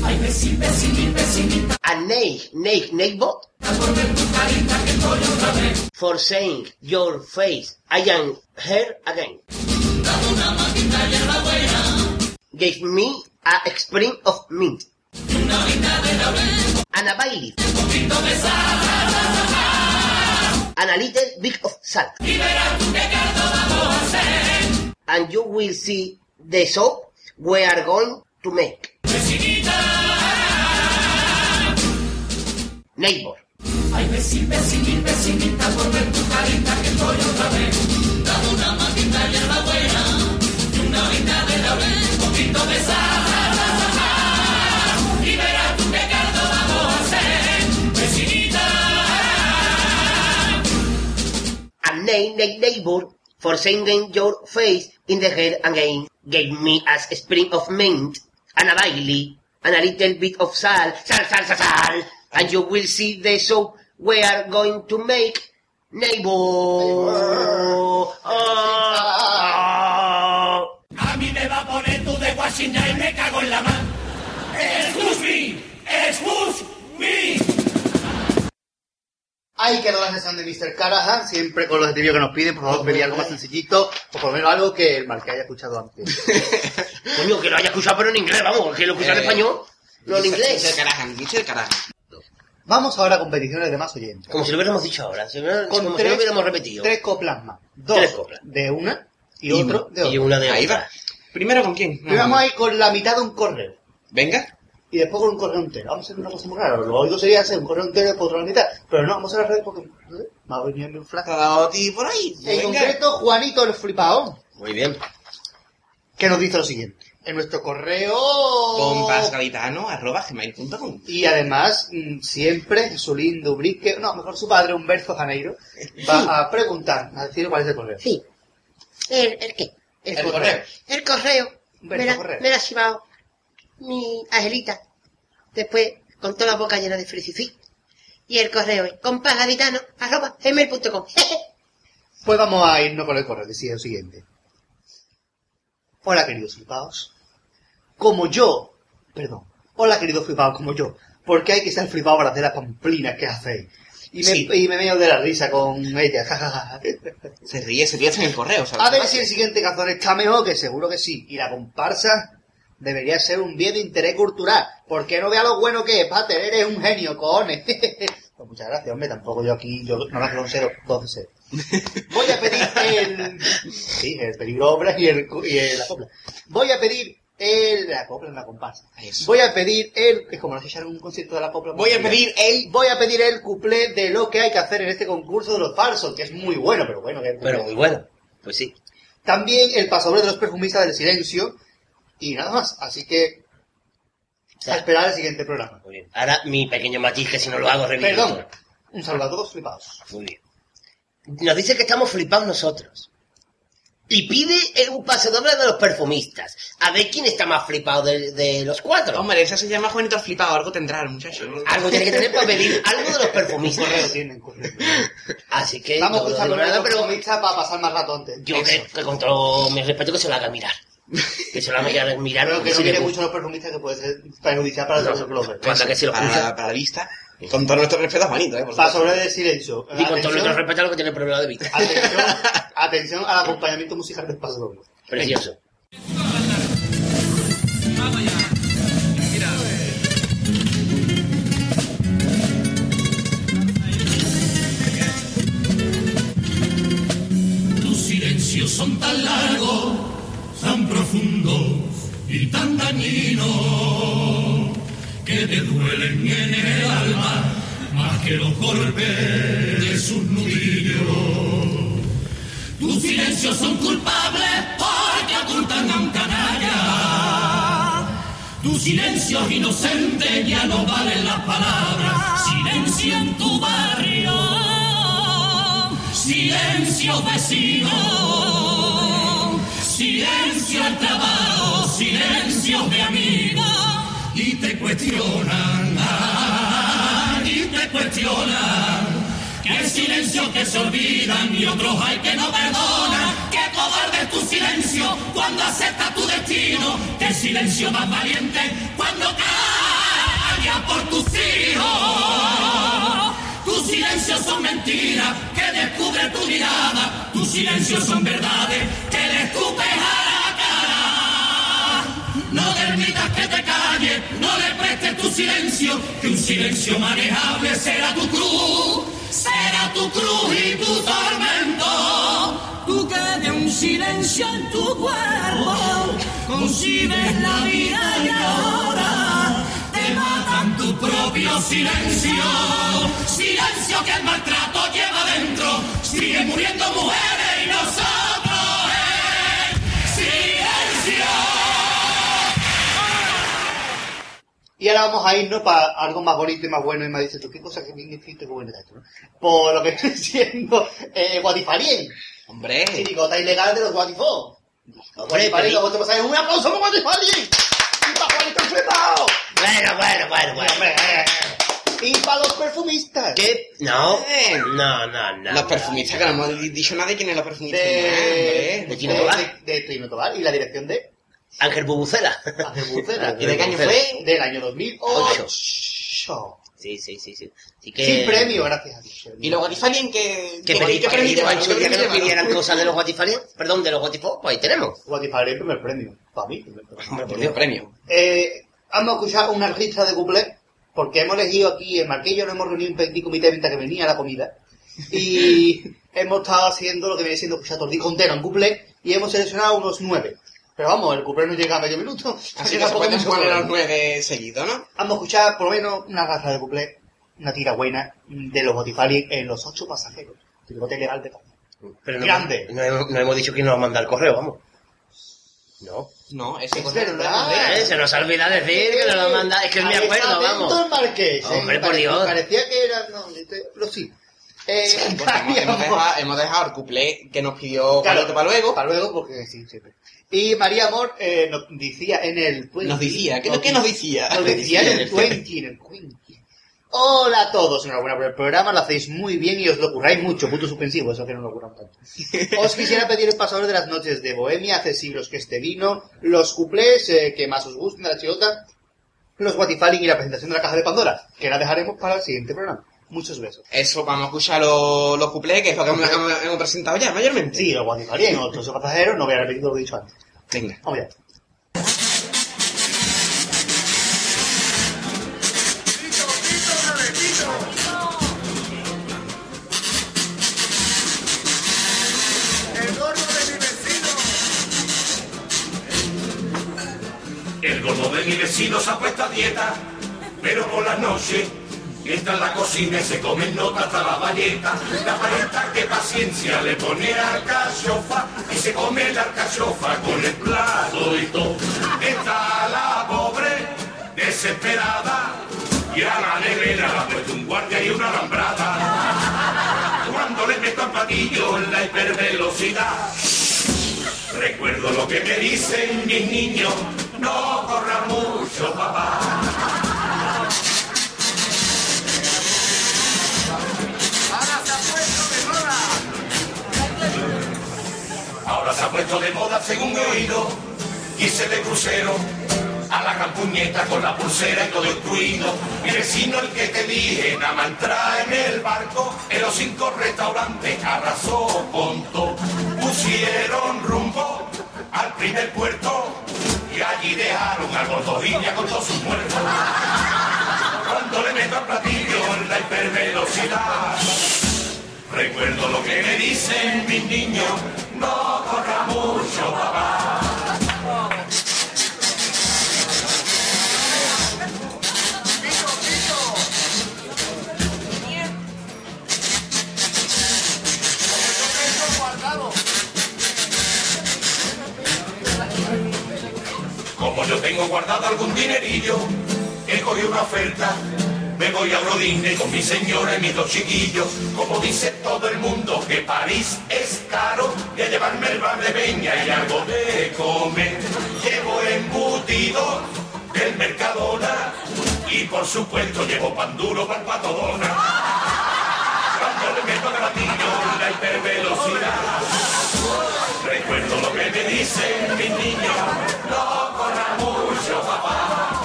Ay, vecin, vecin, vecinita. A neigh, neigh, neighbor. For saying your face, I am here again. Gave me a spring of mint. And a bay leaf. And a little bit of salt. And you will see the soap we are going to make. Neighbor. Ay, vecin, vecin, vecinita, por ver tu carita que estoy otra vez. Dame una matita de hierbabuena y una vaina de laurel, un poquito de sal. Y vecinita. neigh, neigh, neighbor, for singing your face in the head again, gave me a spring of mint, and a bailey, and a little bit of salt, sal, sal, sal, sal, and you will see the soap we are going to make, neighbor. Me va a poner y me cago en la mano. Ahí quedó la sesión de Mr. Callahan, siempre con los estribillos que nos piden, por favor, pedí algo más sencillito, o por lo menos algo que el marque haya escuchado antes. Coño, que lo haya escuchado pero en inglés, vamos, que lo escucha en Eh, español, no en Mr. inglés. Callahan, Mr. Callahan. Vamos ahora con peticiones de más oyentes. Como si lo hubiéramos dicho ahora, si no- Con como si lo hubiéramos repetido. Tres coplas más. Dos Tres coplas. de una y, Y otro una. de otra. Y una de Ahí otra. va. ¿Primero con quién? Y vamos a ir con la mitad de un correo. Venga. Y después con un correo entero. Vamos a hacer una cosa muy rara. Lo lógico sería hacer un correo entero y después otra la mitad. Pero no, vamos a hacer al revés porque ¿eh? me ha venido en un flash. ¿Te ha dado a ti por ahí? En Venga. concreto, Juanito el flipao, Muy bien. que nos dice lo siguiente. En nuestro correo... compasgaditano.gmail.com Y además, mm, siempre en su lindo ubrique, no, mejor su padre, Humberto Janeiro, va a preguntar, a decir cuál es el correo. Sí. ¿El, el qué? El correo. El correo. Humberto Me la, Correo. me la ha llevado mi Angelita. Después, con toda la boca llena de felicidad. Y el correo es compagaditano arroba gmail.com. Pues vamos a irnos con el correo, decía lo siguiente. Hola, queridos flipados. Como yo, perdón, hola, queridos flipados, como yo, porque hay que ser flipado para hacer las pamplinas que hacéis. Y me, Sí. y me meo de la risa con ella, jajaja. Se ríe, se ríe en el correo, ¿sabes? A ver si el siguiente cazón está mejor, que seguro que sí. Y la comparsa debería ser un bien de interés cultural. Porque no vea lo bueno que es, Pater, eres un genio, cojones. pues muchas gracias, hombre, tampoco yo aquí, yo no un cero, 12 cero. Voy a pedir el... Sí, el peligro obras y el, y el- la copla. Voy a pedir el... La copla la comparsa. Eso. Voy a pedir el... Es como no echar un concierto de la copla. Voy a pedir el... Voy a pedir el cuplé de lo que hay que hacer en este concurso de los falsos, que es muy bueno, pero bueno. Que Pero muy bueno. Pues sí. También el pasador de los perfumistas del silencio, Y nada más. Así que a esperar el siguiente programa. Muy bien. Ahora mi pequeño matiz, que si no lo hago reviento. Perdón. Un saludo a todos flipados. Muy bien. Nos dice que estamos flipados nosotros. Y pide un pase doble de los perfumistas. A ver quién está más flipado de, de los cuatro. Hombre, esa se llama Juanito Flipado, algo tendrá el muchacho. Algo tiene que tener para pedir algo de los perfumistas. Correo tienen, correo. Así que Vamos a escuchar pero performista para pasar más rato antes. yo que, que con todo mi respeto que se lo haga mirar. Que se lo haga mirar. Creo que no gusta. mucho a los perfumistas que puede ser perjudicial para los que si lo escucha. para, para la vista. Con todo nuestro respeto a Juanito, ¿eh? Para sobre el silencio. Y con todo nuestro respeto a lo que tiene problema de vista. atención, atención al acompañamiento musical del Paso Doble. Precioso. Tus silencios son tan largos, y tan dañinos que te duelen en el alma más que los golpes de sus nudillos. Tus silencios son culpables porque ocultan a un canalla. Tu silencio es inocente, ya no valen las palabras. Silencio en tu barrio. Silencio vecino, silencio al trabajo, silencio de amigo y te cuestionan, ah, y te cuestionan. Que silencio que se olvidan y otros hay que no perdonan. Que cobarde tu silencio cuando acepta tu destino. Que silencio más valiente cuando calla por tus hijos. Tus silencios son mentiras que descubre tu mirada. Tus silencios son verdades escupes la cara. No permitas que te calle, no le prestes tu silencio, que un silencio manejable será tu cruz, será tu cruz y tu tormento. Tú que de un silencio en tu cuerpo concibes la vida y ahora te matan tu propio silencio. Silencio que el maltrato lleva dentro. Sigue muriendo mujeres y nosotros Y ahora vamos a irnos para algo más bonito y más bueno. Y me dice tú, qué cosa que bien escrito qué bueno está esto, ¿no? Por lo que estoy diciendo, eh, Guatifarien. Hombre. Chirigota ilegal de los Guatifó. Guatifarien, pero- ¿cómo te pasa? Un aplauso para Guatifarien. Y para Juanito Flipao. Bueno, bueno, bueno, bueno. Hombre, eh, Y para los perfumistas. ¿Qué? No. Eh. No, no, no. Los perfumistas, que no hemos dicho nada de quién es los perfumistas. De, De Tobar. de, de Tino Tobar. Y la dirección de Ángel Bubucela. Ángel Bucera. ¿Y de qué año fue? Del año 2008. Sí, sí, sí, sí. Así que... Sin premio, gracias a Dios. Y los Guatifalien que... ¿Qué que pedí? ¿Qué su que nos pidieran cosas de los Guatifalien? Perdón, de los Guatifó, pues ahí tenemos. Guatifarien, primer premio. Para mí, primer premio. Hombre, por Por Dios. premio. Eh, vamos a escuchar una lista de cuplés, porque hemos elegido aquí, en Marquillo nos hemos reunido un petit comité mientras que venía la comida, y hemos estado haciendo lo que viene siendo escuchar todo el día entero en cuplé, y hemos seleccionado unos nueve. Pero vamos, el cuplé no llega a medio minuto, Así que se tampoco pueden poner los nueve seguidos, ¿no? Vamos a escuchar por lo menos una raza de cuplé, una tira buena, de los Botifali en los ocho pasajeros. Tricote legal de España. Pero no, Grande. No, hemos- no hemos dicho que nos va a mandar el correo, vamos. No. No, ese Es correo no verdad. Eh, se nos ha olvidado decir que nos lo manda. Es que me Ahí acuerdo, vamos. el Marqués, eh, Hombre, por parecía- Dios. Parecía que era... No, este- pero sí. Eh, hemos, hemos dejado, hemos dejado el cuplé que nos pidió Juanito para luego. Para luego, porque sí, siempre. Y María Amor eh, nos decía en el... 20, Nos decía, ¿qué, ¿qué nos decía? Nos decía en el 20, en el 20. Hola a todos, enhorabuena por el programa, lo hacéis muy bien y os lo curráis mucho, punto suspensivo, eso que no lo curran tanto. Os quisiera pedir el pasador de las noches de Bohemia, hace siglos que este vino, los cuplés eh, que más os gusten de la chilota, los Guatifalin y la presentación de la caja de Pandora, que la dejaremos para el siguiente programa. Muchos besos. Eso, vamos a escuchar los, los cuplés, que es lo que hemos, hemos- hemos presentado ya, mayormente. Sí, los Guatifalin, otros pasajeros, no voy a repetir lo que he dicho antes. Venga. Vamos allá. El gordo de mi vecino se ha puesto a dieta, pero por las noches entra en la cocina y se come nota hasta la valleta. La paleta que paciencia le pone alcachofa y se come la alcachofa con el plato y todo. Está la pobre desesperada y a la nevera le ha puesto un guardia y una alambrada. Cuando le meto al platillo en la hipervelocidad, recuerdo lo que me dicen mis niños, no corra mucho papá. Ahora se puesto de moda según he oído, irse de crucero a la gran puñeta con la pulsera y todo incluido. Mi vecino el que te dije, nada más en el barco, en los cinco restaurantes arrasó con. Pusieron rumbo al primer puerto y allí dejaron al gordojilla con todos sus muertos. Cuando le meto al platillo en la hipervelocidad, recuerdo lo que me dicen mis niños, no corra mucho papá. Como yo tengo guardado algún dinerillo, he cogido una oferta. Me voy a Eurodisney con mi señora y mis dos chiquillos. Como dice todo el mundo que París es caro, voy a llevarme el bar de Peña y algo de comer. Llevo embutido del Mercadona y por supuesto llevo pan duro para patodona. Cuando le meto gatillo la hipervelocidad, recuerdo lo que me dicen mis niños, no corra mucho papá.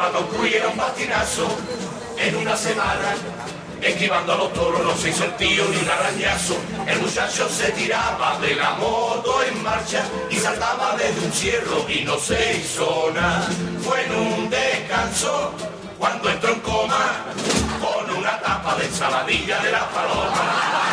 Cruz era un patinazo en una semana. Esquivando a los toros no se hizo el tío ni un arañazo. El muchacho se tiraba de la moto en marcha y saltaba desde un cierro y no se hizo nada. Fue en un descanso cuando entró en coma con una tapa de ensaladilla de la paloma.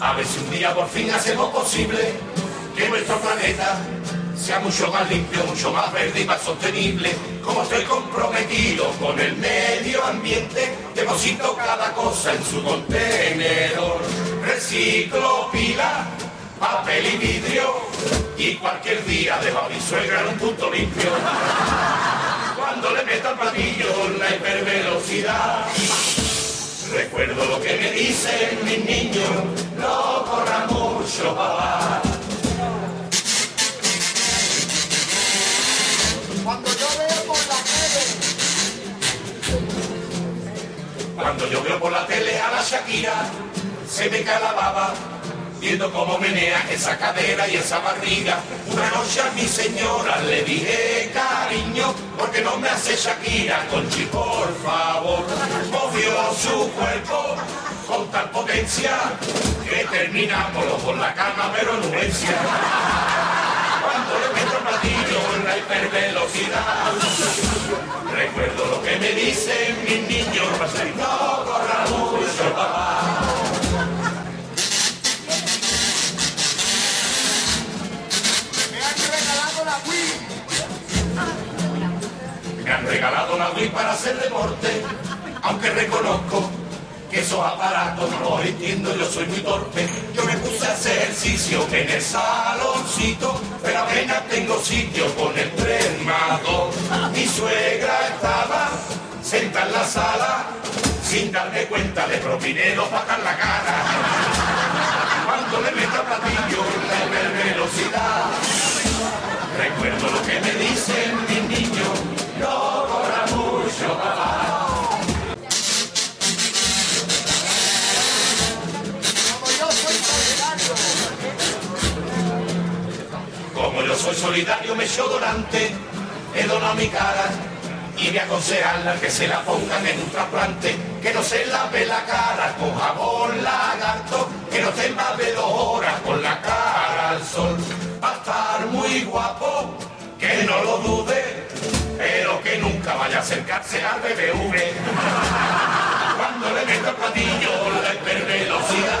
A ver si un día por fin hacemos posible que nuestro planeta sea mucho más limpio, mucho más verde y más sostenible. Como estoy comprometido con el medio ambiente, deposito cada cosa en su contenedor. Reciclo pila, papel y vidrio y cualquier día dejo a mi suegra en un punto limpio. Cuando le meto al platillo la hipervelocidad, recuerdo lo que me dicen mis niños, no corra mucho papá. Cuando yo veo por la tele Cuando yo veo por la tele a la Shakira, se me cae la baba, viendo cómo menea esa cadera y esa barriga. Una noche a mi señora le dije, cariño, porque no me hace Shakira, Conchi, por favor. Movió su cuerpo con tal potencia que terminamos por la cama, pero en urgencia. Cuando le meto el platillo en la hipervelocidad, recuerdo lo que me dicen mis niños, no corra mucho papá. Me han regalado la Wii para hacer deporte, aunque reconozco que esos aparatos no los entiendo, yo soy muy torpe. Yo me puse a hacer ejercicio en el saloncito, pero apenas tengo sitio con el dos. Mi suegra estaba sentada en la sala, sin darme cuenta dos patas en la cara. Cuando le meta platillo la hipervelocidad, Como yo soy solidario. Me echo donante, he donado mi cara y me aconsejan que se la pongan en un trasplante, que no se lave la cara con jabón lagarto, que no esté más dos horas con la cara al sol, va a estar muy guapo, que no lo dude, pero que nunca vaya a acercarse al BBV. Cuando le meto el platillo la hipervelocidad,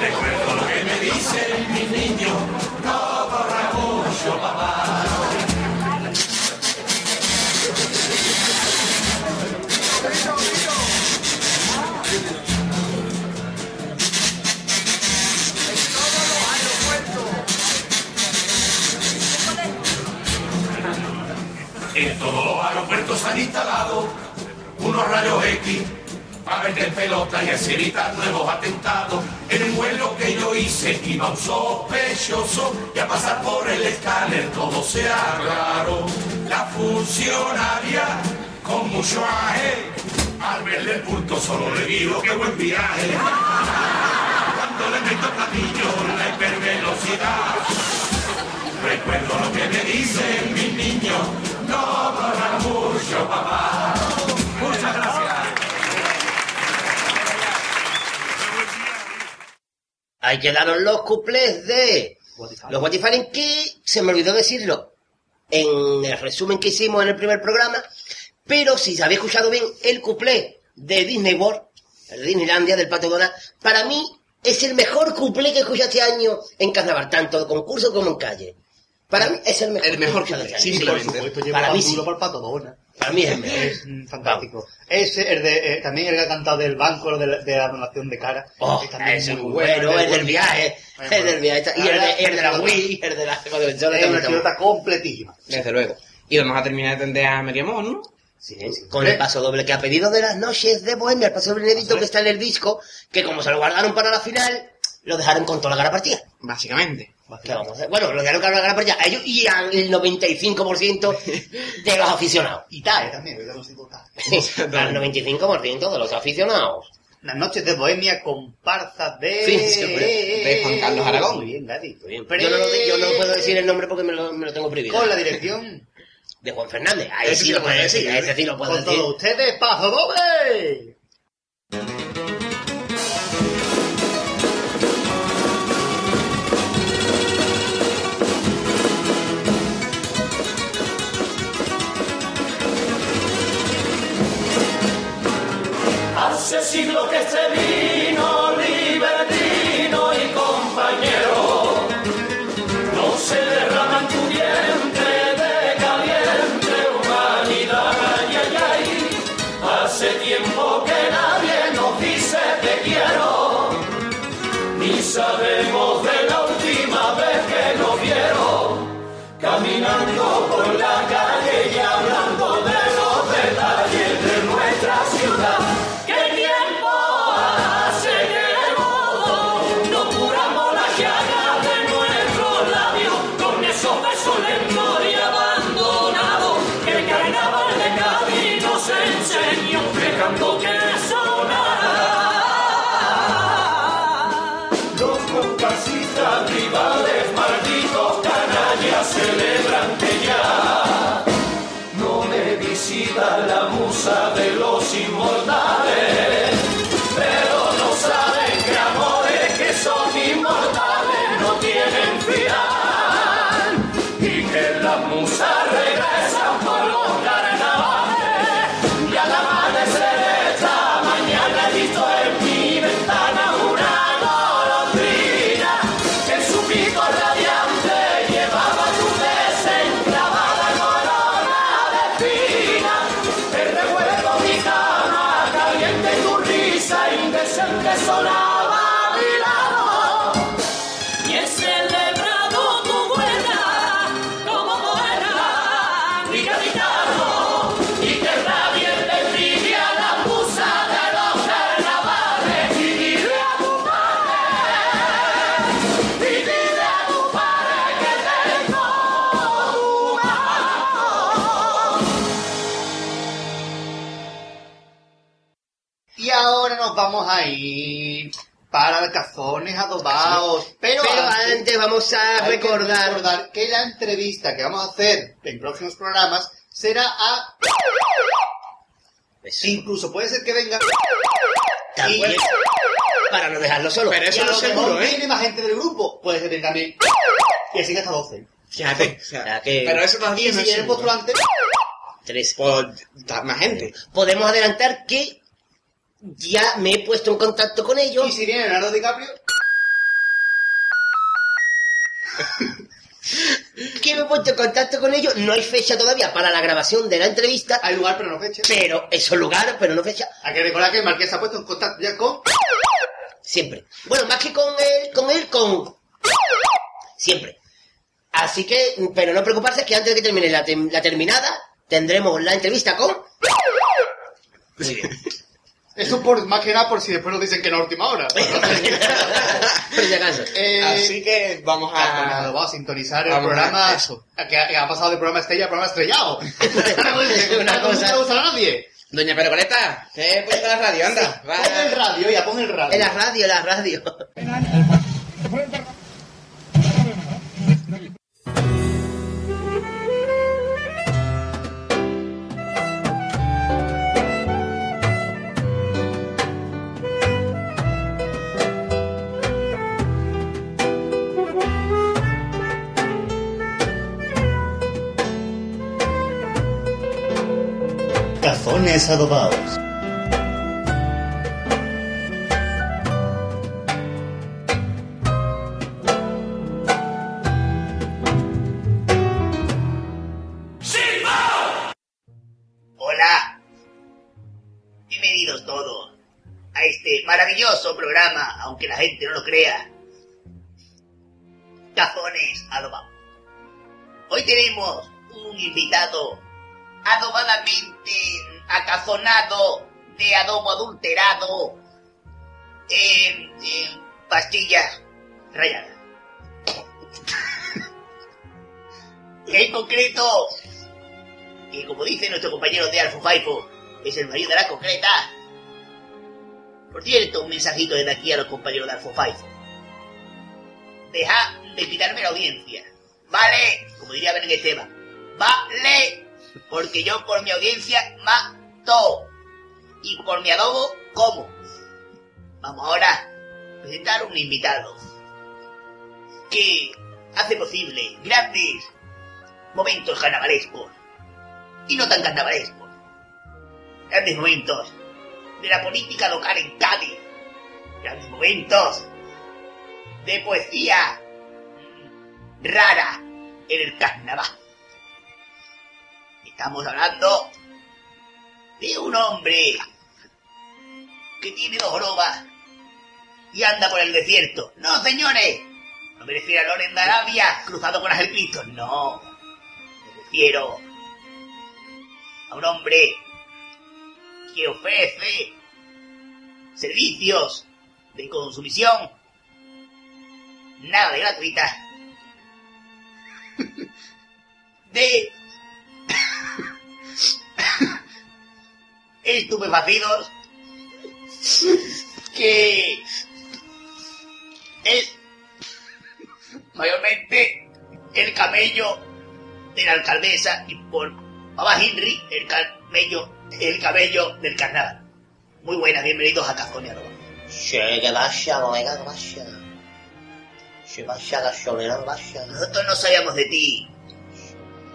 recuerdo lo que me dicen mis niños, no corra mucho papá. En todos los aeropuertos han instalado unos rayos X para vender pelota y así evitar nuevos atentados. En el vuelo que yo hice iba un sospechoso y a pasar por el escáner todo se aclaró. La funcionaria con mucho aje, al verle el punto solo le digo que buen viaje. Cuando le meto platillo Ahí quedaron los cuplés de los What If que se me olvidó decirlo en el resumen que hicimos en el primer programa, pero si se había escuchado bien el cuplé de Disney World, el de Disneylandia, del Pato Donald, para mí es el mejor cuplé que escuché este año en carnaval, tanto de concurso como en calle. Para mí es el mejor. El mejor este año. simplemente. Por supuesto, lleva Para mí sí. por el pato Donald. Para mí es. Es fantástico. Ese, el de, eh, también el que ha cantado del banco, de la, de la donación de cara. Oh, es también es muy bueno, el el del viaje, Muy el del bueno. viaje, y el de, el de la Wii, el de la Es una chilota completísima. Desde luego. Y vamos a terminar de atender a Meriamón, ¿no? Sí, Con el paso doble que ha pedido de las noches de Bohemia, el paso doble que está en el disco, que como se lo guardaron para la final, lo dejaron con toda la cara partida. Básicamente. ¿Qué vamos a? Bueno, lo con la cara partida a ellos y al 95% de los aficionados. Y también. No sé cómo TAE. al 95% de los aficionados. Las noches de Bohemia, comparsa de... Sí, sí. De Juan Carlos Aragón. Muy bien, Gadi. Muy bien. Yo no, lo, yo no puedo decir el nombre porque me lo, me lo tengo prohibido. Con la dirección... De Juan Fernández. Ahí Ese sí lo puedo decir, ese sí lo puedo Con decir. todos ustedes, paso doble. Hace siglo que este vino nos vamos a ir para alcazones adobados. Pero, Pero antes vamos a que recordar que la entrevista que vamos a hacer en próximos programas será a... Incluso puede ser que venga... También. Para no dejarlo solo. Pero eso no es seguro, ¿eh? Viene más gente del grupo. Puede ser que venga también... Y así que hasta 12. Fíjate. o sea, sea, que- Pero eso todavía Y no si es viene el seguro. postulante... Tres. Pues, más gente. Podemos adelantar que ya me he puesto en contacto con ellos. Y si viene Leonardo DiCaprio... que me he puesto en contacto con ellos. No hay fecha todavía para la grabación de la entrevista, Hay lugar pero no fecha. pero eso es lugar, pero no fecha. Hay que recordar que el Marqués se ha puesto en contacto ya con... Siempre. Bueno, más que con él, con él, con... Siempre. Así que, pero no preocuparse que antes de que termine la, la terminada, tendremos la entrevista con... Muy bien. Eso por, más que nada por si después nos dicen que no a última hora. Eh, Así que vamos Ah, a... vamos a sintonizar el a- programa eso. que, que ha pasado de programa estrella a programa estrellado. Una cosa- No le gusta a nadie. Doña Pergoleta, te he puesto la radio, anda. Va. Pon el radio, ya, pon el radio. En la radio, en la radio. Cazones adobados. Hola. Bienvenidos todos a este maravilloso programa, aunque la gente no lo crea. Cazones adobados. Hoy tenemos un invitado adobadamente acazonado de adobo adulterado en, en pastillas rayadas. en concreto, que como dice nuestro compañero de Alfo Faifo, es el marido de la concreta. Por cierto, un mensajito desde aquí a los compañeros de Alfo Faifo. Deja de quitarme la audiencia. Vale, como diría Esteban. Vale, porque yo por mi audiencia mato. Y por mi adobo como. Vamos ahora a presentar un invitado que hace posible grandes momentos carnavalescos y no tan carnavalescos. Grandes momentos de la política local en Cádiz. Grandes momentos de poesía rara en el carnaval. Estamos hablando de un hombre que tiene dos jorobas y anda por el desierto. No, señores, no me refiero a Loren de Arabia cruzado con Ángel Cristo. No, me refiero a un hombre que ofrece servicios de consumición nada de gratuita de estupefacidos que es mayormente el camello de la alcaldesa y por Baba Henry el camello el cabello del carnaval. Muy buenas, bienvenidos a Cazonia Nova. Sí, que vaya, colega, que vaya. Se vaya, gasolina, vaya. Nosotros no sabíamos de ti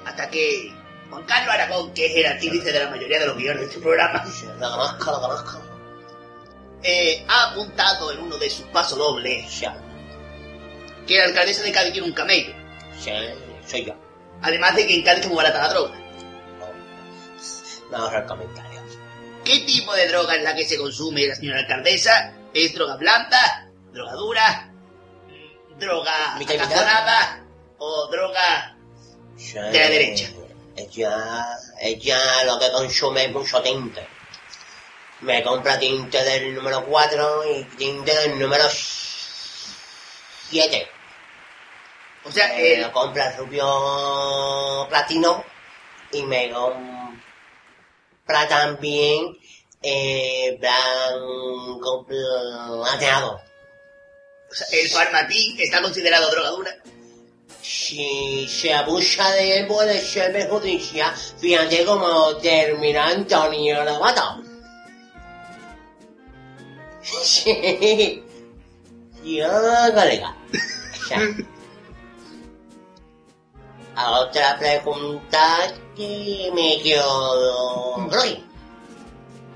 hasta que Juan Carlos Aragón, que es el artífice de la mayoría de los guiones de este programa, conozco, conozco. eh, ha apuntado en uno de sus pasos dobles que la alcaldesa de Cádiz tiene un camello. sí, soy yo. Además de que en Cádiz es muy barata la droga. No, no ahorrar comentarios. ¿Qué tipo de droga es la que se consume la señora alcaldesa? ¿Es droga blanda? ¿Droga dura? ¿Droga acazonada? ¿O droga de la derecha? Ella, ella lo que consume es mucho tinte. Me compra tinte del número 4 y tinte del número 7. O sea, Eh, el, compra rubio platino y me compra también eh, blanco plateado. o sea, el farmatín está considerado droga dura. Si se abusa de él puede ser perjudicial. Fíjate cómo termina Antonio Lobato. Sí. Yo, colega. Ya. A otra pregunta que me quedo... Roy.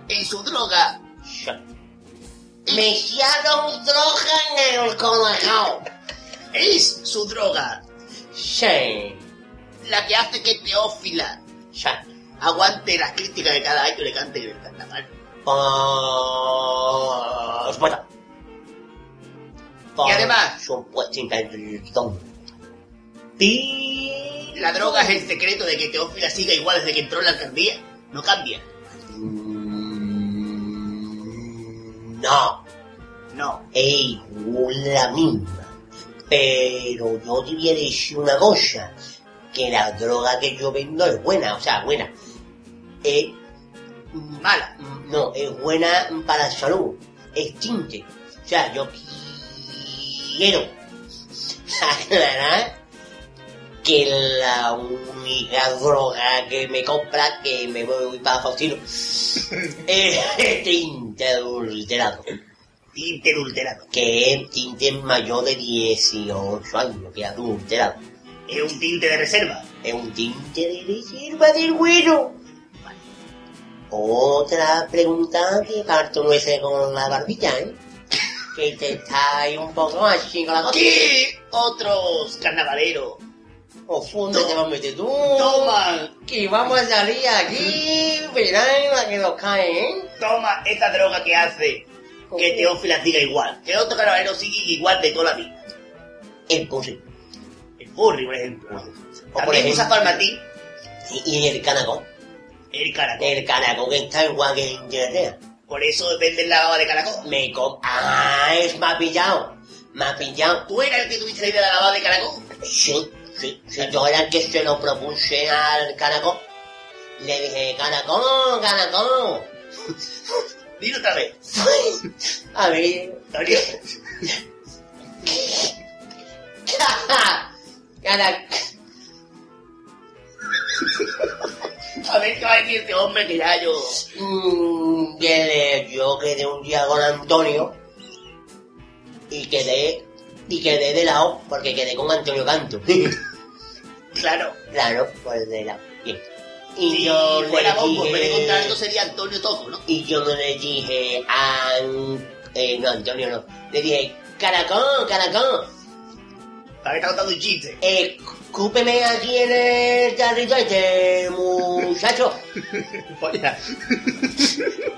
En su droga. Me echaron droga en el colegio. Es su droga. Sí. La que hace que Teófila Ya. aguante las críticas que cada año le cante en el carnaval. Pues bueno. Y además- Supuesto intentón. La droga es el secreto de que Teófila siga igual desde que entró en la alcaldía. No cambia. No. No. Es la misma. Pero yo te voy a decir una cosa. Que la droga que yo vendo es buena. O sea, buena. Es Mala. No, es buena para la salud. Es tinte. O sea, yo quiero aclarar que la única droga que me compra, que me voy para Faustino, es tinte adulterado. Tinte adulterado. Que es tinte mayor de 18 años, que es adulterado. Es un tinte de reserva. Es un tinte de reserva del güero. Otra pregunta que parto nuece con la barbilla, ¿eh? Que te está ahí un poco así con la cosa. ¿Qué otros carnavaleros O te vas a meter tú. toman, Que vamos a salir aquí, verán la que nos cae, ¿eh? toma esta droga que hace que Teófila siga igual? ¿Qué otro carnavalero sigue igual de toda la vida? El puse. El Burri, por ejemplo. O por ejemplo, Farmatín, y, y el canacón. el caracol. El canacón que está igual que en Inglaterra. Por eso venden la baba de caracol. Me com... Ah, es ha pillado. Ha pillado. ¿Tú eras el que tuviste la idea de la baba de caracol? Sí, sí, sí. Yo era el que se lo propuse al canacón. Le dije, canacón, canacón. Dilo otra vez. A ver, Antonio. Cana- A ver qué va a decir este hombre que ya yo... Mm, que yo quedé un día con Antonio y quedé y quedé de lado porque quedé con Antonio Canto. Claro. claro, pues de lado. Bien. Y yo le fuera Bombo, dije- contrario sería Antonio Toco, ¿no? Y yo no le dije a... Eh, no, Antonio no. Le dije, caracón, caracón, que está contando un chiste. escúpeme aquí en el carrito este muchacho.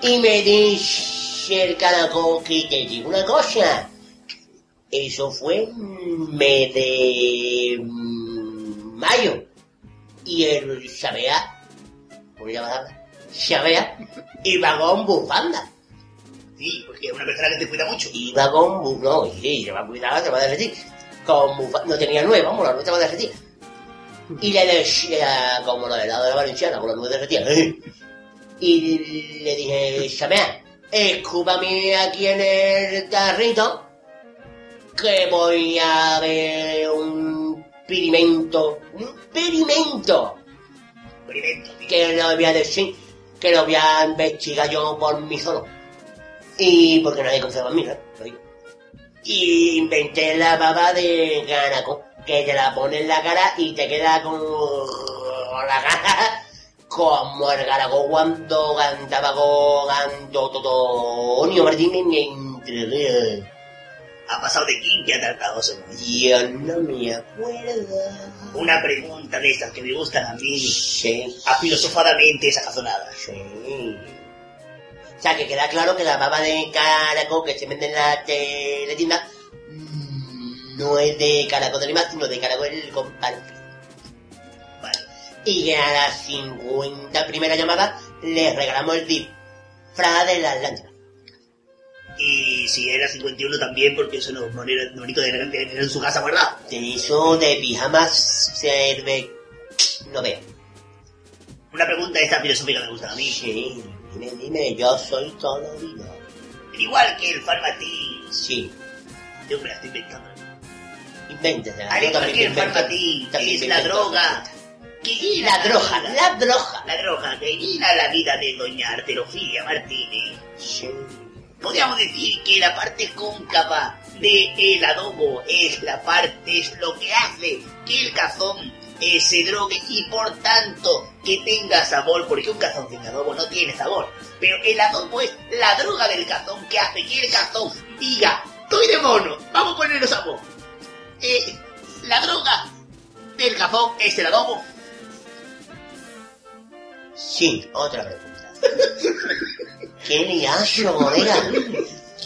Y me dice el caracol que te digo una cosa. Eso fue mes de mayo. Y el Xabea, ¿cómo se llama? la- Xabea, iba con bufanda. Sí, porque es una persona que te cuida mucho. Iba con bufanda. No, sí, se va a cuidar, se va a derretir. Con bufanda. No tenía nueve, vamos, la nueve se va a derretir. Y le decía, como lo del lado de la valenciana, con la nueve derretida. Y le dije, Xabea, escúpame aquí en el carrito que voy a ver un pirimento, un tío. Que lo voy a decir, que lo voy a investigar yo por mí solo. Y porque nadie confiaba en mí, ¿no? Y inventé la baba de Ganacón, que te la pones en la cara y te queda con la cara como el Garagó cuando cantaba con Antonio Martín en Entre. Ha pasado de Kinky a Tartagoso. Yo no me acuerdo. Una pregunta de esas que me gustan a mí, Sí, afilosofadamente sacazonadas. sí. O sea, que queda claro que la baba de caracol que se vende en la teletienda mm, no es de caracol de animal, sino de caracol compadre. Vale. Y que a las 50 primeras llamadas les regalamos el disfraz de la Atlántica. Y si era 51 también, porque eso no es bonito bonito de tener en su casa guardado. Eso de pijamas se ve... No veo. Una pregunta esta filosófica me gusta a mí. Sí, dime, dime, yo soy todo dinero. Igual que el farmatín. Sí. Yo me la estoy inventando. Me invento- farmatín, que también es me la droga. Que llena La droga, la droga. La droga que llena la vida de doña Arterofilia Martínez. Sí. Podríamos decir que la parte cóncava de el adobo es la parte, es lo que hace que el cazón eh, se drogue y por tanto que tenga sabor, porque un cazón sin adobo no tiene sabor. Pero el adobo es la droga del cazón que hace que el cazón diga, estoy de mono, vamos a ponerle sabor. Eh, la droga del cazón es el adobo. Sí, otra pregunta. ¿Qué liazo, colega?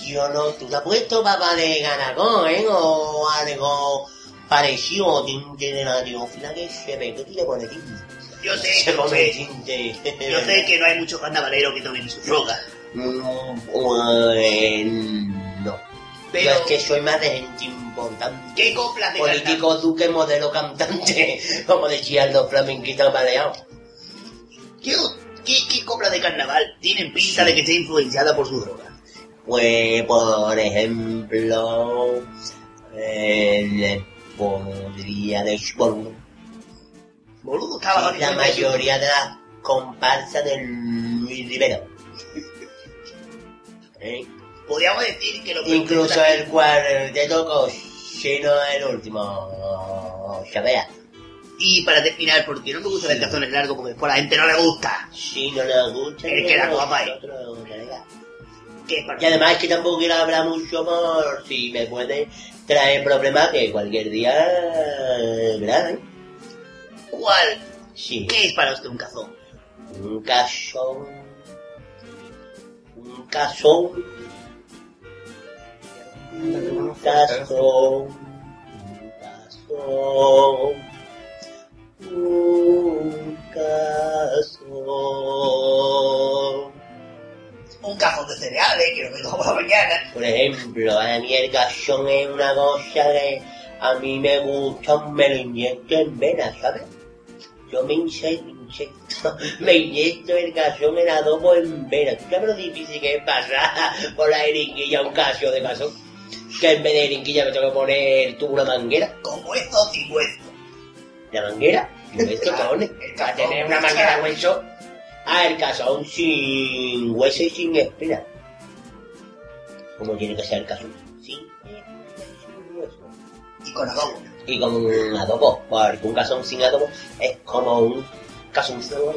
Yo no, tú te has puesto papá de ganagón, ¿eh? O algo parecido, tinte de la teófila que se ve, tú le pones tinte. Yo sé, Se yo pone sé, tinte. yo sé que no hay muchos carnavaleros que tomen su droga. Mm, Bueno, no. Pero- Yo es que soy más de gente importante. ¿Qué coplas de Político, duque, modelo, cantante, como decían los flamenquitos baleados. ¿Qué, qué, qué copla de carnaval tienen pinta de que esté influenciada por su droga? Pues, por ejemplo, eh, le podría decir, bueno, Boludo, estaba bajo la mayoría de las comparsas de Luis Rivera. ¿Eh? Podríamos decir que lo que Incluso el cuarteto cocino el último, ya vea. Y para terminar, porque no me gusta ver calzones largos, porque por la gente no le gusta. Si no le gusta, El que la no, copa, ¿eh? nosotros, colega. ¿Qué es Y además es que tampoco quiero hablar mucho por si me puede traer problemas que cualquier día graben. ¿Cuál? Sí. ¿Qué es para usted un cazón? Un cazón. Un cazón. Un cazón. Un cazón. Un cazón. Un cazón de cereales, que lo tengo por la mañana. Por ejemplo, a mí el cazón es una cosa que a mí me gusta, me lo inyecto en vena, ¿sabes? Yo me inyecto, inyecto- me inyecto el cazón en adobo en vena. ¿Tú sabes lo difícil que es pasar por la jeringuilla un caso de cazón? Que en vez de jeringuilla me tengo que poner tú una manguera. Con hueso o sin hueso. ¿La manguera? ¿Y esto, cojones? Para tener una manguera hueso. Ah, el cazón sin hueso y sin espina. ¿Cómo tiene que ser el cazón? Sin hueso. Y con adobo. Y con un adobo, porque un cazón sin adobo es como un cazón sin adobo.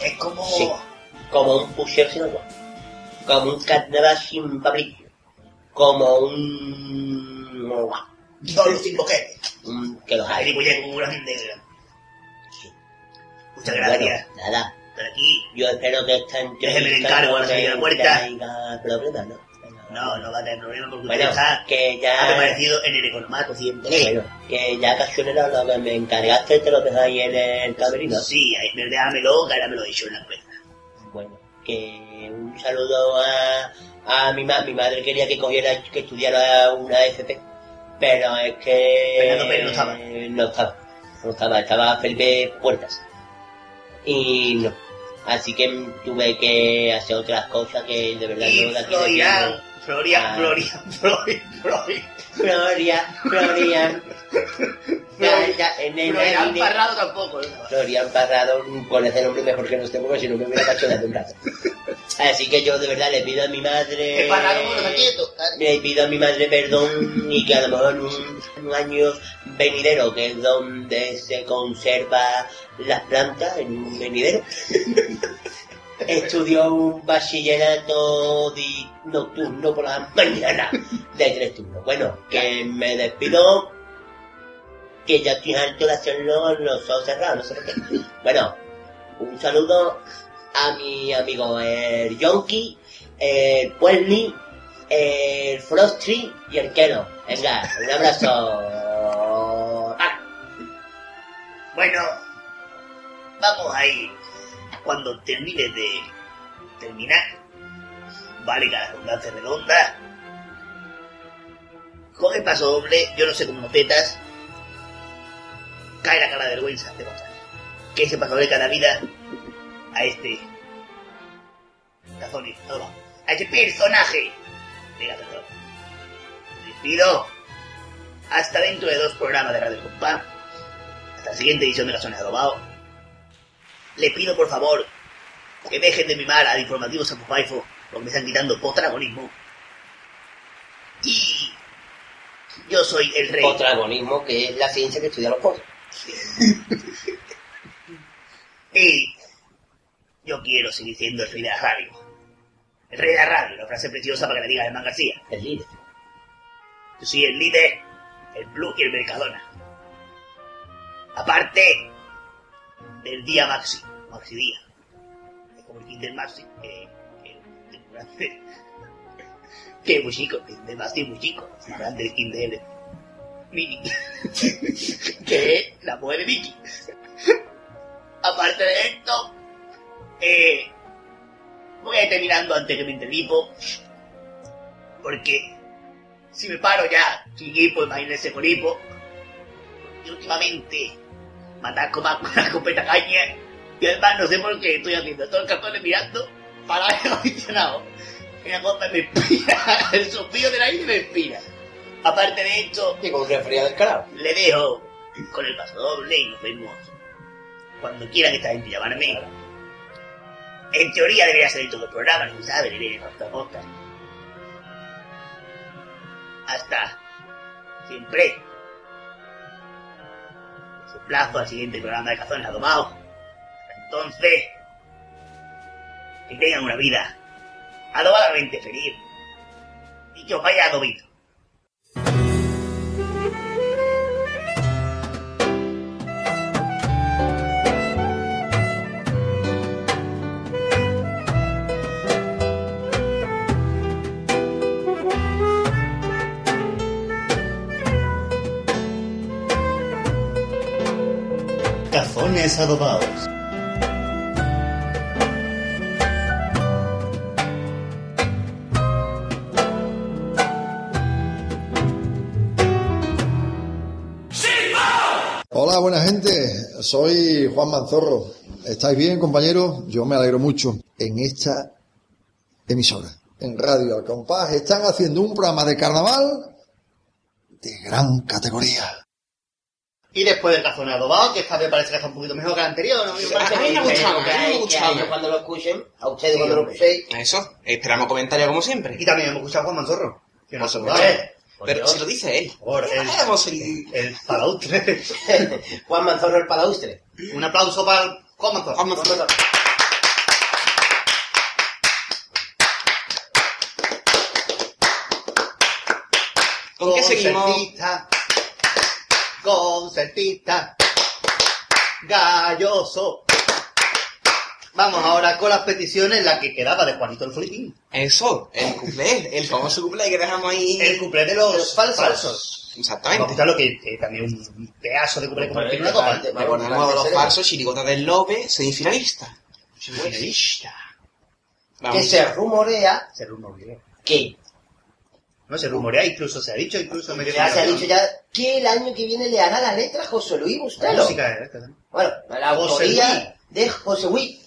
Es como... Sí. Como un pusher sin agua. Como un carnaval sin pablillo. Como un... Sin boquete. un- que los Ay, hay. muy bien, grande. Muchas Bueno, gracias. nada. Por aquí. Yo espero que esta Déjeme el entrevista encargo no a la señora Puerta. traiga problemas, ¿no? No, no va a tener problema porque Bueno, usted está... que ya... Ha permanecido en el economato siempre. Bueno, que ya casionero lo que me encargaste te lo dejas ahí en el camerino. Sí, ahí, déjamelo, que ahora me lo he dicho en la cuenta. Bueno, que un saludo a, a mi madre. Mi madre quería que cogiera, que estudiara una FP, pero es que... Fernando Pérez no estaba. No estaba, no estaba, estaba Felipe Puertas. Y no. Así que tuve que hacer otras cosas que de verdad Y no las quiero Florian. Florian, Ah. Florian, Florian, Florian. Floria, Florian. Ya, ya, en el Florian. Parrado tampoco. ¿no? Florian Parrado con ese nombre mejor que no esté porque si no me hubiera cacho de un rato. Así que yo de verdad le pido a mi madre. Le pido a mi madre perdón y que a lo mejor un, un año venidero, que es donde se conserva las plantas, en un venidero, estudió un bachillerato di- nocturno por la mañana de tres turnos. Bueno, que me despido, que ya estoy harto de hacerlo los ojos cerrados, no sé por qué. Bueno, un saludo a mi amigo el Yonki, el Puelli, el Frosty y el Keno. Venga, un abrazo. Bueno, vamos ahí. Cuando termine de terminar, que la redundancia redonda. Con el paso doble, yo no sé cómo tetas, cae la cara de vergüenza de contar que ese paso doble cada vida a este Cazoni, a este personaje de. Me despido Hasta dentro de dos programas de Radio Compás. Hasta la siguiente edición de Cazones Adobados. Le pido por favor que dejen de mimar al informativo Sapupaifo porque me están quitando protagonismo. Y yo soy el rey. Potragonismo, que es la ciencia que estudia los potros. Y yo quiero seguir siendo el rey de la radio. El rey de la radio, una frase preciosa para que la diga Germán García. El líder. Yo soy el líder, el Blue y el Mercadona. Aparte del día Maxi, Maxi Día. Es como el Kinder Maxi, que, que, que, que es muy chico, el Kinder Maxi muy chico. Grande el Kinder Mini, que es la mujer de Mickey. Aparte de esto, eh, voy a ir terminando antes que me hipo, porque si me paro ya sin hipo, imagínense con hipo, y últimamente me ataco más con la escopeta caña, y además no sé por qué estoy haciendo todos los cartones mirando para ver aficionado. Y la cosa me inspira, el sopillo del aire me inspira. Aparte de esto, Y con resfriado descarado. le dejo con el paso doble y nos vemos cuando quieran esta gente llamarme. En teoría debería salir todo el programa, no sabe, le iré costa a costa. Hasta siempre. Su plazo al siguiente programa de Cazones Adomados. Hasta entonces, que tengan una vida adobadamente feliz y que os vaya adobito. Cazones adobados. Hola, buena gente. Soy Juan Manzorro. ¿Estáis bien, compañeros? Yo me alegro mucho. En esta emisora, en Radio Al Compás, están haciendo un programa de carnaval de gran categoría. Y después del cazón adobado, que esta vez parece que está un poquito mejor que el anterior, ¿no? Me parece A mí me a mí me cuando lo escuchen, a ustedes Sí, cuando lo escuchéis. Eso, esperamos comentarios como siempre. Y también hemos escuchado a Juan Manzorro. Que no se puede. Pero si lo dice él. Por el, el palaustre. Juan Manzorro el palaustre. Un aplauso para Juan Manzorro. Juan Manzorro. ¿Con qué seguimos? Concertista, galloso. Vamos ahora con las peticiones, la que quedaba de Juanito el Flipín. Eso, el cuplé, el famoso cuplé que dejamos ahí. El cuplé de los, De los falsos. falsos. Vamos a Exactamente. escucharlo que eh, también un pedazo de cuplé como el que una copa. Recordemos a los falsos, Chirigota del Lope, semifinalista. Finalista. Que Vamos. se rumorea Se rumorea. que No se rumorea, incluso se ha dicho, incluso medio ya se ha dicho ya que el año que viene le hará la letra a José Luis La Bustelo. música es esta, ¿no? Bueno, la autoría de José Luis.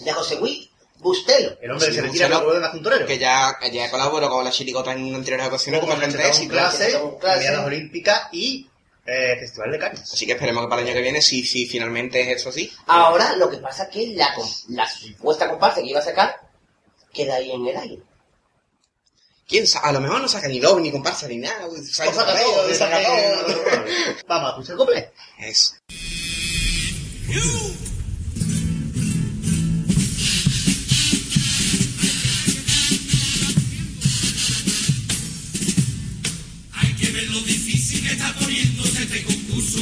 De José Luis Bustelo. El hombre que se retira Bustelo, para volver más juntorero. Que ya, ya colaboró con la Chirigota en anteriores ocasiones como de un éxito. clase, clase. Olímpicas y eh, Festival de Cannes. Así que esperemos que para el año que viene, si, si finalmente es eso así. Ahora lo que pasa es que la, com- la supuesta comparsa que iba a sacar queda ahí en el aire. ¿Quién sabe? A lo mejor no saca ni doble, ni comparsa, ni nada. uy, saca Saca todo, todo, saca todo. todo. Vamos a escuchar el cumple. Eso. Hay que ver lo difícil que está poniéndose este concurso.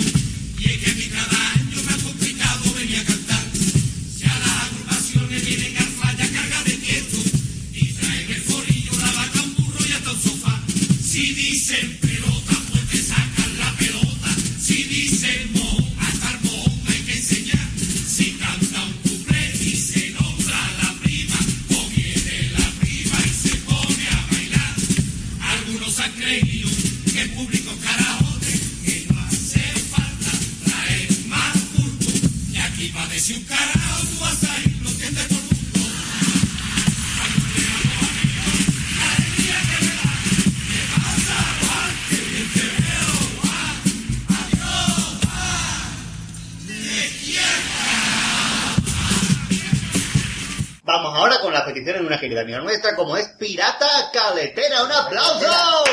Peticiones de una querida amiga nuestra, como es Pirata Caletera. ¡Un aplauso!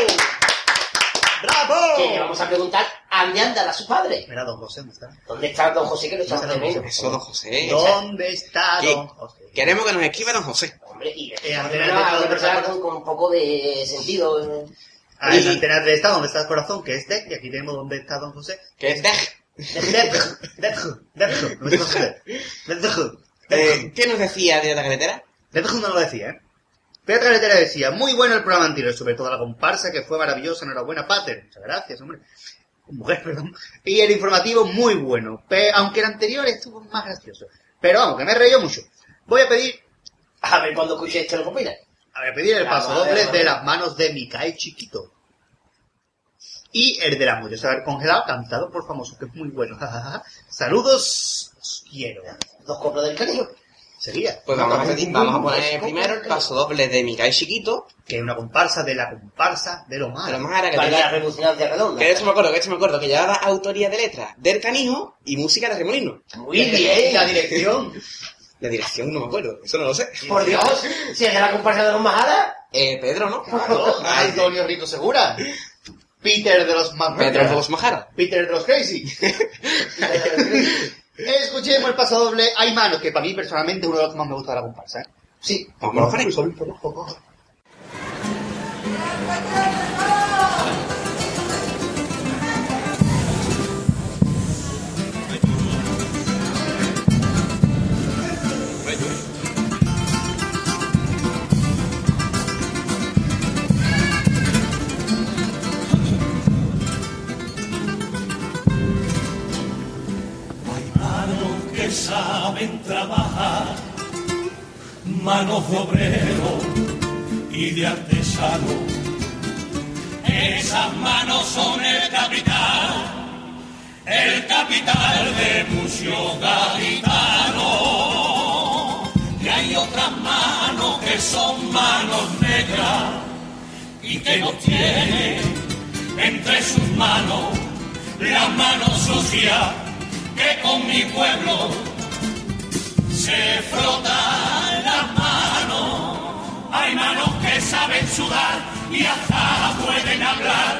¡Bravo! Que le vamos a preguntar a dónde andará su padre. Mira, don José, ¿dónde está? ¿Dónde está don José que lo de menos? Eso, don José. ¿Dónde está don José? Queremos que nos escriba don José. Hombre, y Eh, a persona con, con un poco de sentido. eh. Ah, en la antena de está, ¿dónde está el corazón? Que es Dej, y aquí tenemos dónde está don José. Que es Eh, ¿Qué nos decía de la carretera? Dej no lo decía, ¿eh? Decía, muy bueno el programa anterior, sobre todo la comparsa, que fue maravillosa, enhorabuena, Pater. Muchas gracias, hombre. Mujer, perdón. Y el informativo muy bueno, pe- aunque el anterior estuvo más gracioso. Pero vamos, que me he reído mucho. Voy a pedir, A ver cuando escuche esto lo que opina. a ver, pedir el paso doble de las manos de Micael Chiquito. Y el de la mujer saber congelado, cantado por famoso, que es muy bueno. Saludos, os quiero. Dos coplas del cariño. Sería. Pues vamos a, pedir- vamos a poner primero el paso doble de Micael Chiquito. Que es una comparsa de la comparsa de los De malos. los Majara, que Para la tenía- revolucionaria redonda. Que de esto me acuerdo, que de esto me acuerdo, que llevaba autoría de letras del canijo y música de Remolino. Muy bien. La dirección. La dirección no me acuerdo, eso no lo sé. Por Dios, si es de la comparsa de los Majara. Eh, Pedro, ¿no? Claro, Antonio Rico Segura. Peter de los más Pedro de los Majara. Peter de los Crazy. Escuchemos el paso doble. Hay manos, que para mí personalmente es uno de los que más me gusta de la comparsa. ¿eh? Sí. Manos saben trabajar, manos de obrero y de artesano. Esas manos son el capital, el capital de muchos gaditanos. Y hay otras manos que son manos negras y que no tienen entre sus manos la mano sucia que con mi pueblo se frotan las manos. Hay manos que saben sudar y hasta pueden hablar.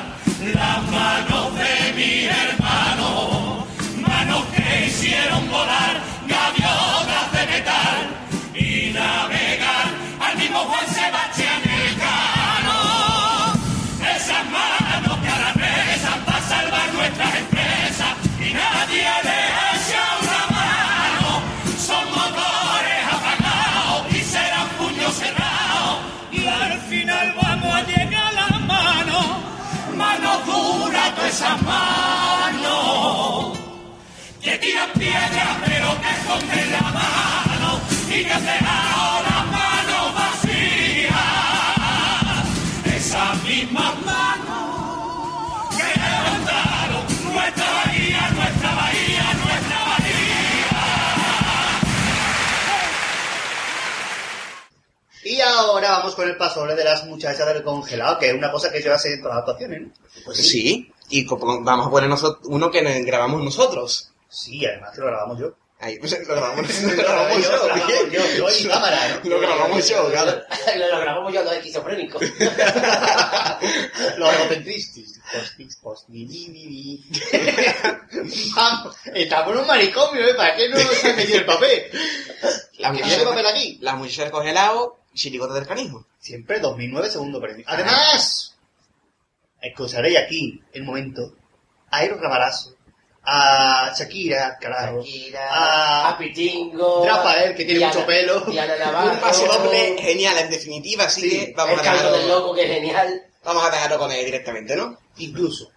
Las manos de mi hermano, manos que hicieron volar gaviotas de metal y navegar al mismo Juan dura, todas esas manos que tiran piedras pero que esconden la mano y que han dejado las manos vacías. Esas mismas manos que levantaron nuestra bahía, nuestra bahía, nuestra Y ahora vamos con el paso de las muchachas del congelado, que es una cosa que yo hace en todas las actuaciones. ¿no? Pues sí, y vamos a poner nosotros, uno que grabamos nosotros. Sí, además que lo grabamos yo. Ahí, pues, lo grabamos, Lo grabamos yo, yo, lo grabamos bien. yo, yo en cámara. Lo grabamos yo, claro. lo grabamos yo, los esquizofrénicos. Los egocentristas. Postis, post, ni, ni, ni. Vamos, estamos en un manicomio, ¿eh? ¿Para qué no nos han metido el papel? ¿Quién tiene papel aquí? Las muchachas de congelado, chirigota del canijo. Siempre 2009, segundo premio. Además, escucharéis aquí el momento a Eros Ramarazo, a Shakira, carajo, Shakira, a Pitingo, Rafael, que tiene Diana- mucho pelo. Navarro, Un paso doble genial, en definitiva, así que vamos el a canto del dejarlo, loco, que es genial. vamos a dejarlo con él directamente, ¿no? Incluso.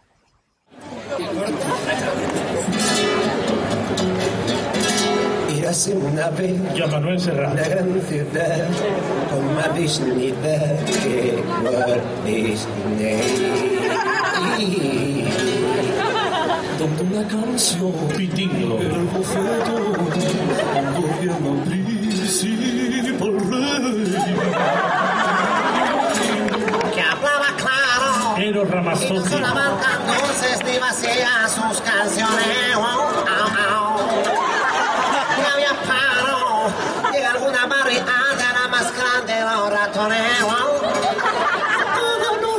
Érase una vez Ya Manuel Serrano. una gran ciudad con más dignidad que Walt Disney. Donde una canción era el boceto un gobierno principal rey que hablaba claro Eros y no sus canciones.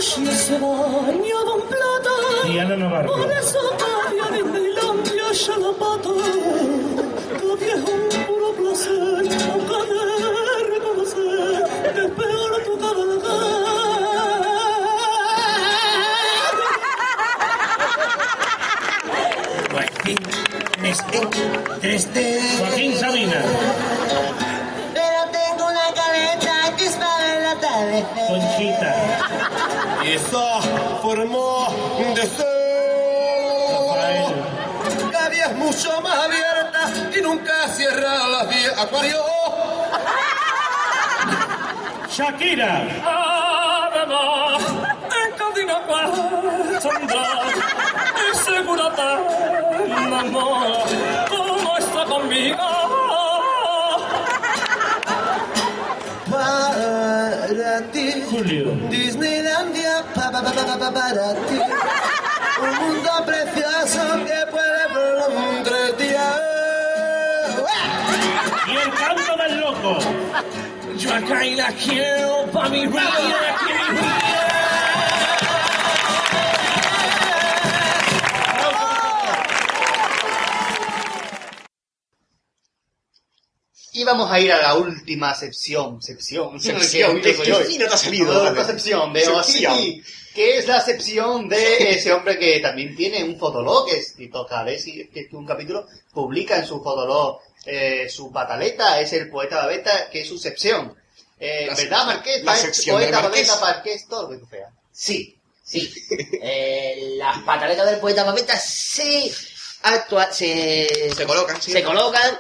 Se baña Don Plata. Diana Navarro. Por eso Cadia de Tailandia ya la pata. Cadia es un puro placer, aunque de reconocer que es peor tu Joaquín Nestor. Joaquín Sabina. Pero tengo una caleta que es para la tarde. Conchita. Esa forma de ser. Cada día es mucho más abierta y nunca cierra las 10. Acuario. Shakira. Además, encadena cual sombras y segurata, mamá, ¿cómo está conmigo? Para ti. Julio. Disneylandia pa, pa, pa, pa, pa, para ti. Un mundo precioso que puede por tres días. Y el canto del loco. Yo acá y la quiero pa' mi Y vamos a ir a la última sección, sección, Sección, soy hoy. fino te ha salido, última sección, veo así, que es la sección de ese hombre que también tiene un fotolog, que es Tito Calesi, que es un capítulo, publica en su fotolog eh, su pataleta, es el poeta babeta, que es su sección. Eh, La- ¿Verdad, Marqués? la sección poeta babeta, Marqués, todo lo que tú feas. Sí, sí. Eh, las pataletas del poeta Babeta se, actua- se, Se colocan, sí. se colocan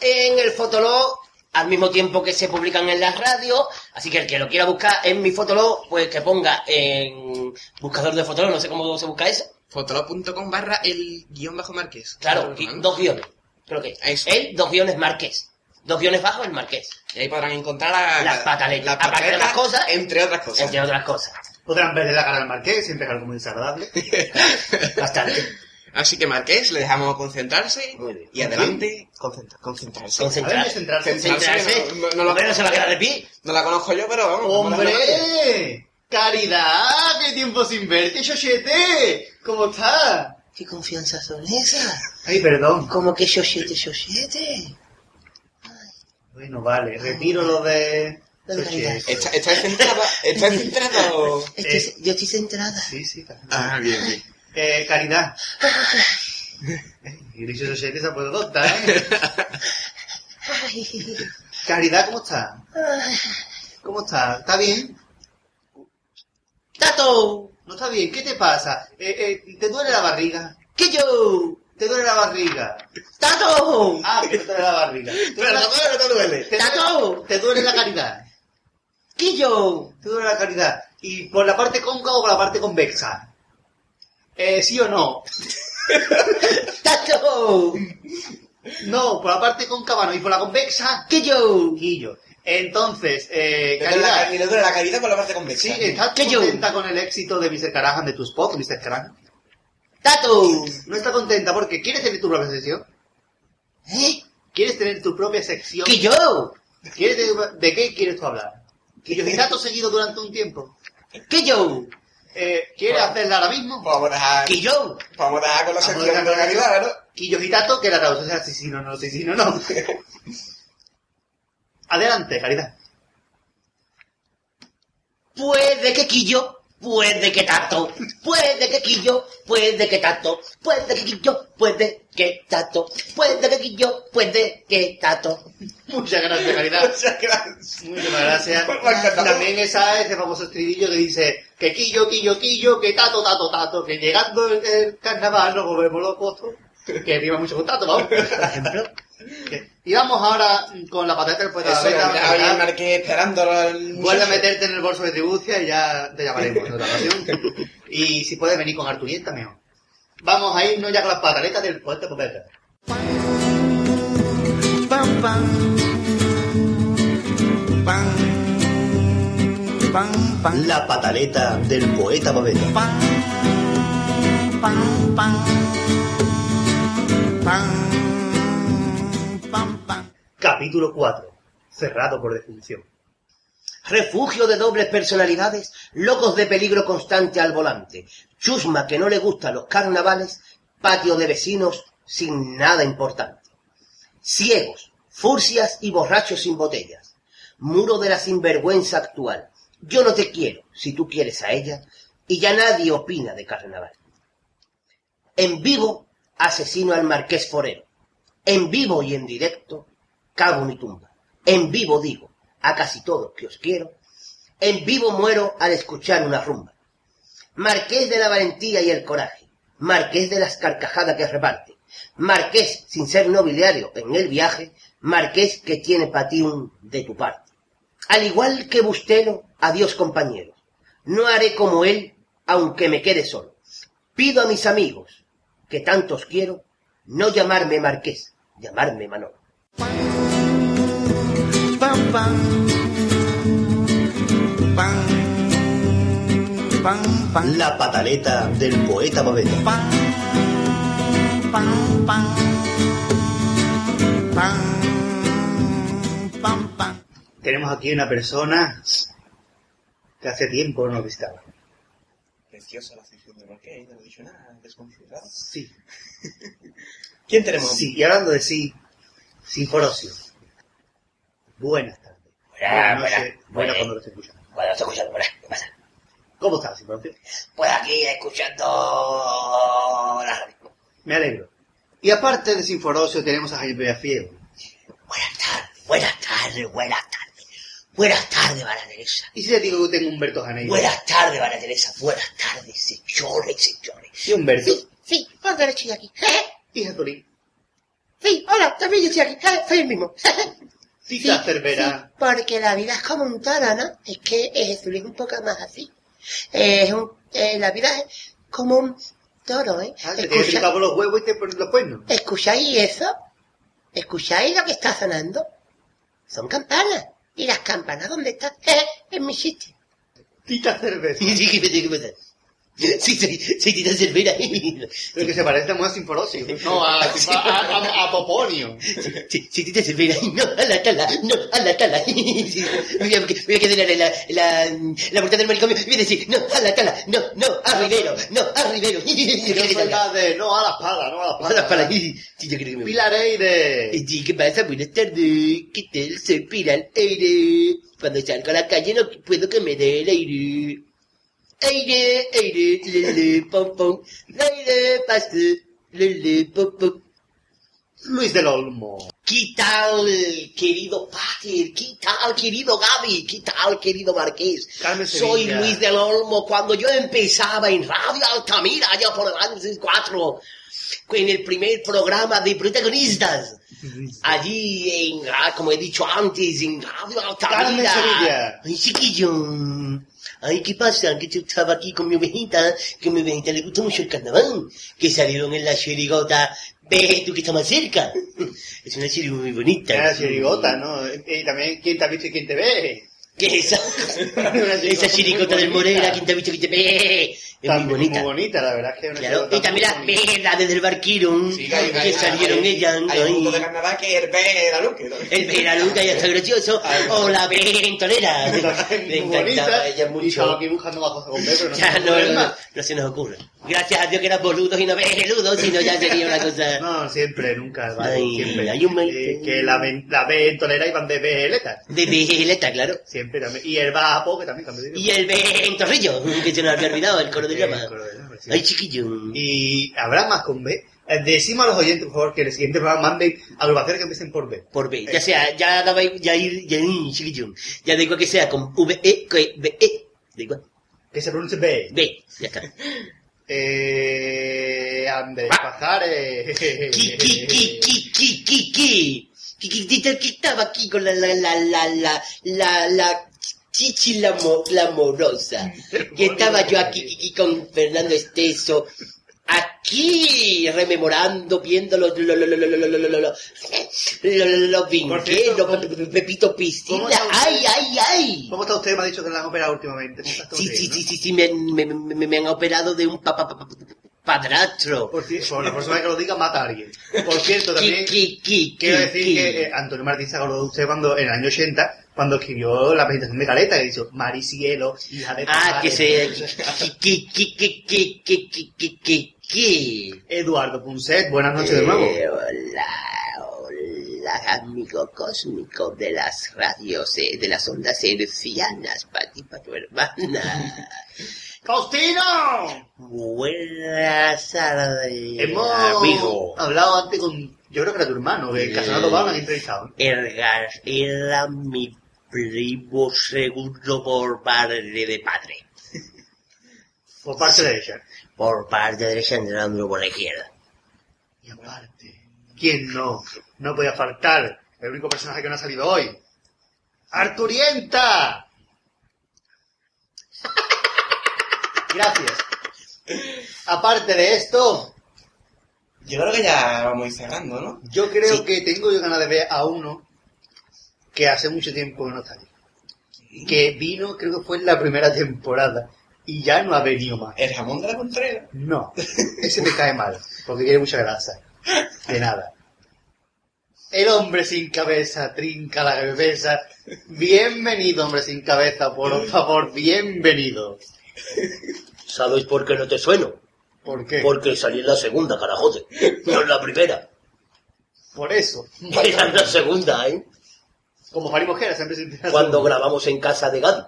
en el Fotolog al mismo tiempo que se publican en las radios. Así que el que lo quiera buscar en mi Fotolog, pues que ponga en buscador de Fotolog, no sé cómo se busca eso. Fotolog.com barra el guion bajo Marqués. Claro, dos guiones. Creo que es. Él, dos guiones Marqués. Dos guiones bajos, el Marqués. Y ahí podrán encontrar la- las pataletas. las Aparte de las cosas, entre otras cosas. Entre otras cosas. Podrán verle la cara al Marqués, siempre es algo muy desagradable. Bastante. Así que Marqués, le dejamos concentrarse y adelante concentra- concentrarse. Concentrar- Concentrarse. concentrarse. No, no, no, no se va a quedar de pie. No la conozco yo, pero vamos. ¡Hombre! ¡Caridad! ¡Qué tiempo sin verte, Xochete! ¿Cómo estás? ¿Qué confianza son esas? Ay, perdón. ¿Cómo que Xochete, Xochete? Bueno, vale, retiro lo de... Xochete. Está, está centrado, está centrado. Estoy- yo estoy centrada. Sí, sí, está Ah, bien, bien. Eh, Caridad. Y dicho Xochete se ha puesto tonta, ¿eh? Caridad, ¿cómo está? ¿Cómo está? ¿Está bien? ¡Tato! No está bien, ¿qué te pasa? Eh, eh, ¿Te duele la barriga? ¿Qué yo? ¿Te duele la barriga? ¡Tato! Ah, que te duele la barriga. Pero no te- no te duele. ¿Te ¡Tato! duele, te duele la caridad? ¿Qué yo? Te duele la caridad. ¿Y por la parte cóncava o por la parte convexa? Eh, ¿sí o no? ¡Tato! No, por la parte cóncava no. ¿Y por la convexa? ¿Qué yo? Quillo. Entonces, eh, caridad. y le duele la caridad por la parte convexa. Sí, ¿estás ¿Qué yo? contenta con el éxito de Mr. Carajan de tu spot, Mr. Carajan? ¡Tato! No está contenta porque quieres tener tu propia sección. ¿Eh? ¿Quieres tener tu propia sección? ¿Qué yo? ¿Quieres de, de qué quieres tú hablar? ¿Quillos y datos seguido durante un tiempo? ¿Qué yo? Eh, ¿Quieres hacerla ahora mismo? Vamos a dejar, ¿Qué yo? vamos a dejar con la sección de caridad, ¿no? Quillos y datos, que la traducción sea sí, sí, no, no, sí, sí, no, no. Adelante, Caridad. Puede que quillo, puede que tato, puede que quillo, puede que tato, puede que quillo, puede que tato, puede que quillo, puede que tato. Muchas gracias, Caridad. Muchas gracias. Muchas gracias. También esa ese famoso estribillo que dice que quillo, quillo, quillo, que tato, tato, tato, que llegando el, el carnaval nos volvemos locos. Que rima mucho con tato, vamos. Por ejemplo. Que- Y vamos ahora con la patata del poeta Eso, ya había Marqués esperando Vuelve a meterte en el bolso de tribucia y ya te llamaremos en otra ocasión. Y si puedes venir con Arturieta, mejor. Vamos a irnos ya con las pataletas del poeta Popeta. Pam, pam. Pam. Pam, pam. La pataleta del poeta Popeta. Pam. Pam, pam. Capítulo 4. Cerrado por defunción. refugio de dobles personalidades, locos de peligro constante al volante, chusma que no le gustan los carnavales, patio de vecinos sin nada importante. Ciegos, furcias y borrachos sin botellas, muro de la sinvergüenza actual. Yo no te quiero, si tú quieres a ella, y ya nadie opina de carnaval. En vivo asesino al marqués forero. En vivo y en directo cago mi tumba. En vivo digo a casi todos que os quiero. En vivo muero al escuchar una rumba. Marqués de la valentía y el coraje. Marqués de las carcajadas que reparte. Marqués sin ser nobiliario en el viaje. Marqués que tiene para de tu parte. Al igual que Bustelo, adiós compañeros. No haré como él, aunque me quede solo. Pido a mis amigos, que tantos quiero, no llamarme Marqués, llamarme Manolo. La pataleta del poeta Babeta. Tenemos aquí una persona que hace tiempo no visitaba. Preciosa la sección del Marqués, no he dicho nada, desconsiderado. Sí. ¿Quién tenemos? Sí, y hablando de sí, Sinforosio. Buenas tardes. Buenas, Buenas noches. Buenas buenas. cuando lo esté escuchando. Bueno, estoy escuchando, buenas, ¿qué pasa? ¿Cómo estás, Sinforosio? Pues aquí escuchando la radio. Me alegro. Y aparte de Sinforosio tenemos a Jaime Beafiego. Buenas tardes, buenas tardes, buenas tardes. Buenas tardes, María Teresa. ¿Y si le digo que tengo Humberto Janeiro? Buenas tardes, María Teresa. Buenas tardes, señores, señores. ¿Y Humberto? Sí, ¿dónde estoy aquí? ¿Eh? ¿Y Jatolín? Sí, hola, también yo estoy aquí. ¿Eh? Soy el mismo. Tita Cervera. Porque la vida es como un toro, ¿no? Es que Jesús es un poco más así. Es un, eh, la vida es como un toro, ¿eh? Ah, te picado por los huevos y te pones los cuernos. ¿Escucháis eso? ¿Escucháis lo que está sonando? Son campanas. ¿Y las campanas dónde están? Eh, en mi sitio. Tita Cervera. Sí, sí. Sí, Tita Cervera. Pero que se parece más a Sinforosio. No, a, a, a, a Poponio. Sí, sí, Tita Cervera. No, a la tala, no, a la tala. Sí, Voy a, voy a quedar en la, la, la puerta del manicomio voy a decir, no, a la tala, no, no, a Rivero, no, a Rivero. Yo soy la de no a la espada, no a la A la espada. Sí, yo creo que me voy. Pilareire. Sí, ¿qué pasa? Buenas tardes. ¿Qué tal? Soy Pilar Aire. Cuando salgo a la calle no puedo que me dé el aire. Aire, aire, lele, pom, pom. Aire, paste, lele, pom, pom. Luis del Olmo. ¿Qué tal, querido Pater? ¿Qué tal, querido Gaby? ¿Qué tal, querido Marqués? Soy. Luis del Olmo. Cuando yo empezaba en Radio Altamira, allá por el año 64, en el primer programa de protagonistas, allí en, ah, como he dicho antes, en Radio Altamira. Ay, chiquillo. Ay, ¿qué pasa? Que yo estaba aquí con mi ovejita, que a mi ovejita le gusta mucho el carnaval, que salieron en la chirigota. Ve tú que está más cerca. Es una chirigota muy bonita. Era chirigota, ¿no? Y también, ¿quién te ha visto y quién te ve? ¿Qué es esa? esa chiricota del Morera, ¿quién te ha visto que te ve? Es muy bonita. Muy bonita, la verdad es que es una Claro, y también muy la bonita. vela desde el barquiro, que salieron ellas. Hay un ay. mundo de carnaval que es el B la Luque, ¿no? El Veraluca ya está gracioso. O la Ventolera. Me Muy encantaba bonita. ella Y mucho. aquí buscando bajo con B, pero no Ya no, no, no se nos ocurre. Gracias a Dios que eran boludos y no veludos, sino ya sería una cosa... No, siempre, nunca, vale, Ay, siempre. hay un- Eh, que la, la B en Tolera iban de Veleta. De veleta, claro. Siempre también. Y el Bapo, que también cambió de Y el Ventorrillo, que se nos había olvidado, el coro de llama. Sí. Ay, chiquillo. Y habrá más con B. Eh, Decimos a los oyentes, por favor, que el siguiente programa manden agrupaciones que empiecen por B. Por B. Ya sea, ya daba, ya ir, ya ir, chiquillo. Ya da igual que sea con V, E, que B, E. Da igual. Que se pronuncie B. B. Ya está. Eh, Andrés Pajares. Ki, ki, ki, ki, ki, ki, ki. Estaba aquí con la, la, la, la, la, la, la, Chichi la, mo, la Morosa. Que estaba yo aquí, con Fernando Esteso, aquí rememorando, viendo los los los Pepito Piscina. ¡Ay, ay, ay! ¿Cómo está usted? Me ha dicho que la han operado últimamente. Sí, sí, sí, sí, me han operado de un padrastro. Por, por la persona que lo diga, mata a alguien. Por cierto, también quiero decir que Antonio Martín se acordó de usted cuando en el año 80 cuando escribió la presentación de Caleta, que dice Mar y Cielo, hija de... Ah, que se... que, Eduardo Punset, buenas noches de nuevo. Eh, hola, hola, amigo cósmico de las radios, eh, de las ondas hercianas, para ti, para tu hermana. ¡Faustino! Buenas tardes, Hemos hablado antes con yo creo que era tu hermano, que eh, Casanova lo han entrevistado. El primo segundo por parte de padre. Por parte de ella. Por parte derecha entrando por la izquierda. Y aparte, ¿quién no? No podía faltar el único personaje que no ha salido hoy. ¡Arturienta! Gracias. Aparte de esto, Yo creo que ya vamos a ir cerrando, ¿no? yo creo que tengo yo ganas de ver a uno que hace mucho tiempo no está aquí. Que vino, creo que fue en la primera temporada. Y ya no ha venido más. ¿El jamón de la Contreras? No, ese me cae mal, porque tiene mucha grasa. De nada. El hombre sin cabeza trinca la cabeza. Bienvenido, hombre sin cabeza, por favor, bienvenido. ¿Sabes por qué no te sueno? ¿Por qué? Porque salí en la segunda, carajote. No en la primera. Por eso. Era en la segunda, ¿eh? Como Fari Mosquera, siempre sin Cuando grabamos en casa de Gadi.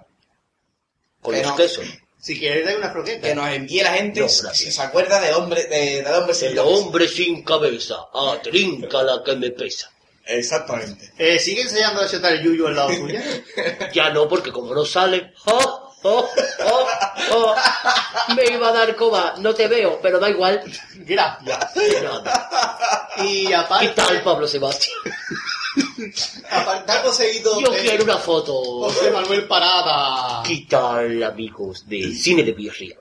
Con Que los no. quesos. Si quieres, dale una croqueta. Que nos envíe la gente No, si se acuerda de hombre, de, del hombre sin El cabeza. hombre sin cabeza. Ah, trinca la que me pesa. Exactamente. Eh, ¿Sigue enseñando a shotar el yuyu al lado tuyo? Ya no, porque como no sale... ¡Oh, oh, oh, oh! Me iba a dar coba. No te veo, pero da igual. Gracias. Nada. Y ¿Qué aparte, tal, Pablo Sebastián? Aparte ha conseguido Yo de quiero una foto. José Manuel Parada. ¿Qué tal, amigos de Cine de Birria?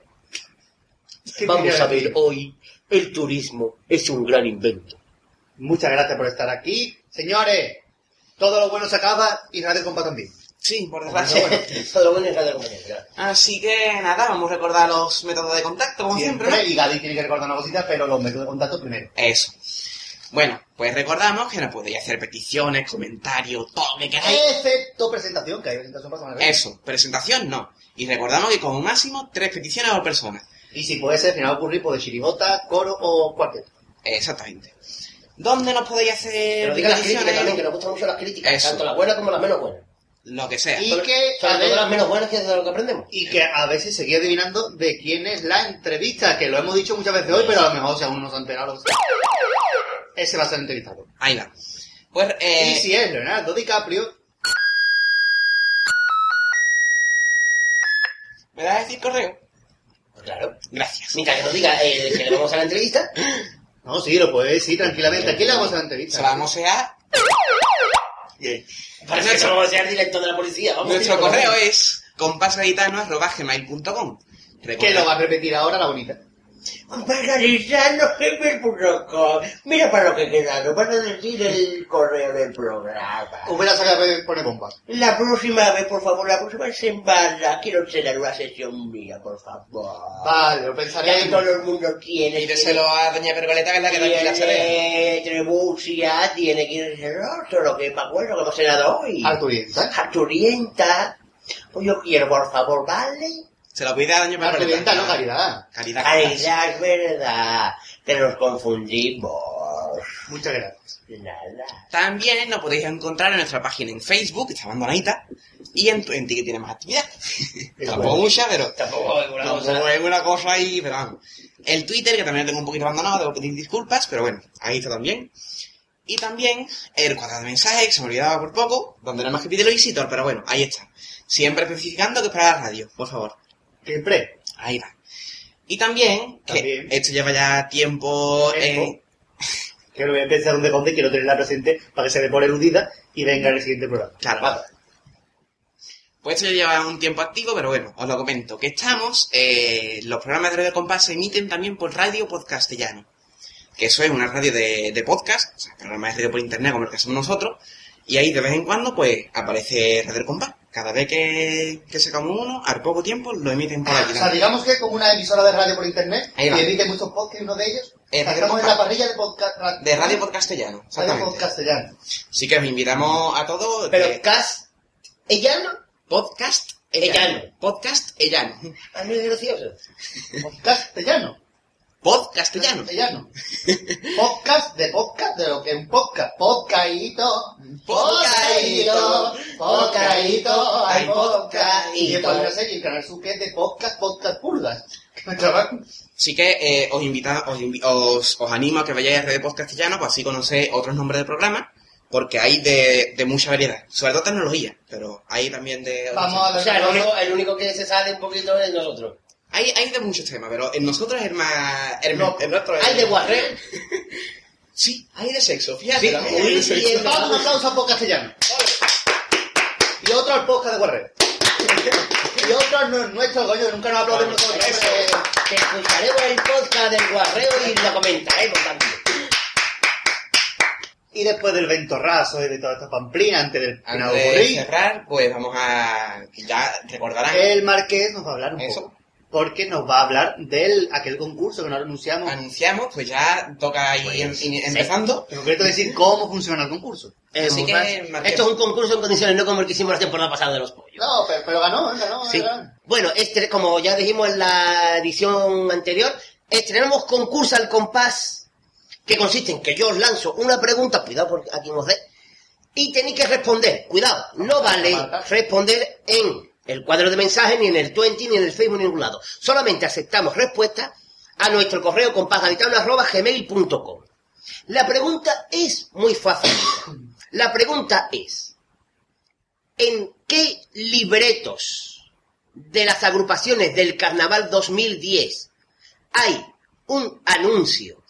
¿Qué Vamos a ver hoy, el turismo es un gran invento. Muchas gracias por estar aquí. Señores, todo lo bueno se acaba y Radio Compa también. Sí, por desgracia. bueno. Todo lo bueno es Radio Compañía. Así que nada, vamos a recordar los métodos de contacto, como siempre, Siempre, ¿no? y Gadi tiene que recordar una cosita, pero los métodos de contacto primero. Eso. Bueno, pues recordamos que nos podéis hacer peticiones, comentarios, todo lo que queráis. Excepto presentación, que hay presentación para semana que. Eso, presentación no. Y recordamos que como máximo tres peticiones por persona. Y si puede ser, final ocurrir por de chirigota, coro o cuarteto. Exactamente. ¿Dónde nos podéis Que hacer nos digan las críticas también, que nos gustan mucho las críticas, Eso. tanto las buenas como las menos buenas. Lo que sea. Y que, Sobre a todo ver, las menos buenas, que es de lo que aprendemos. y que a veces seguía adivinando de quién es la entrevista, que lo hemos dicho muchas veces hoy, pero a lo mejor si aún no se ha enterado. Ese va a ser el entrevistado. Ahí va. Pues, eh, Y si es Leonardo DiCaprio, ¿me das a decir correo? Claro. Gracias. Mientras que nos diga eh, que le vamos a la entrevista, no, sí, lo puede decir tranquilamente. ¿A quién le vamos a la entrevista? Se la vamos a... se lo vamos a hacer directo de la policía. Vamos, Nuestro tío, correo es compasgaditano.gmail.com Que lo va a repetir ahora la bonita. Pasarizano.com. Mira para lo que queda, no para decir el correo del programa. Hubiera sacado de poner bombas. La próxima vez, por favor, la próxima semana quiero tener una sesión mía, por favor. Vale, lo Ya que pensaré. todo el mundo tiene. Pídeselo a Doña Pergoleta, que es la que serie. Tiene Trebucia, tiene que ir otro, lo que me acuerdo que hemos cenado hoy. Arturienta. Arturienta. Pues yo quiero, por favor, ¿vale? Se lo pide a Doña Pergoleta. Arturienta, no caridad. Caridad. Caridad, es verdad. Que nos confundimos. Muchas gracias. Nada. También nos podéis encontrar en nuestra página en Facebook, que está abandonadita, y en, en ti que tiene más actividad. Tampoco mucha, pero... Tampoco es una cosa. Tampoco es una cosa ahí, pero vamos. El Twitter, que también lo tengo un poquito abandonado, debo pedir disculpas, pero bueno, ahí está también. Y también el cuadrado de mensajes, que se me olvidaba por poco, donde no más que pide el visitor, pero bueno, ahí está. Siempre especificando que es para la radio, por favor. Siempre. Ahí va. Y también, que También. esto lleva ya tiempo en... Que lo voy a empezar donde conde quiero tenerla presente para que se le pone eludida y venga en el siguiente programa. Claro. Vale. Pues esto ya lleva un tiempo activo, pero bueno, os lo comento. Que estamos, eh, los programas de Radio Compás se emiten también por Radio Podcastellano. Que eso es una radio de, de podcast, o sea, programas de radio por internet como el que hacemos nosotros. Y ahí de vez en cuando, pues, aparece Radio Compás. Cada vez que, que sacamos uno, al poco tiempo lo emiten por aquí. O sea, digamos que como una emisora de radio por internet, que emite muchos podcasts y uno de ellos, Eh, Radio estamos en la parrilla de podcast. De Radio Podcastellano, Radio exactamente. Podcastellano. Así que os invitamos a todos. Pero Cas, ¿Ellano? Podcast Ellano. Podcast Ellano. Ah, es gracioso. Castellano. Pod castellano. Castellano. Podcast de podcast de lo que es un podcast. Podcastito. Podcastito. Podcastito. Hay podcast. Y después una serie en Canal Sur que es de podcast, podcast pulgas. Chaval. Así que eh, os, invita, os, invi- os, os animo a que vayáis a Red Post Castellano, pues así conocéis otros nombres de programas, porque hay de, de mucha variedad. Sobre todo tecnología, pero hay también de... O sea, el único, el único que se sale un poquito es nosotros. Hay, hay de muchos temas, pero en nosotros es el más... El, No, el nuestro es- hay de guarreo. Sí, hay de sexo, fíjate. Sí, hay de sexo. es Vamos, un aplauso podcast castellano. Y otro al podcast de Guerrero. Y otro al nu- nuestro, coño, nunca nos aplaudimos nosotros. Te escucharemos el podcast del guarreo y lo comentaremos también. Y después del ventorrazo y de toda esta pamplina, antes del Antes de cerrar, pues vamos a... Ya recordarán... el Marqués nos va a hablar un Eso. poco. Porque nos va a hablar del aquel concurso que nos anunciamos. Anunciamos, pues ya toca ir em- in- empezando. En concreto decir cómo funciona el concurso. Es Así que. Esto es un concurso en condiciones, no como el que hicimos la temporada pasada de los pollos. No, pero, pero ganó, ¿eh? ganó, Sí. ganó. Bueno, este, como ya dijimos en la edición anterior, estrenamos concurso al compás, que consiste en que yo os lanzo una pregunta, cuidado por a quien os dé, y tenéis que responder. Cuidado, no vale responder en el cuadro de mensajes, ni en el 20, ni en el Facebook, ni en ningún lado. Solamente aceptamos respuestas a nuestro correo compásgaditano.gmail.com. La pregunta es muy fácil. La pregunta es, ¿en qué libretos de las agrupaciones del Carnaval 2010 hay un anuncio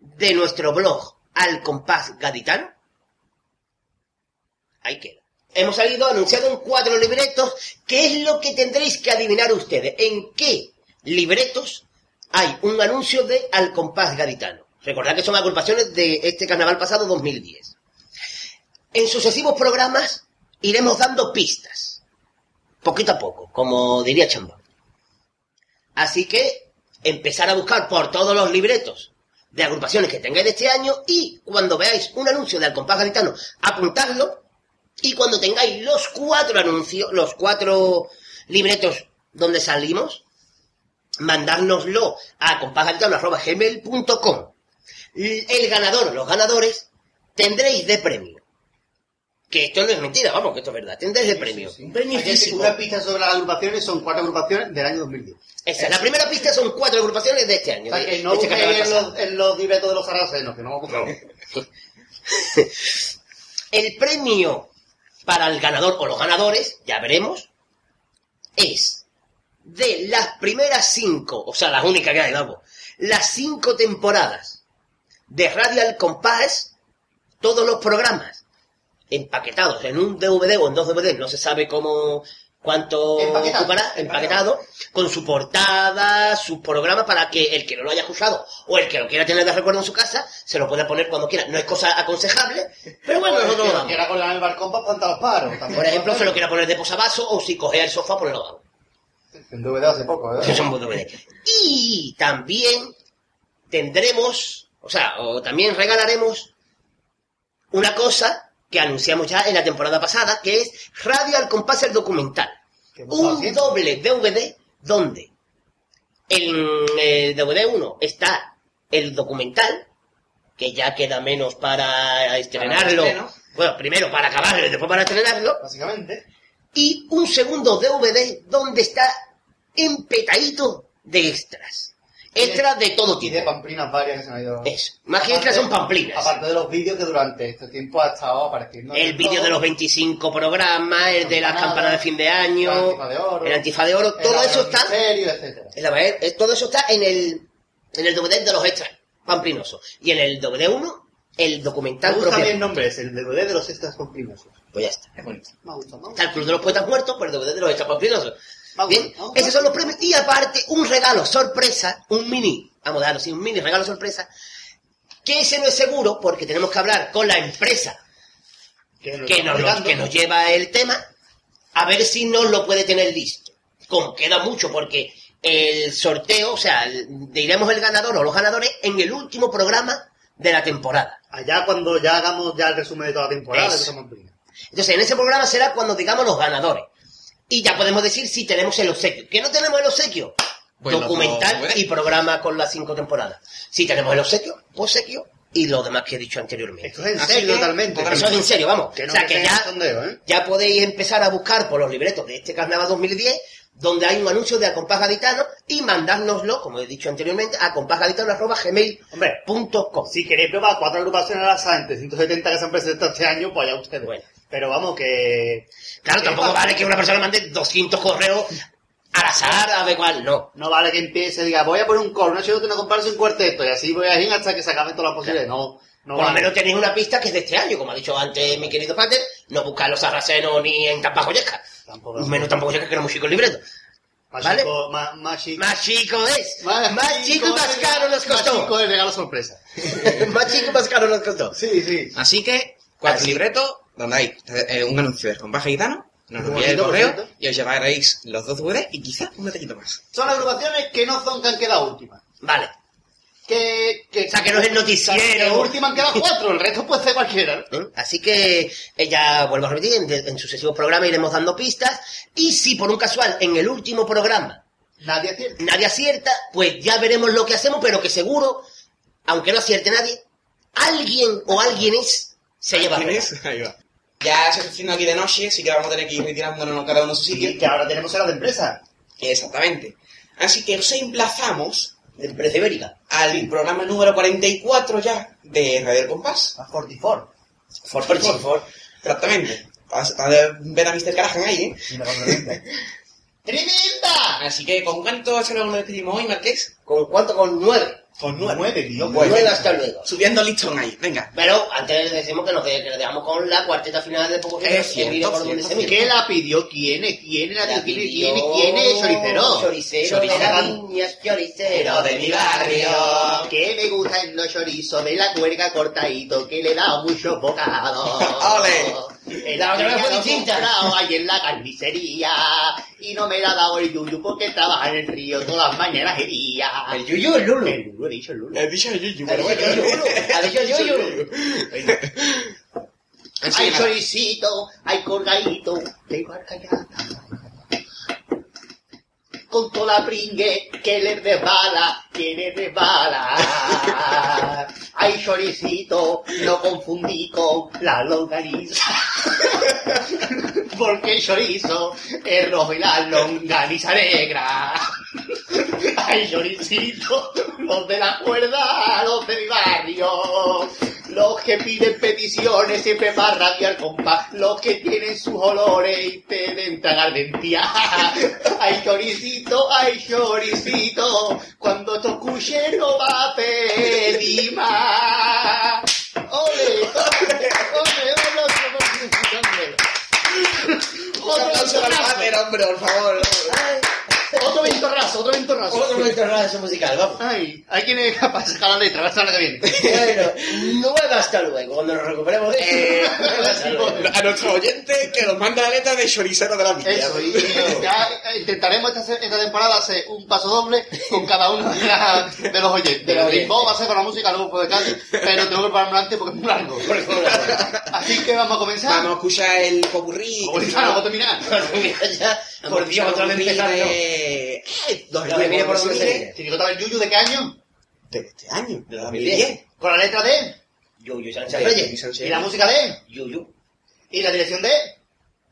de nuestro blog Al Compás Gaditano? Ahí queda. Hemos salido anunciado en cuatro libretos. ¿Qué es lo que tendréis que adivinar ustedes? ¿En qué libretos hay un anuncio de Al Compás Gaditano? Recordad que son agrupaciones de este carnaval pasado 2010. En sucesivos programas iremos dando pistas. Poquito a poco, como diría Chambón. Así que empezar a buscar por todos los libretos de agrupaciones que tengáis de este año y cuando veáis un anuncio de Al Compás Gaditano, apuntadlo y cuando tengáis los cuatro anuncios, los cuatro libretos donde salimos, mandárnoslo a compásgaditano.gmail.com. El ganador, los ganadores, tendréis de premio. Que esto no es mentira, vamos, que esto es verdad. Tendréis de premio. Premio Aquí hay físico. una pista sobre las agrupaciones, son cuatro agrupaciones del año 2010. Esa, la primera pista son cuatro agrupaciones de este año. O sea, de- que no este en los, en los libretos de los sarracenos, que no vamos a El premio para el ganador o los ganadores, ya veremos, es de las primeras cinco, o sea, las únicas que hay, vamos, las cinco temporadas de Radial Compass, todos los programas empaquetados en un DVD o en dos DVD, no se sabe cómo, cuánto Empaquetado. ocupará, empaquetado, con su portada, su programa para que el que no lo haya escuchado o el que lo quiera tener de recuerdo en su casa, se lo pueda poner cuando quiera. No es cosa aconsejable, pero bueno, nosotros lo damos. quiera colar en el balcón para espantar los. Por ejemplo, se lo quiera poner de posavasos o si coge el sofá, pues lo hago. En DVD hace poco, ¿eh? Que son DVD. Y también tendremos, o sea, o también regalaremos una cosa que anunciamos ya en la temporada pasada, que es Radio al Compás el documental. Un doble DVD donde en el DVD 1 está el documental, que ya queda menos para estrenarlo. Bueno, primero para acabarlo y después para estrenarlo. Básicamente. Y un segundo DVD donde está empetadito de extras. Extras de todo Y tipo. de pamplinas varias que se han ido. Eso. Más que extras son pamplinas. Aparte de los vídeos que durante este tiempo ha estado apareciendo. El vídeo de los 25 programas, el de las campanas de fin de año, el antifa de oro, el antifa de oro, el todo eso está, etcétera. en la verdad, todo eso está en el, en el DVD de los extras pamplinosos. Y en el DVD 1, el documental Me gusta propio. bien el nombre, es el DVD de los extras pamplinosos. Pues ya está. Es bonito. Me gusta, me gusta. Está el Club de los Poetas Muertos, pero el DVD de los extras pamplinosos. Bien, esos son los premios. Y aparte, un regalo sorpresa, un mini, vamos a darlo así, un mini regalo sorpresa, que ese no es seguro porque tenemos que hablar con la empresa Que nos que nos, aplicando. que nos lleva el tema, a ver si nos lo puede tener listo. Como queda mucho, porque el sorteo, o sea, diremos el ganador o los ganadores en el último programa de la temporada. Allá cuando ya hagamos ya el resumen de toda la temporada Eso. Entonces, en ese programa será cuando digamos los ganadores. Y ya podemos decir si tenemos el obsequio. ¿Que no tenemos el obsequio? Documental ver. y programa con las cinco temporadas. Si tenemos el obsequio, obsequio y lo demás que he dicho anteriormente. Esto es en serio, totalmente. Eso es en serio, vamos. Que no o sea que ya, sondeo, ¿eh? ya podéis empezar a buscar por los libretos de este carnaval 2010 donde hay un anuncio de Acompás Gaditano y mandárnoslo, como he dicho anteriormente, a acompásgaditano.gmail.com. Si queréis probar cuatro agrupaciones al azar entre 170 que se han presentado este año, pues ya ustedes. Pero vamos, que... Claro, tampoco vale que una persona mande 200 correos al azar a ver cuál, no. No vale que empiece y diga, voy a poner un coro, una chilota, una comparsa y un cuarteto, y así voy a ir hasta que se acaben todas las posibilidades. No, no Por lo vale. menos tenéis una pista que es de este año, como ha dicho antes mi querido padre, no buscar los sarracenos ni en Tampajoyesca. Menos Tampajoyesca que era muy chico el libreto. Más ¿Vale? chico, más, más chico. Más chico es. Más, Más chico y más caro nos Más costó. chico el regalo sorpresa. más chico y más caro nos costó. Sí, sí. Así que, cuatro libretos, donde hay eh, un anuncio del compás gitano, nos enviáis el correo y os llevaréis los dos DVDs y quizás un detallito más. Son agrupaciones que no son que han quedado últimas. Vale. Que, que, O sea, que no es el noticiero. Que última han quedado cuatro, el resto puede ser cualquiera. ¿Eh? Así que ella, vuelvo a repetir, en, en sucesivos programas iremos dando pistas. Y si por un casual en el último programa Nadie acierta. nadie acierta, pues ya veremos lo que hacemos, pero que seguro, aunque no acierte nadie, alguien o alguienes se lleva ¿Quién es? Ahí va. Ya se está haciendo aquí de noche, así que vamos a tener que ir retirándonos cada uno a su sitio. que ahora tenemos hora de empresa. Exactamente. Así que os emplazamos De empresa ibérica. al programa número 44 ya de Radio El Compás. A 44. 44. Exactamente. Vas a ver a Mr. Carajan ahí, ¿eh? ¡Tremenda! Así que, ¿con cuánto se nos despedimos hoy, Marqués? ¿Con cuánto? Con nueve. Con nueve. Nueve, tío. Pues, Nueve hasta luego. Subiendo listón ahí, venga. Pero antes les decimos que nos que dejamos con la cuarteta final de poco Es cierto, por donde se. ¿Qué la pidió? ¿Quién es? ¿Quién la La pidió? ¿Quién es? ¿Quién es? Choricero. Choricero choricero de mi barrio. Que me gustan los chorizos de la cuerga cortadito, que le da muchos bocados. ¡Ole! La otra vez fue distinta. ahí en la carnicería y no me la ha dado el yuyu porque trabaja en el río todas las mañanas y días. El yuyu, el lulu. El lulu, he dicho el lulu. He dicho Yuyu, Ha pero bueno. yuyu, ha dicho yuyu. Hay que nada. choricito, hay colgadito, tengo arcallada. Con toda la pringue que le resbala, que le resbala. Hay choricito, no confundí con la longaniza. Porque el chorizo es rojo y la longaniza negra. Hay choricito, los de la cuerda, los de mi barrio. Los que piden peticiones siempre para rabiar compás. Los que tienen sus olores y te deben tragar dentía. Ay, choricito, ay, choricito. Cuando te escuche no va a pedir más. ¡Ole! ¡Ole! ¡Ole! ¡Ole! Un aplauso a la ventorrazo, madre, hombre, por favor. Otro ventorrazo, otro ventorrazo. Otro radio musical, vamos. Ay, hay quien es capaz de sacar la letra, la semana que viene. Bueno, nueve hasta luego. Cuando nos recuperemos Eh, a nuestro oyente que nos manda la letra de choricero de la villa. Eso, y ya intentaremos esta, esta temporada hacer un paso doble con cada uno de, la- de los oyentes. De los El ritmo oyentes. va a ser con la música, luego puede casi, pero tengo que prepararme antes porque es muy largo. Así que vamos a comenzar. Vamos a escuchar el popurrí. Vamos a terminar. ya, por Dios, otra vez empezar, Ya me viene por donde se viene. viene. Chirigota del Yuyu, ¿de qué año? De este año, de 2010. 2010. Con la letra de Yuyu Sánchez Reyes. y la música de Yuyu. y la dirección de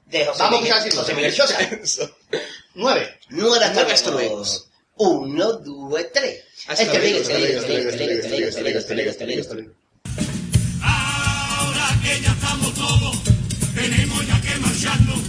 De José Vamos a Miguel, José así. Miguel. Eso. nueve. Nueve luego. Uno, dos, tres. Hasta Este Miguel, este este este este este este este Miguel. Ahora que ya estamos todos, tenemos ya que marcharnos.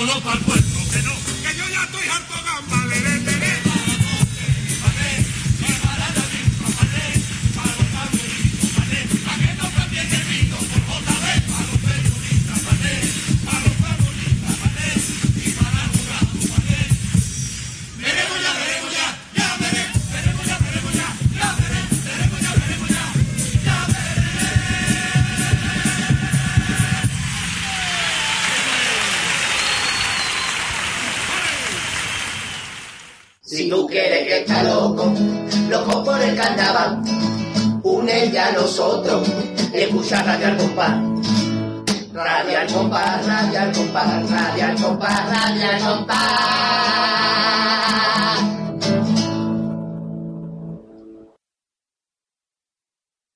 Vámonos para tú quieres que está loco, loco por el carnaval, une ya a nosotros, escucha radio al compás. Radio al compás, radio al compás, radio al compás, radio compás.